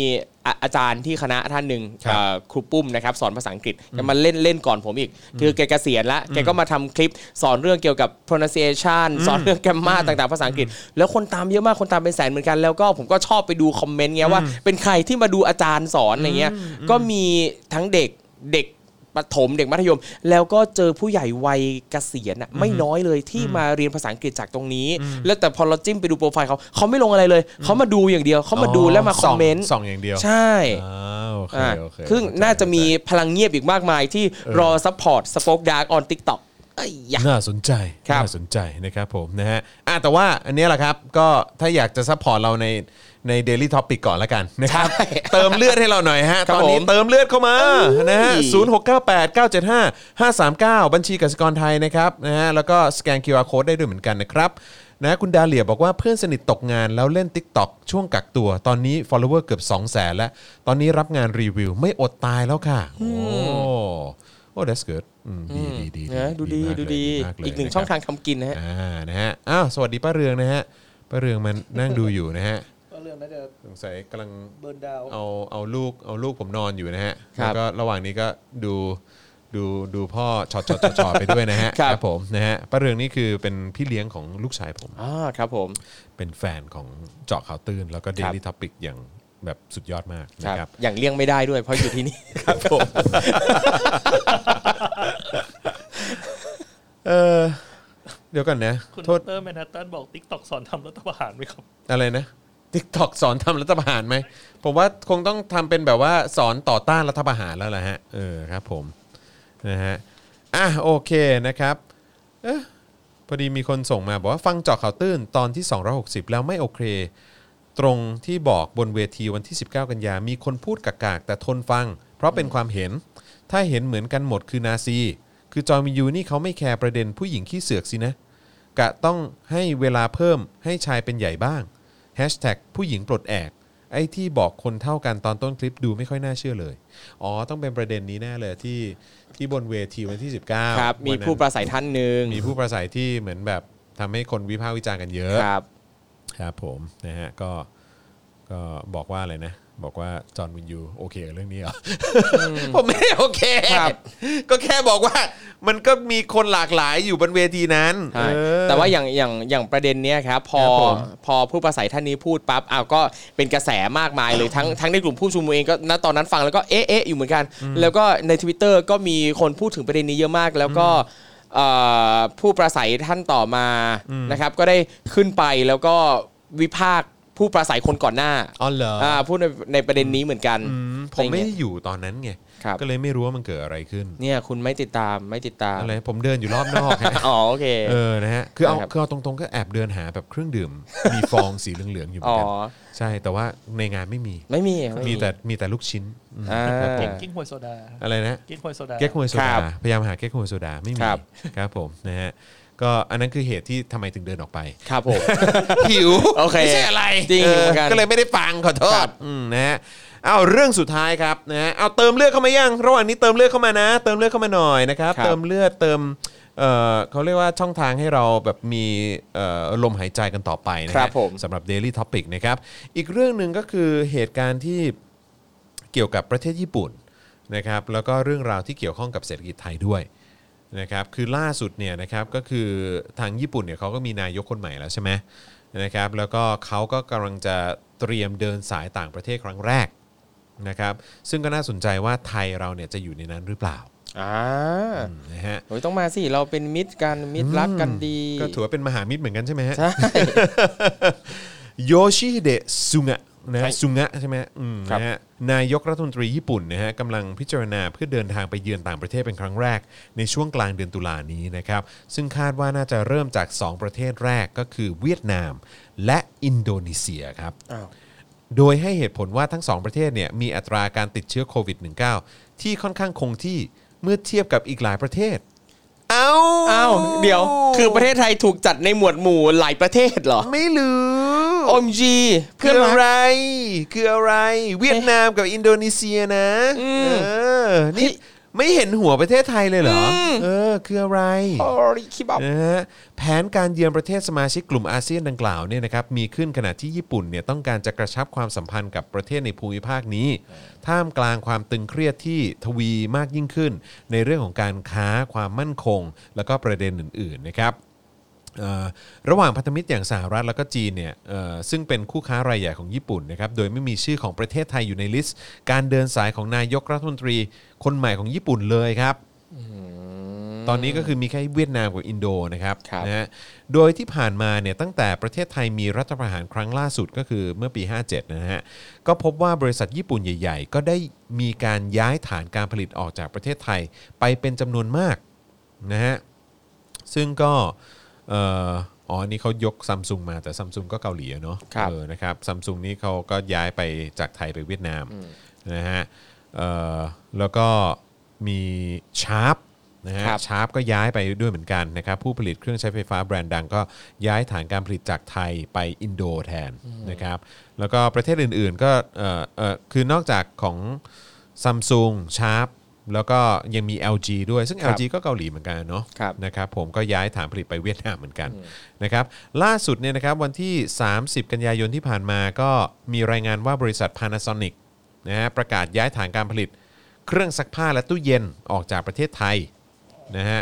อาอาจารย์ที่คณะท่านหนึ่งครับเอ่อครูปุ้มนะครับสอนภาษาอังกฤษแกมาเล่นเล่นก่อนผมอีก คือแกเกษียณละแกก็มาทำคลิปสอนเรื่องเกี่ยวกับ pronunciation สอนเรื่องแกรมมาต่างๆ ภาษาอังกฤษ แล้วคนตามเยอะมากคนตามเป็นแสนเหมือนกันแล้วก็ผมก็ชอบไปดูคอมเมนต์เงี้ยว่า เป็นใครที่มาดูอาจารย์สอนอะไรเงี้ยก็มีทั้งเด็กเด็ก ประถมเด็กมัธยม แล้วก็เจอผู้ใหญ่วัยเกษียณอะไม่น้อยเลยที่มาเรียนภาษาอังกฤษจากตรงนี้ แล้วแต่พอเราจิ้มไปดูโปรไฟล์เขาเขาไม่ลงอะไรเลย เขามาดูอย่างเดียวเขามาดูแล้วมาคอมเมนต์ส่องอย่างเดียว ใช่อ่าโอเคอ่าโอเคซึ่งเข้ใจน่าจะมีพลังเงียบอีกมากมายที่รอ support SpokeDark on TikTok เอ้ยยะน่าสนใจครับน่าสนใจนะครับผมนะฮะอะแต่ว่าอันเนี้ยแหละครับ ก็ถ้าอยากจะ support เราใน ใน Daily Topic ก่อนละกันนะครับใช่เติมเลือดให้เราหน่อยฮะ ครับตอนนี้ผมเติมเลือดเข้ามานะฮะเอ้ยศูนย์หกเก้าแปดเก้าเจ็ดห้าห้าสามเก้าบัญชีกสิกรไทยนะครับนะฮะแล้วก็สแกน QR Code ได้ด้วยเหมือนกันนะครับนะคุณดาเลียบอกว่าเพื่อนสนิทตกงานแล้วเล่น TikTok ช่วงกักตัว ตอนนี้ follower เกือบ 2 0 0แสนแล้ว ตอนนี้รับงานรีวิวไม่อดตายแล้วค่ะ โอ้โอ้ that's good อืมดีดีดีนะดูดีมากเลยดูดีมากเลยอีกหนึ่งะครับช่องทางทำกินนะฮะ อ่านะฮะอ้าวสวัสดีป้าเรืองนะฮะป้าเรืองมันนั่งดูอยู่นะฮะก็เรื่องน่าจะสงสัยกำลังเบิร์นดาวเอาเอาลูกเอาลูกผมนอนอยู่นะฮะครัแล้วก็ระหว่างนี้ก็ดูดูดูพ่อช็อตช็อตช็อตช็อตไปด้วยนะฮะครับ ผมนะฮะป้าเรืองนี่คือเป็นพี่เลี้ยงของลูกชายผม อ่าครับผม เป็นแฟนของเจาะข่าวตื้นแล้วก็ Daily Topic อย่างแบบสุดยอดมากคนะรับ ครับ อย่างเลี่ยงไม่ได้ด้วยเพราะอยู่ที่นี่ ครับผม เออเดี๋ยวก่อนนะ คุณโทษเตอร์แมนฮัตตันบอก TikTok สอนทำรัฐประหารไหมครับ อะไรนะ TikTok สอนทำรัฐประหารไหม ผมว่าคงต้องทำเป็นแบบว่าสอนต่อต้านรัฐประหารแล้วแหละฮะ เออครับผมนะฮะ อะโอเคนะครับ เอ๊ะพอดีมีคนส่งมาบอกว่าฟังเจาะข่าวตื้นตอนที่ 260 แล้วไม่โอเค ตรงที่บอกบนเวทีวันที่ 19 กันยา มีคนพูดกากๆ แต่ทนฟัง เพราะเป็นความเห็น ถ้าเห็นเหมือนกันหมดคือนาซี คือจอมิยูนี่เขาไม่แคร์ประเด็นผู้หญิงขี้เสือกสินะ กะต้องให้เวลาเพิ่มให้ชายเป็นใหญ่บ้าง ผู้หญิงปลดแอก ไอ้ที่บอกคนเท่ากันตอนต้นคลิปดูไม่ค่อยน่าเชื่อเลย อ๋อ ต้องเป็นประเด็นนี้แน่เลยที่ที่บนเวทีวันที่ 19ครับ มีวันนั้นผู้ประสัยท่านหนึ่งมีผู้ประสัยที่เหมือนแบบทำให้คนวิพากษ์วิจารณ์กันเยอะ ครับ ครับผมนะฮะก็ก็บอกว่าอะไรนะ บอกว่าจอห์นวินยูโอเคกับเรื่องนี้เหรออผมไม่ได้โอเค ครับ ก็แค่บอกว่ามันก็มีคนหลากหลายอยู่บนเวทีนั้นใช่เออ แต่ว่าอย่างอย่างอย่างประเด็นเนี้ยครับพอครับผม พอผู้ประสัยท่านนี้พูดปั๊บอ้าวก็เป็นกระแสมากมายเลยทั้งทั้งในกลุ่มผู้ชุมนุมเองก็ณตอนนั้นฟังแล้วก็เอ๊ะเอ๊ะอยู่เหมือนกัน แล้วก็ใน Twitter ก็มีคนพูดถึงประเด็นนี้เยอะมาก แล้วก็เอ่อผู้ประสัยท่านต่อมานะครับ ก็ได้ขึ้นไปแล้วก็วิพากษ์ ผู้ประสัยคนก่อนหน้าอ๋อเหรออ่าพูดในในประเด็นนี้เหมือนกัน อืมผมไม่อะรได้เงี้ยอยู่ตอนนั้นไงครับ ก็เลยไม่รู้ว่ามันเกิดอะไรขึ้นเนี่ยคุณไม่ติดตามไม่ติดตามอะไรผมเดินอยู่รอบนอกฮะ อ๋อโอเค เออ นะฮะ คือเอาครับคือเอาตรงๆ ก็แอบเดินหาแบบเครื่องดื่ม มีฟองสีเหลืองๆ อยู่เหมือ๋ออนกันใช่ แต่ว่าในงานไม่มี ไม่มีไมีแต่ มีแต่ลูกชิ้นอืมอ่า ครับผม กิ้งหวยโซดาอะไรนะ กิ้งหวยโซดา เก๊กฮวยโซครัดาบพยายามหาเก๊กฮวยโซดา ไม่มี ครับ ครับผม นะฮะ ก็อันนั้นคือเหตุที่ทำไมถึงเดินออกไป ครับผม หิวโอเคไม่ใช่อะไรจริงเออเหมือนกันก็เลยไม่ได้ฟังขอโทครัษบ อืมนะฮะเอาเรื่องสุดท้ายครับนะฮะเอาเติมเลือดเข้ามายังระหว่างนี้เติมเลือดเข้ามานะ เติมเลือดเข้ามาหน่อยนะครับ ครับ เติมเลือดเติมเอ่อเขาเรียกว่าช่องทางให้เราแบบมีเอ่อลมหายใจกันต่อไปนะครัฮะบผม สำหรับ Daily Topic นะครับ อีกเรื่องหนึ่งก็คือเหตุการณ์ที่ เกี่ยวกับประเทศญี่ปุ่นนะครับแล้วก็เรื่องราวที่เกี่ยวข้องกับเศรษฐกิจไทยด้วย นะครับคือล่าสุดเนี่ยนะครับก็คือทางญี่ปุ่นเนี่ยเขาก็มีนายกคนใหม่แล้วใช่ไหมนะครับแล้วก็เขาก็กำลังจะเตรียมเดินสายต่างประเทศครั้งแรกนะครับซึ่งก็น่าสนใจว่าไทยเราเนี่ยจะอยู่ในนั้นหรือเปล่าอ่าอืมนะฮะโอ้ยต้องมาสิ เราเป็นมิตรกันมิตรรักกันดี ก็ถือว่าเป็นมหามิตรเหมือนกันใช่ไหมฮะใช่โยชิฮิเดะซุงะ นะใช่ซุงะใช่ไหมอืมครับนะฮะนายกรัฐมนตรีญี่ปุ่นนะฮะกำลังพิจารณาเพื่อเดินทางไปเยือนต่างประเทศเป็นครั้งแรก ในช่วงกลางเดือนตุลานี้นะครับ ซึ่งคาดว่าน่าจะเริ่มจาก 2 ประเทศแรกก็คือเวียดนาม และอินโดนีเซียครับ อ้าวโดยให้เหตุผลว่าทั้งสองประเทศเนี่ยมีอัตราการติดเชื้อโควิด -19 ที่ค่อนข้างคงที่เมื่อเทียบกับอีกหลายประเทศ เอ้าอ้าวเดี๋ยว คือประเทศไทยถูกจัดในหมวดหมู่หลายประเทศเหรอ ไม่รู้ โ OMG เพื่คืออนรัอะกไร คืออะไร เวียดนามกับอินโดนีเซียนะอืมเออนี่ไม่เห็นหัวประเทศไทยเลยเหรอเออ คืออะไร โอ้ยคิบับ นะฮะแผนการเยือนประเทศสมาชิกกลุ่มอาเซียนดังกล่าวเนี่ยนะครับมีขึ้นขณะที่ญี่ปุ่นเนี่ยต้องการจะกระชับความสัมพันธ์กับประเทศในภูมิภาคนี้ ท่ามกลางความตึงเครียดที่ทวีมากยิ่งขึ้น ในเรื่องของการค้าความมั่นคง แล้วก็ประเด็นอื่นๆนะครับเอ่อ ระหว่างพันธมิตรอย่างสหรัฐแล้วก็จีนเนี่ยเอ่อซึ่งเป็นคู่ค้ารายใหญ่ของญี่ปุ่นนะครับโดยไม่มีชื่อของประเทศไทยอยู่ในลิสต์ การเดินสายของนายกรัฐมนตรีคนใหม่ของญี่ปุ่นเลยครับตอนนี้ก็คือมีแค่เวียดนามกับอินโดนะครับครับนะฮะโดยที่ผ่านมาเนี่ยตั้งแต่ประเทศไทยมีรัฐประหารครั้งล่าสุดก็คือเมื่อปี 57 นะฮะ ก็พบว่าบริษัทญี่ปุ่นใหญ่ ๆ ก็ได้มีการย้ายฐานการผลิตออกจากประเทศไทยไปเป็นจำนวนมากนะฮะ ซึ่งก็เอ่ออ๋ออันนี่เขายกซัมซุงมาแต่ซัมซุงก็เกาหลีอะเนาะครับ เออนะครับซัมซุงนี่เขาก็ย้ายไปจากไทยไปเวียดนามนะฮะเอ่อแล้วก็มีชาร์ปนะฮะครับ ชาร์ปก็ย้ายไปด้วยเหมือนกันนะครับผู้ผลิตเครื่องใช้ไฟฟ้าแบรนด์ดังก็ย้ายฐานการผลิตจากไทยไปอินโดแทนนะครับแล้วก็ประเทศอื่นๆก็เอ่อเอ่อคือนอกจากของซัมซุงชาร์ป แล้วก็ยังมี LG ด้วยซึ่งครับ LG ก็เกาหลีเหมือนกันเนาะครับนะครับผมก็ย้ายฐานผลิตไปเวียดนามเหมือนกันนะครับล่าสุดเนี่ยนะครับวันที่ 30 กันยายนที่ผ่านมาก็มีรายงานว่าบริษัท Panasonic นะฮะประกาศย้ายฐานการผลิต เครื่องซักผ้าและตู้เย็นออกจากประเทศไทยนะฮะ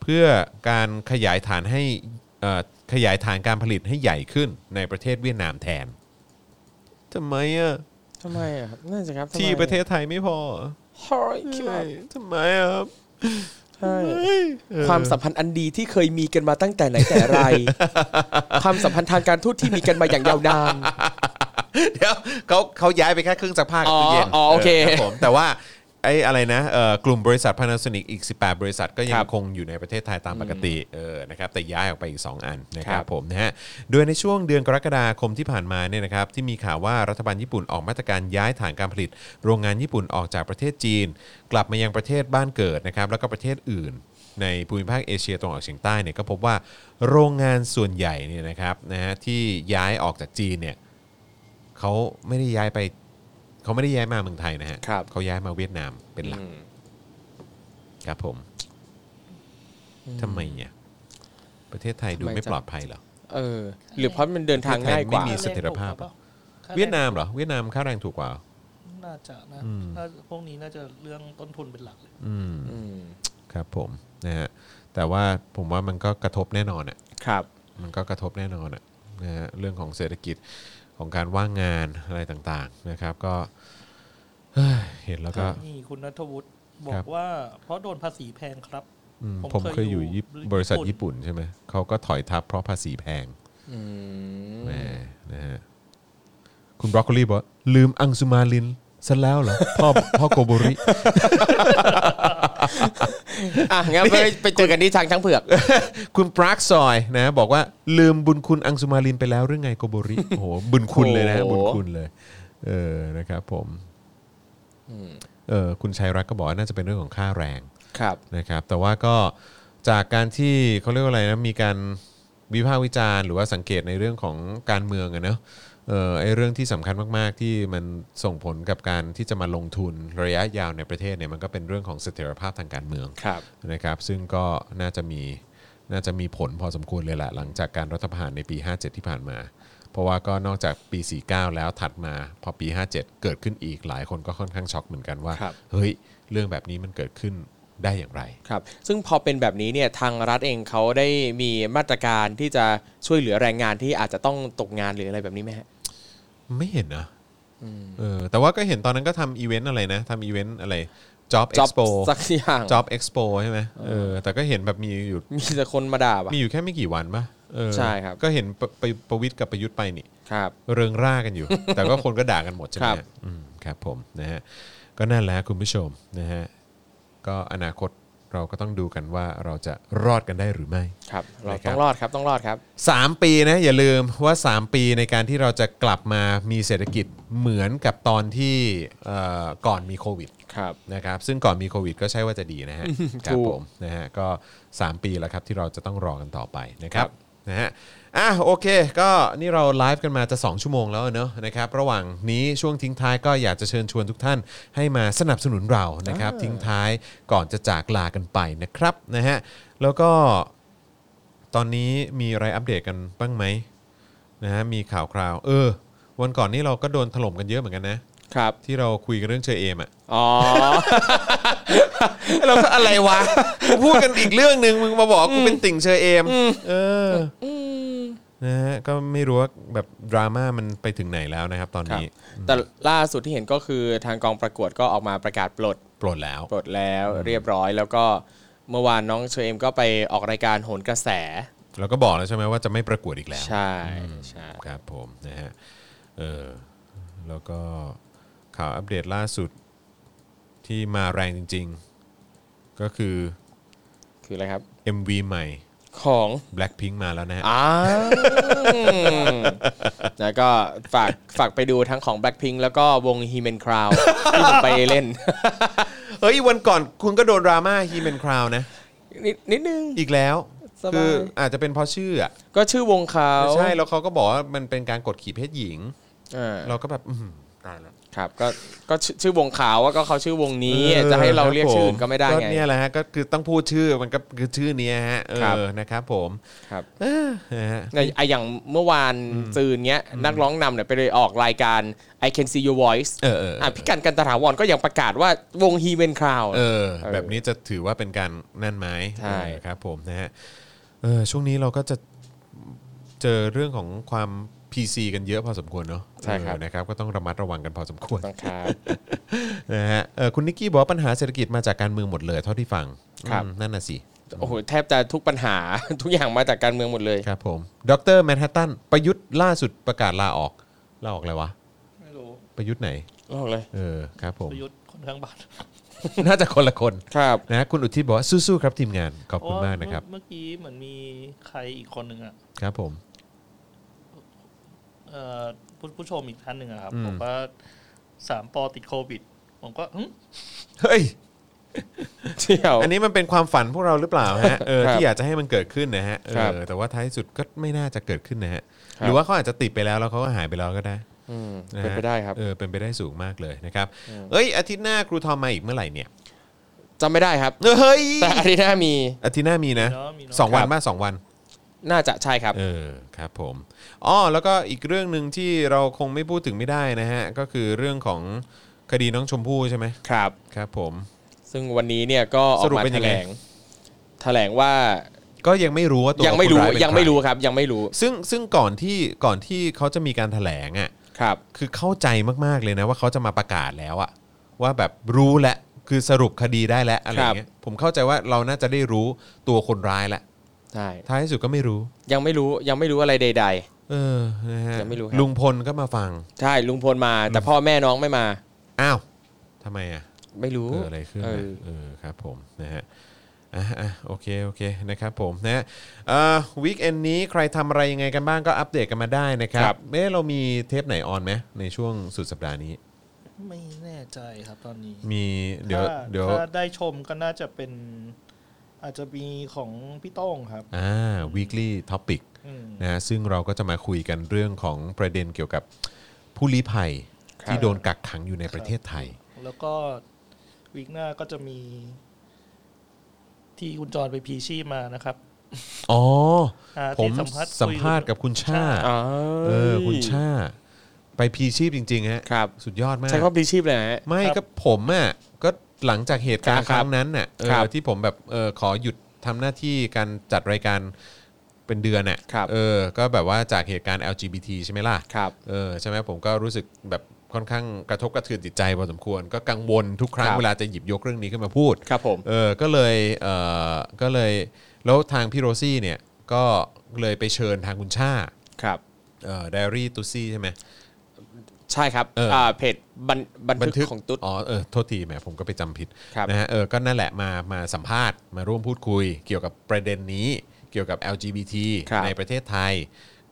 เพื่อการขยายฐานให้เอ่อขยายฐานการผลิตให้ใหญ่ขึ้นในประเทศเวียดนามแทนทำไมอะทำไมอะครับนั่นสิครับทำไมที่ประเทศไทยไม่พอ เหรอโอ้ยคิบับทำไมอะครับใช่ความสัมพันธ์อันดีที่เคยมีกันมาตั้งแต่ไหนแต่ไร ความสัมพันธ์ทางการทูตที่มีกันมาอย่างยาวนานเดี๋ยวเขาเขาย้ายไปแค่เครื่องซักผ้ากับตู้เย็นอ๋ออ๋อโอเคครับผมแต่ว่า ไอ้อะไรนะเอ่อกลุ่มบริษัท Panasonic อีก 18 บริษัทก็ยัคงรับคงอยู่ในประเทศไทยตามปกติเออนะครับแต่ย้ายออกไปอีก 2 อันนะครัครับบ ผมนะฮะโดยในช่วงเดือนกรกฎาคมที่ผ่านมาเนี่ยนะครับที่มีข่าวว่ารัฐบาลญี่ปุ่นออกมาตรการย้ายฐานการผลิต โรงงานญี่ปุ่นออกจากประเทศจีน กลับมายังประเทศบ้านเกิดนะครับแล้วก็ประเทศอื่น ในภูมิภาคเอเชียตะวันออกเฉียงใต้เนี่ยก็พบว่าโรงงานส่วนใหญ่เนี่ยนะครับนะฮะที่ย้ายออกจากจีนเนี่ย เขาไม่ได้ย้ายไป เขาไม่ได้ย้ายมาเมืองไทยนะฮะครับ เขาย้ายมาเวียดนามเป็นหลักอืมครับผมทำไมเนี่ยประเทศไทยดูทำไมไม่จะปลอดภัยเหรอ เออ หรือเพราะมันเดินทางง่ายกว่า ไม่มี เสถียรภาพค่แงถูกกว่ปะเวียดนามเหรอเวียดนามค่าแรงถูกกว่า น่าจะนะน่าพวกนี้น่าจะเรื่องต้นทุนเป็นหลักเลยอืมอืม ครับผมนะฮะแต่ว่าผมว่ามันก็กระทบแน่นอนอะ ครับ มันก็กระทบแน่นอนอะนะฮะเรื่องของเศรษฐกิจ ของการว่างงานอะไรต่างๆนะครับ ก็เฮ้ยเห็นแล้วก็นี่คุณนัทวุฒิบอครักบว่า เพราะโดนภาษีแพงครับอืมผมผมเคยอยู่เคยอยู่ญี่ปุ่นบริษัทญี่ปุ่นใช่ไหมเขาก็ถอยทับเพราะภาษีแพงอืมแหมนะฮะคุณบรอกโคลีบอกว่าลืมอังสุมาลิน ซะแล้วเหรอพ่อพ่อโกโบริอะงั้นไปไปเจอกันที่ทางช้างเผือก คุณปรากซอยนะ บอกว่าลืมบุญคุณอังสุมาลินไปแล้วหรือไงโกโบริโอ้โหบุญคุณเลยนะฮะโอ้บุโหญคุณเลย เออนะครับผมเออคุณชัยรักก็บอกว่าน่าจะเป็นเรื่องของค่าแรงครับนะครับ แต่ว่าก็จากการที่เขาเรียกว่าอะไรนะมีการวิพากษ์วิจารณ์หรือว่าสังเกตในเรื่องของการเมืองอะเนาะเออไอเรื่องที่สำคัญมาก ๆ ที่มันส่งผลกับการที่จะมาลงทุนระยะยาวในประเทศเนี่ยมันก็เป็นเรื่องของเสถียรภาพทางการเมืองครับนะครับ ซึ่งก็น่าจะมีน่าจะมีผลพอสมควรเลยแหละหลังจากการรัฐประหารในปี 57 ที่ผ่านมา เพราะว่าก็นอกจากปี 49 แล้วถัดมาพอปี 57 เกิดขึ้นอีกหลายคนก็ค่อนข้างช็อกเหมือนกันว่าครับเฮ้ยเรื่องแบบนี้มันเกิดขึ้นได้อย่างไรครับซึ่งพอเป็นแบบนี้เนี่ยทางรัฐเองเขาได้มีมาตรการที่จะช่วยเหลือแรงงานที่อาจจะต้องตกงานหรืออะไรแบบนี้ไหมฮะ ไม่เห็นนะเออแต่ว่าก็เห็นตอนนั้นก็ทำอีเวนต์อะไรนะทำอีเวนต์อะไร Job Job Expo สักอย่าง Job Expo ใช่ไหมเออแต่ก็เห็นแบบมีอยู่มีแต่คนมาด่าปะมีอยู่แค่ไม่กี่วันปะเออใช่ครับ ก็เห็นปไปประวิทย์กับประยุทธ์ไปนี่ครับ เริงร่ากันอยู่ แต่ก็คนก็ด่ากันหมดใช่ไหมครับฮะอืมครับผมนะฮะก็นั่นแหละคุณผู้ชมนะฮะก็อนาคต เราก็ต้องดูกันว่าเราจะรอดกันได้หรือไม่ ครับเรานะครับต้องรอดครับต้องรอดครับ 3 ปีนะอย่าลืมว่า 3 ปีในการที่เราจะกลับมามีเศรษฐกิจเหมือนกับตอนที่เอ่อก่อนมีโควิดครับนะครับซึ่งก่อนมีโควิดก็ใช่ว่าจะดีนะฮะครับถูกผมนะฮะก็ 3 ปีแล้วครับที่เราจะต้องรอกันต่อไปนะครับครับนะฮะ อะโอเค ก็นี่เราไลฟ์กันมาจะ 2 ชั่วโมงแล้วเนอะนะครับระหว่างนี้ช่วงทิ้งท้ายก็อยากจะเชิญชวนทุกท่านให้มาสนับสนุนเรานะครับทิ้งท้ายก่อนจะจากลากันไปนะครับนะฮะแล้วก็ตอนนี้มีอะไรอัปเดตกันบ้างไหมนะฮะมีข่าวคราว เออ วันก่อนนี้เราก็โดนถล่มกันเยอะเหมือนกันนะครับ ที่เราคุยกันเรื่องเชอเอมอะอ๋อ เราก็อะไรวะกูพูดกันอีกเรื่องหนึ่งมึงมาบอกกูเป็นติ่งเชอเอมเอออ นะฮะก็ไม่รู้ว่าแบบดราม่ามันไปถึงไหนแล้วนะครับ ตอนครับนี้แต่ล่าสุดที่เห็นก็คือทางกองประกวดก็ออกมาประกาศปลดปลดแล้ว ปลดแล้วเรียบร้อย แล้วก็เมื่อวานน้องเชอเอมก็ไปออกรายการโหนกระแส เราก็บอกแล้วใช่ไหมว่าจะไม่ประกวดอีกแล้ว ใช่ใช่ครับผมนะฮะเออแล้วก็ข่าวอัปเดตล่าสุดที่มาแรงจริง ๆ ก็คือคืออะไรครับ MV ใหม่ ของ Blackpink มาแล้วนะฮะอ้าวแล้วก็ฝากฝากไปดูทั้งของ Blackpink แล้วก็วง h e m a n Crown ที่ผมไปเล่น เฮ้ย วันก่อนคุณก็โดนดราม่า He Man Crown นะ นิดนิดนึง อีกแล้ว สบาย คืออาจจะเป็นเพราะชื่ออะก็ชื่อวงเขาไม่ใช่แล้วเขาก็บอกว่ามันเป็นการกดขี่เพศหญิง อ่า เราก็แบบอื้อหือตายแล้ว ครับก็ก็ชื่อชื่อวงขาวว่าก็เขาชื่อวงนี้ จะให้เราเรียกชื่ออื่นก็ไม่ได้ไง เนี่ยแหละฮะก็คือต้องพูดชื่อมันก็คือชื่อเนี้ยฮะเอครับ อนะครับผมครับเออนะฮะ ในไอะอย่างเมื่อวานซืนเนี้ย นักร้องนำเนี่ยไปเลยออกรายการ I Can See Your Voice เออเอออะพี่กันกันตถาวรก็ยังประกาศว่าวง h e m a n Crown เออ แบบนี้จะถือว่าเป็นการนั่นไหมใช่ เออครับผมนะฮะเออช่วงนี้เราก็จะเจอเรื่องของความ PC กันเยอะพอสมควรเนาะใช่ครับ เออนะครับ ก็ต้องระมัดระวังกันพอสมควรต้องครับ นะฮะเออคุณนิกกี้บอกว่าปัญหาเศรษฐกิจมาจากการเมืองหมดเลยเท่าที่ฟังครับ อืมนั่นน่ะสิ โอ้โหแทบจะทุกปัญหา ทุกอย่างมาจากการเมืองหมดเลยครับผมดรแมนฮัตตันประยุทธ์ล่าสุดประกาศลาออกลาออกอะไรวะ ไม่รู้ประยุทธ์ไหน บอกเลย เออครับผม ประยุทธ์คนทั้งบ้านน่าจะคนละคนครับ นะฮะคุณอุทิศบอกว่าสู้ๆครับทีมงานขอบคุณมากนะครับ เมื่อกี้เหมือนมีใครอีกคนหนึ่งอะ ครับผมเอ่อ ผู้ผู้ชมอีกท่านหนึ่งอะครับอืมบอกว่าสามปอติดโควิด ผมก็หึเฮ้ยเที่ยวอันนี้มันเป็นความฝันพวกเราหรือเปล่าฮะเออครับที่อยากจะให้มันเกิดขึ้นนะฮะเอครับอแต่ว่าท้ายสุดก็ไม่น่าจะเกิดขึ้นนะฮะครับหรือว่าเขาอาจจะติดไปแล้วแล้วเขาก็หายไปแล้วก็ได้อืมะฮะเป็นไปได้ครับเออเป็นไปได้สูงมากเลยนะครับเอ้ยอาทิตย์หน้าครูทอมมาอีกเมื่อไหร่เนี่ยจำไม่ได้ครับเฮ้ยแต่อาทิตย์หน้ามีอาทิตย์หน้ามีนะเนาะมีเนาะสองวันครับมาสองวัน น่าจะใช่ครับ เออครับผมอ๋อแล้วก็อีกเรื่องหนึ่งที่เราคงไม่พูดถึงไม่ได้นะฮะ ก็คือเรื่องของคดีน้องชมพู่ใช่ไหมครับ ครับผม ซึ่งวันนี้เนี่ยก็ออสกรุปมาเป็นแถยังไง ลงแถลงว่าก็ยังไม่รู้ว่าตัวยังไม่รู้คนายเป็นยังไม่ใครู้ครับ ยังไม่รู้ซึ่งซึ่งก่อนที่ก่อนที่เขาจะมีการแถลงอะ ครับ คือเข้าใจมาก ๆ เลยนะว่าเขาจะมาประกาศแล้วอะว่าแบบรู้แล้วคือสรุปคดีได้แล้วอะไรเงี้ยผมเข้าใจว่าเราน่าจะได้รู้ตัวคนร้ายแล้ว ใช่ท้ายที่สุดก็ไม่รู้ ยังไม่รู้ยังไม่รู้อะไรใดเออนะฮะยังไม่รู้ครับ ลุงพลก็มาฟังๆใช่ลุงพลมาแต่พ่อแม่น้องไม่มา อ้าวทำไมอะ ไม่รู้ เกิดอะไรขึ้นเอนะอ เออครับผมนะฮะอะอะโอเคโอเคนะครับผมนะฮะเอ่อวีคเอนนี้ใครทำอะไรยังไงกันบ้างก็อัปเดตกันมาได้นะครับ เอ๊ะเรามีเทปไหนออนไหมในช่วงสุดสัปดาห์นี้ ไม่แน่ใจครับตอนนี้มีเดี๋ยวถ้าเดี๋ยวถ้าได้ชมก็น่าจะเป็น อาจจะมีของพี่โต้งครับอ่า weekly topic อืมนะฮะซึ่งเราก็จะมาคุยกันเรื่องของประเด็นเกี่ยวกับผู้ลี้ภัยครับที่โดนกักขังอยู่ในประเทศไทย แล้วก็วีคหน้าก็จะมีที่คุณจรไปพีชีพมานะครับ อ๋ออ่าผมที่สัมภาษณ์สัมภาษณ์กับคุณชาอ๋อเออ คุณชา ไปพีชีพจริง ๆ ฮะ ครับ สุดยอดมาก ใช้คำว่าพลีชีพเลยนะฮะไม่ก็ผมอะก็ หลังจากเหตุการณ์คครับรั้งนั้นน่ะเออครับที่ผมแบบเออขอหยุดทำหน้าที่การจัดรายการเป็นเดือนน่ะครับเออก็แบบว่าจากเหตุการณ์ LGBT ใช่ไหมล่ะครับเออใช่ไหมผมก็รู้สึกแบบค่อนข้างกระทบกระเทือนจิตใจพอสมควร ก็กังวลทุกครั้งครับเวลาจะหยิบยกเรื่องนี้ขึ้นมาพูดครับผมเออก็เลยเออก็เลยแล้วทางพี่โรซี่เนี่ยก็เลยไปเชิญทางคุณชาครับเอ่อไดอารี่ตุซี่ใช่ไหม ใช่ครับเอออ่่าเพจบันบันทึกของตุ๊ด อ๋อเออโทษทีแหมผมก็ไปจำผิดครับนะฮะเออก็นั่นแหละมามาสัมภาษณ์มาร่วมพูดคุย เกี่ยวกับประเด็นนี้เกี่ยวกับ LGBT ครับในประเทศไทย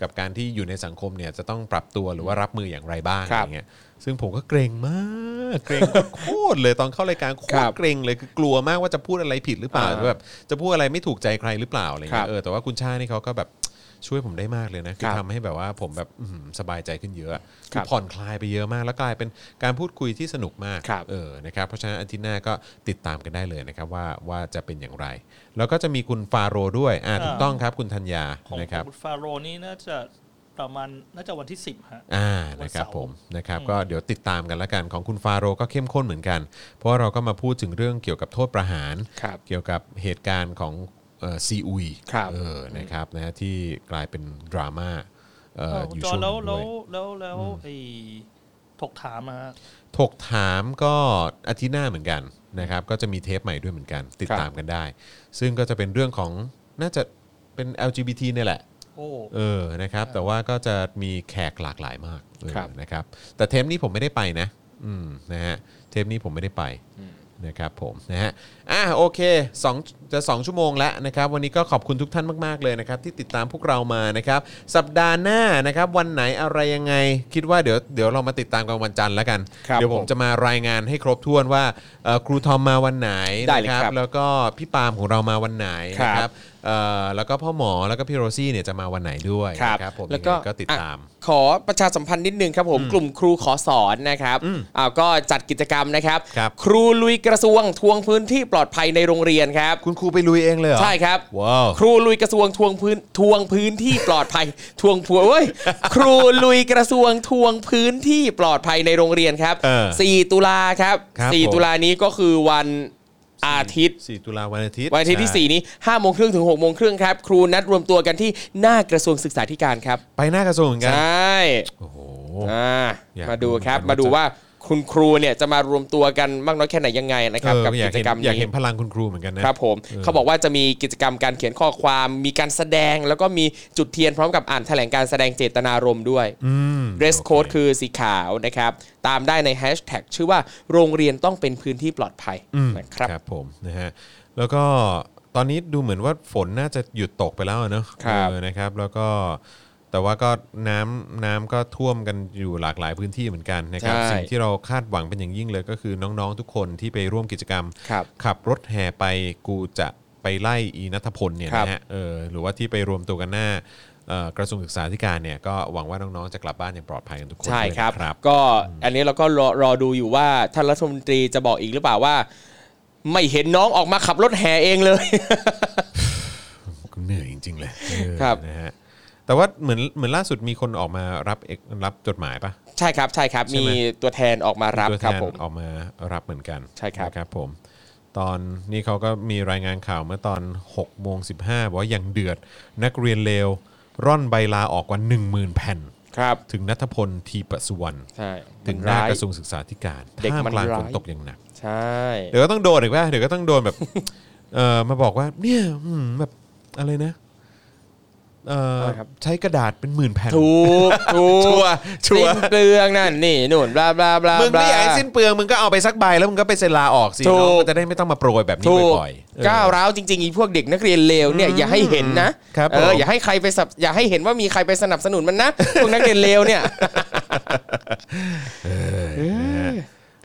กับการที่อยู่ในสังคมเนี่ยจะต้องปรับตัวหรือว่ารับมืออย่างไรบ้างคอะรัไรบเงี้ยซึ่งผมก็เกรงมากเกรงโคตรเลยตอนเข้ารายการโคครัตรบเกรงเลยคือกลัวมากว่าจะพูดอะไรผิดหรือเปล่าอ่าหรือแบบจะพูดอะไรไม่ถูกใจใครหรือเปล่าอะไรครัเงี้บยเออแต่ว่าคุณชานี่เขาก็แบบ ช่วยผมได้มากเลยนะคือครับทำให้แบบว่าผมแบบอื้อหือสบายใจขึ้นเยอะคคืรัอบผ่อนคลายไปเยอะมาก แล้วกลายเป็นการพูดคุยที่สนุกมากครับเออนะครับเพราะฉะนั้นอาทิตย์หน้าก็ติดตามกันได้เลยนะครับว่าว่าจะเป็นอย่างไร แล้วก็จะมีคุณฟาโรห์ด้วยอ่าอ่าถูกต้องครับคุณธัญญาของนะครับฟาโรห์นี่น่าจะประมาณน่าจะวันที่สิบฮะอ่าวันนะครับเสาร์ผมนะครับก็เดี๋ยวติดตามกันแล้วกันของคุณฟาโรห์ก็เข้มข้นเหมือนกัน เพราะว่าเราก็มาพูดถึงเรื่องเกี่ยวกับโทษประหารครับเกี่ยวกับเหตุการณ์ของเอ่อ ซีอุยครับเออนะครับนะฮะที่กลายเป็นดราม่าเอ่อเอออคุณยู่จอช่วงหแล้นึวงแล้ด้ววยแล้วแล้วไอ้ถกถามอะฮะถกถามก็อาทิตย์หน้าเหมือนกันนะครับก็จะมีเทปใหม่ด้วยเหมือนกัน ติดครับตามกันได้ ซึ่งก็จะเป็นเรื่องของน่าจะเป็น LGBT เนี่ยแหละโอ้เออนะครับ แต่ว่าก็จะมีแขกหลากหลายมากเออครับนะครับ แต่เทปนี้ผมไม่ได้ไปนะ อืมนะฮะเทปนี้ผมไม่ได้ไป นะครับผมนะฮะอะโอเคสองจะ 2 ชั่วโมงแล้วนะครับ วันนี้ก็ขอบคุณทุกท่านมาก ๆ เลยนะครับ ที่ติดตามพวกเรามานะครับ สัปดาห์หน้านะครับ วันไหนอะไรยังไง คิดว่าเดี๋ยวเดี๋ยวเรามาติดตามกันวันจันทร์แล้วกันครับเดี๋ยวผมผมจะมารายงานให้ครบถ้วนว่าเอ่อครูทอมมาวันไหนได้เลยนะครับแล้วก็พี่ปาล์มของเรามาวันไหนนะคครัรับบเอ่อ แล้วก็พ่อหมอแล้วก็พี่โรซี่เนี่ยจะมาวันไหนด้วยครับนะครับผมแล้วก็ยังไงก็ติดตามอะขอประชาสัมพันธ์นิดนึงครับผมกลุ่มครูขอสอนนะครับอ่าก็จัดกิจกรรมนะครับครับ ครูลุยกระทรวงทวงพื้นที่ปลอดภัยในโรงเรียนครับ คุณครูไปลุยเองเลยเหรอใช่ครับว้าวครูลุยกระทรวงทวงพื้นทวงพื้นที่ปลอดภัยทวงผัวเว้ยครูลุยกระทรวงทวงพื้นที่ปลอดภัยในโรงเรียนครับเออ4ตุลาครับครับ4ผมตุลานี้ก็คือวัน อาทิตย์ 4 ตุลาวันอาทิตย์วันอาทิตย์ที่ 4 นี้5โมงครึ่งถึง6โมงครึ่งครับ ครูนัดรวมตัวกันที่หน้ากระทรวงศึกษาธิการครับ ไปหน้ากระทรวงเหมือนกัน ใช่ โอ้โหอ่าอยากมาดูครับดูเหมือนกันมาดูว่าจะว่า คุณครูเนี่ยจะมารวมตัวกันมากน้อยแค่ไหนยังไงนะครับเออกับอยากิกจเห็นกรรมอยากนี้เห็นพลังคุณครูเหมือนกันนะครับผมเขาบอกว่าจะมีกิจกรรมการเขียนข้อความมีการแสดง แล้วก็มีจุดเทียนพร้อมกับอ่านแถลงการแสดงเจตนารมณ์ด้วยอืม dress โอ code คือสีขาวนะครับตามได้ในแฮชแท็กชื่อว่าโรงเรียนต้องเป็นพื้นที่ปลอดภัยมนะครับครับผมนะฮะแล้วก็ตอนนี้ดูเหมือนว่าฝนน่าจะหยุดตกไปแล้วอะเนอะครับเออนะครับ แล้วก็ แต่ว่าก็น้ำน้ำก็ท่วมกันอยู่หลากหลายพื้นที่เหมือนกันนะครับ ใช่ สิ่งที่เราคาดหวังเป็นอย่างยิ่งเลยก็คือน้องๆทุกคนที่ไปร่วมกิจกรรม ครับ ขับรถแห่ไปกูจะไปไล่อีนัทพลเนี่ยครับนะฮะเออหรือว่าที่ไปรวมตัวกันหน้าเอ่อกระทรวงศึกษาธิการเนี่ยก็หวังว่าน้องๆจะกลับบ้านอย่างปลอดภัยกันทุกคนใช่ด้วยครับนะครับ ก็อันนี้เราก็รอรอดูอยู่ว่าท่านรัฐมนตรีจะบอกอีกหรือเปล่าว่า ไม่เห็นน้องออกมาขับรถแห่เองเลย เหนื่อยจริงๆเลยเออครับ นะฮะ แต่ว่าเหมือนเหมือนล่าสุดมีคนออกมารับเอกรับจดหมายปะ ใช่ครับใช่ครับ ใช่มีไหม ตัวแทนออกมารับตัวครับแทนผม ออกมารับเหมือนกันใช่ครับ นะครับผม ตอนนี้เขาก็มีรายงานข่าวเมื่อตอน6โมง15บอกว่ายังเดือดนักเรียนเลวร่อนใบลาออกกว่า 10,000 แผ่น ครับ ถึงนัทพลทีปสุวรรณใช่ถึงหน้ากระทรวงศึกษาธิการเด็กท่ามมันกลางร้าย ฝนตกอย่างหนัก ใช่ เดี๋ยวก็ต้องโดนอีกว่าเดี๋ยวก็ต้องโดนแบบ เออมาบอกว่า เนี่ยอืมแบบอะไรนะ เออใช้กระดาษเป็นหมื่นแผ่น ถูกถูกชัวร์ชัวร์ สิ้นเปลืองนั่นนี่นู่นบลาบลาบลา มึงบลาไม่อยากให้สิ้นเปลืองมึงก็เอาไปสักใบแล้วมึงก็ไปเซ็นลาออกสิถูกน้องก็จะได้ไม่ต้องมาโปรยแบบนี้ถูกบ่อยๆเออ ก้าวร้าวจริงๆอีพวกเด็กนักเรียนเลวเนี่ยอย่าให้เห็นนะครับเอผอม อย่าให้ใครไปสับอย่าให้เห็นว่ามีใครไปสนับสนุนมันนะ พวกนักเรียนเลวเนี่ยนะฮะ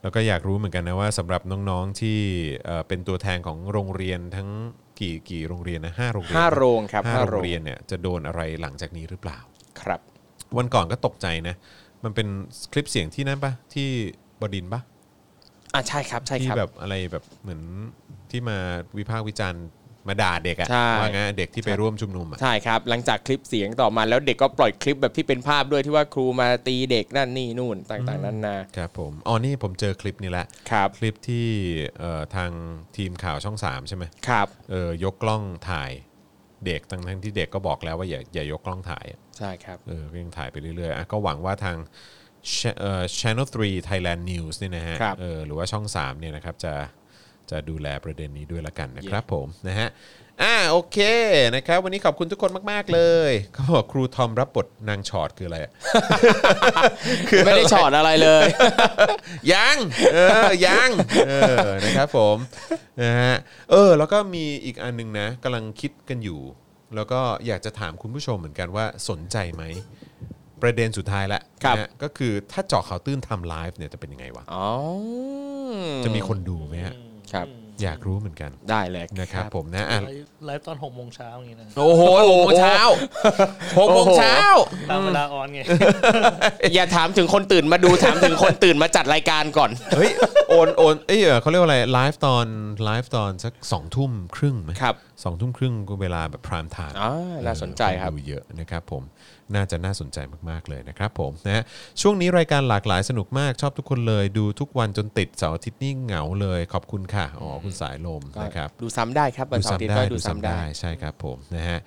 แล้วก็อยากรู้เหมือนกันนะว่าสำหรับน้องๆที่เอ่อเป็นตัวแทนของโรงเรียนทั้ง กี่กี่โรงเรียนนะห้าโรงเรียนห้าโรงครับห้าห้าโรโรงงเรียนเนี่ยจะโดนอะไรหลังจากนี้หรือเปล่า ครับ วันก่อนก็ตกใจนะ มันเป็นคลิปเสียงที่นั่นปะที่บดินทร์ปะอะใช่ครับใช่ที่ครับ แบบอะไรแบบเหมือนที่มาวิพากษ์วิจารณ์ มาด่าเด็กอะใช่ ว่างั้นเด็กที่ไปร่วมชุมนุมอะใช่ครับ หลังจากคลิปเสียงต่อมาแล้วเด็กก็ปล่อยคลิปแบบที่เป็นภาพด้วยที่ว่าครูมาตีเด็กนั่นนี่นู่นต่างๆนานาครับผมอ๋อนี่ผมเจอคลิปนี้แหละครับคลิปที่เอ่อทางทีมข่าวช่อง3ใช่ไหมครับเออยกกล้องถ่ายเด็กทั้งทั้งที่เด็กก็บอกแล้วว่าอย่าอย่ายกกล้องถ่ายอะใช่ครับ เออก็ยังถ่ายไปเรื่อยๆอะก็หวังว่าทาง Cha- เอ่อ Channel 3 Thailand News เนี่ยนะฮะครับ เออหรือว่าช่อง3เนี่ยนะครับจะ จะดูแลประเด็นนี้ด้วยละกันนะครับผมนะฮะอ่าโอเคนะครับ วันนี้ขอบคุณทุกคนมาก ๆ เลยเขาบอกครูทอมรับบทนางชอดคืออะไรอะไม่ได้ช็อตอะไรเลย ยังเออยังเออนะครับผมนะฮะเออ แล้วก็มีอีกอันหนึงนะกำลังคิดกันอยู่ แล้วก็อยากจะถามคุณผู้ชมเหมือนกันว่าสนใจไหมประเด็นสุดท้ายละครับนะฮะก็คือถ้าเจาะข่าวตื้นทำไลฟ์เนี่ยจะเป็นยังไงวะอ๋อจะมีคนดูไหมฮะ ครับเอยากรู้เหมือนกันได้เลย นะครับ ผมนะอะไลฟ์ไลฟ์ตอนหกโมงเช้าอย่างนี้นะโอ้โหหกโมงเช้าหกโมงเช้าตามเวลาออนไงอย่าถามถึงคนตื่นมาดูถามถึงคนตื่นมาจัดรายการก่อน เฮ้ยโอนโอนเอ้ยเออเขาเรียกว่าอะไรไลฟ์ตอนไลฟ์ตอนสักสองทุ่มครึ่งไหมครับสองทุ่มครึ่งก็เวลาแบบ prime time อ่าน่าสนใจครับดูเยอะนะครับผมน่าจะน่าสนใจมากๆเลยนะครับผมนะฮะช่วงนี้รายการหลากหลายสนุกมากชอบทุกคนเลย ดูทุกวันจนติดเสาร์อาทิตย์นี่เหงาเลยขอบคุณค่ะอ๋อคุณสายลมนะครับดูซ้ำได้ครับวันเสาร์อาทิตย์ก็ดูซ้ำได้ใช่ครับผมนะฮะ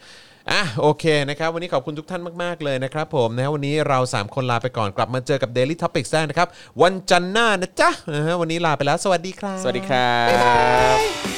อะโอเคนะครับวันนี้ขอบคุณทุกท่านมาก ๆ เลยนะครับผมนะฮะวันนี้เรา 3 คนลาไปก่อนกลับมาเจอกับ Daily Topics ได้นะครับ วันจันทร์หน้านะจ๊ะนะฮะวันนี้ลาไปแล้ว สวัสดีครับ สวัสดีครับ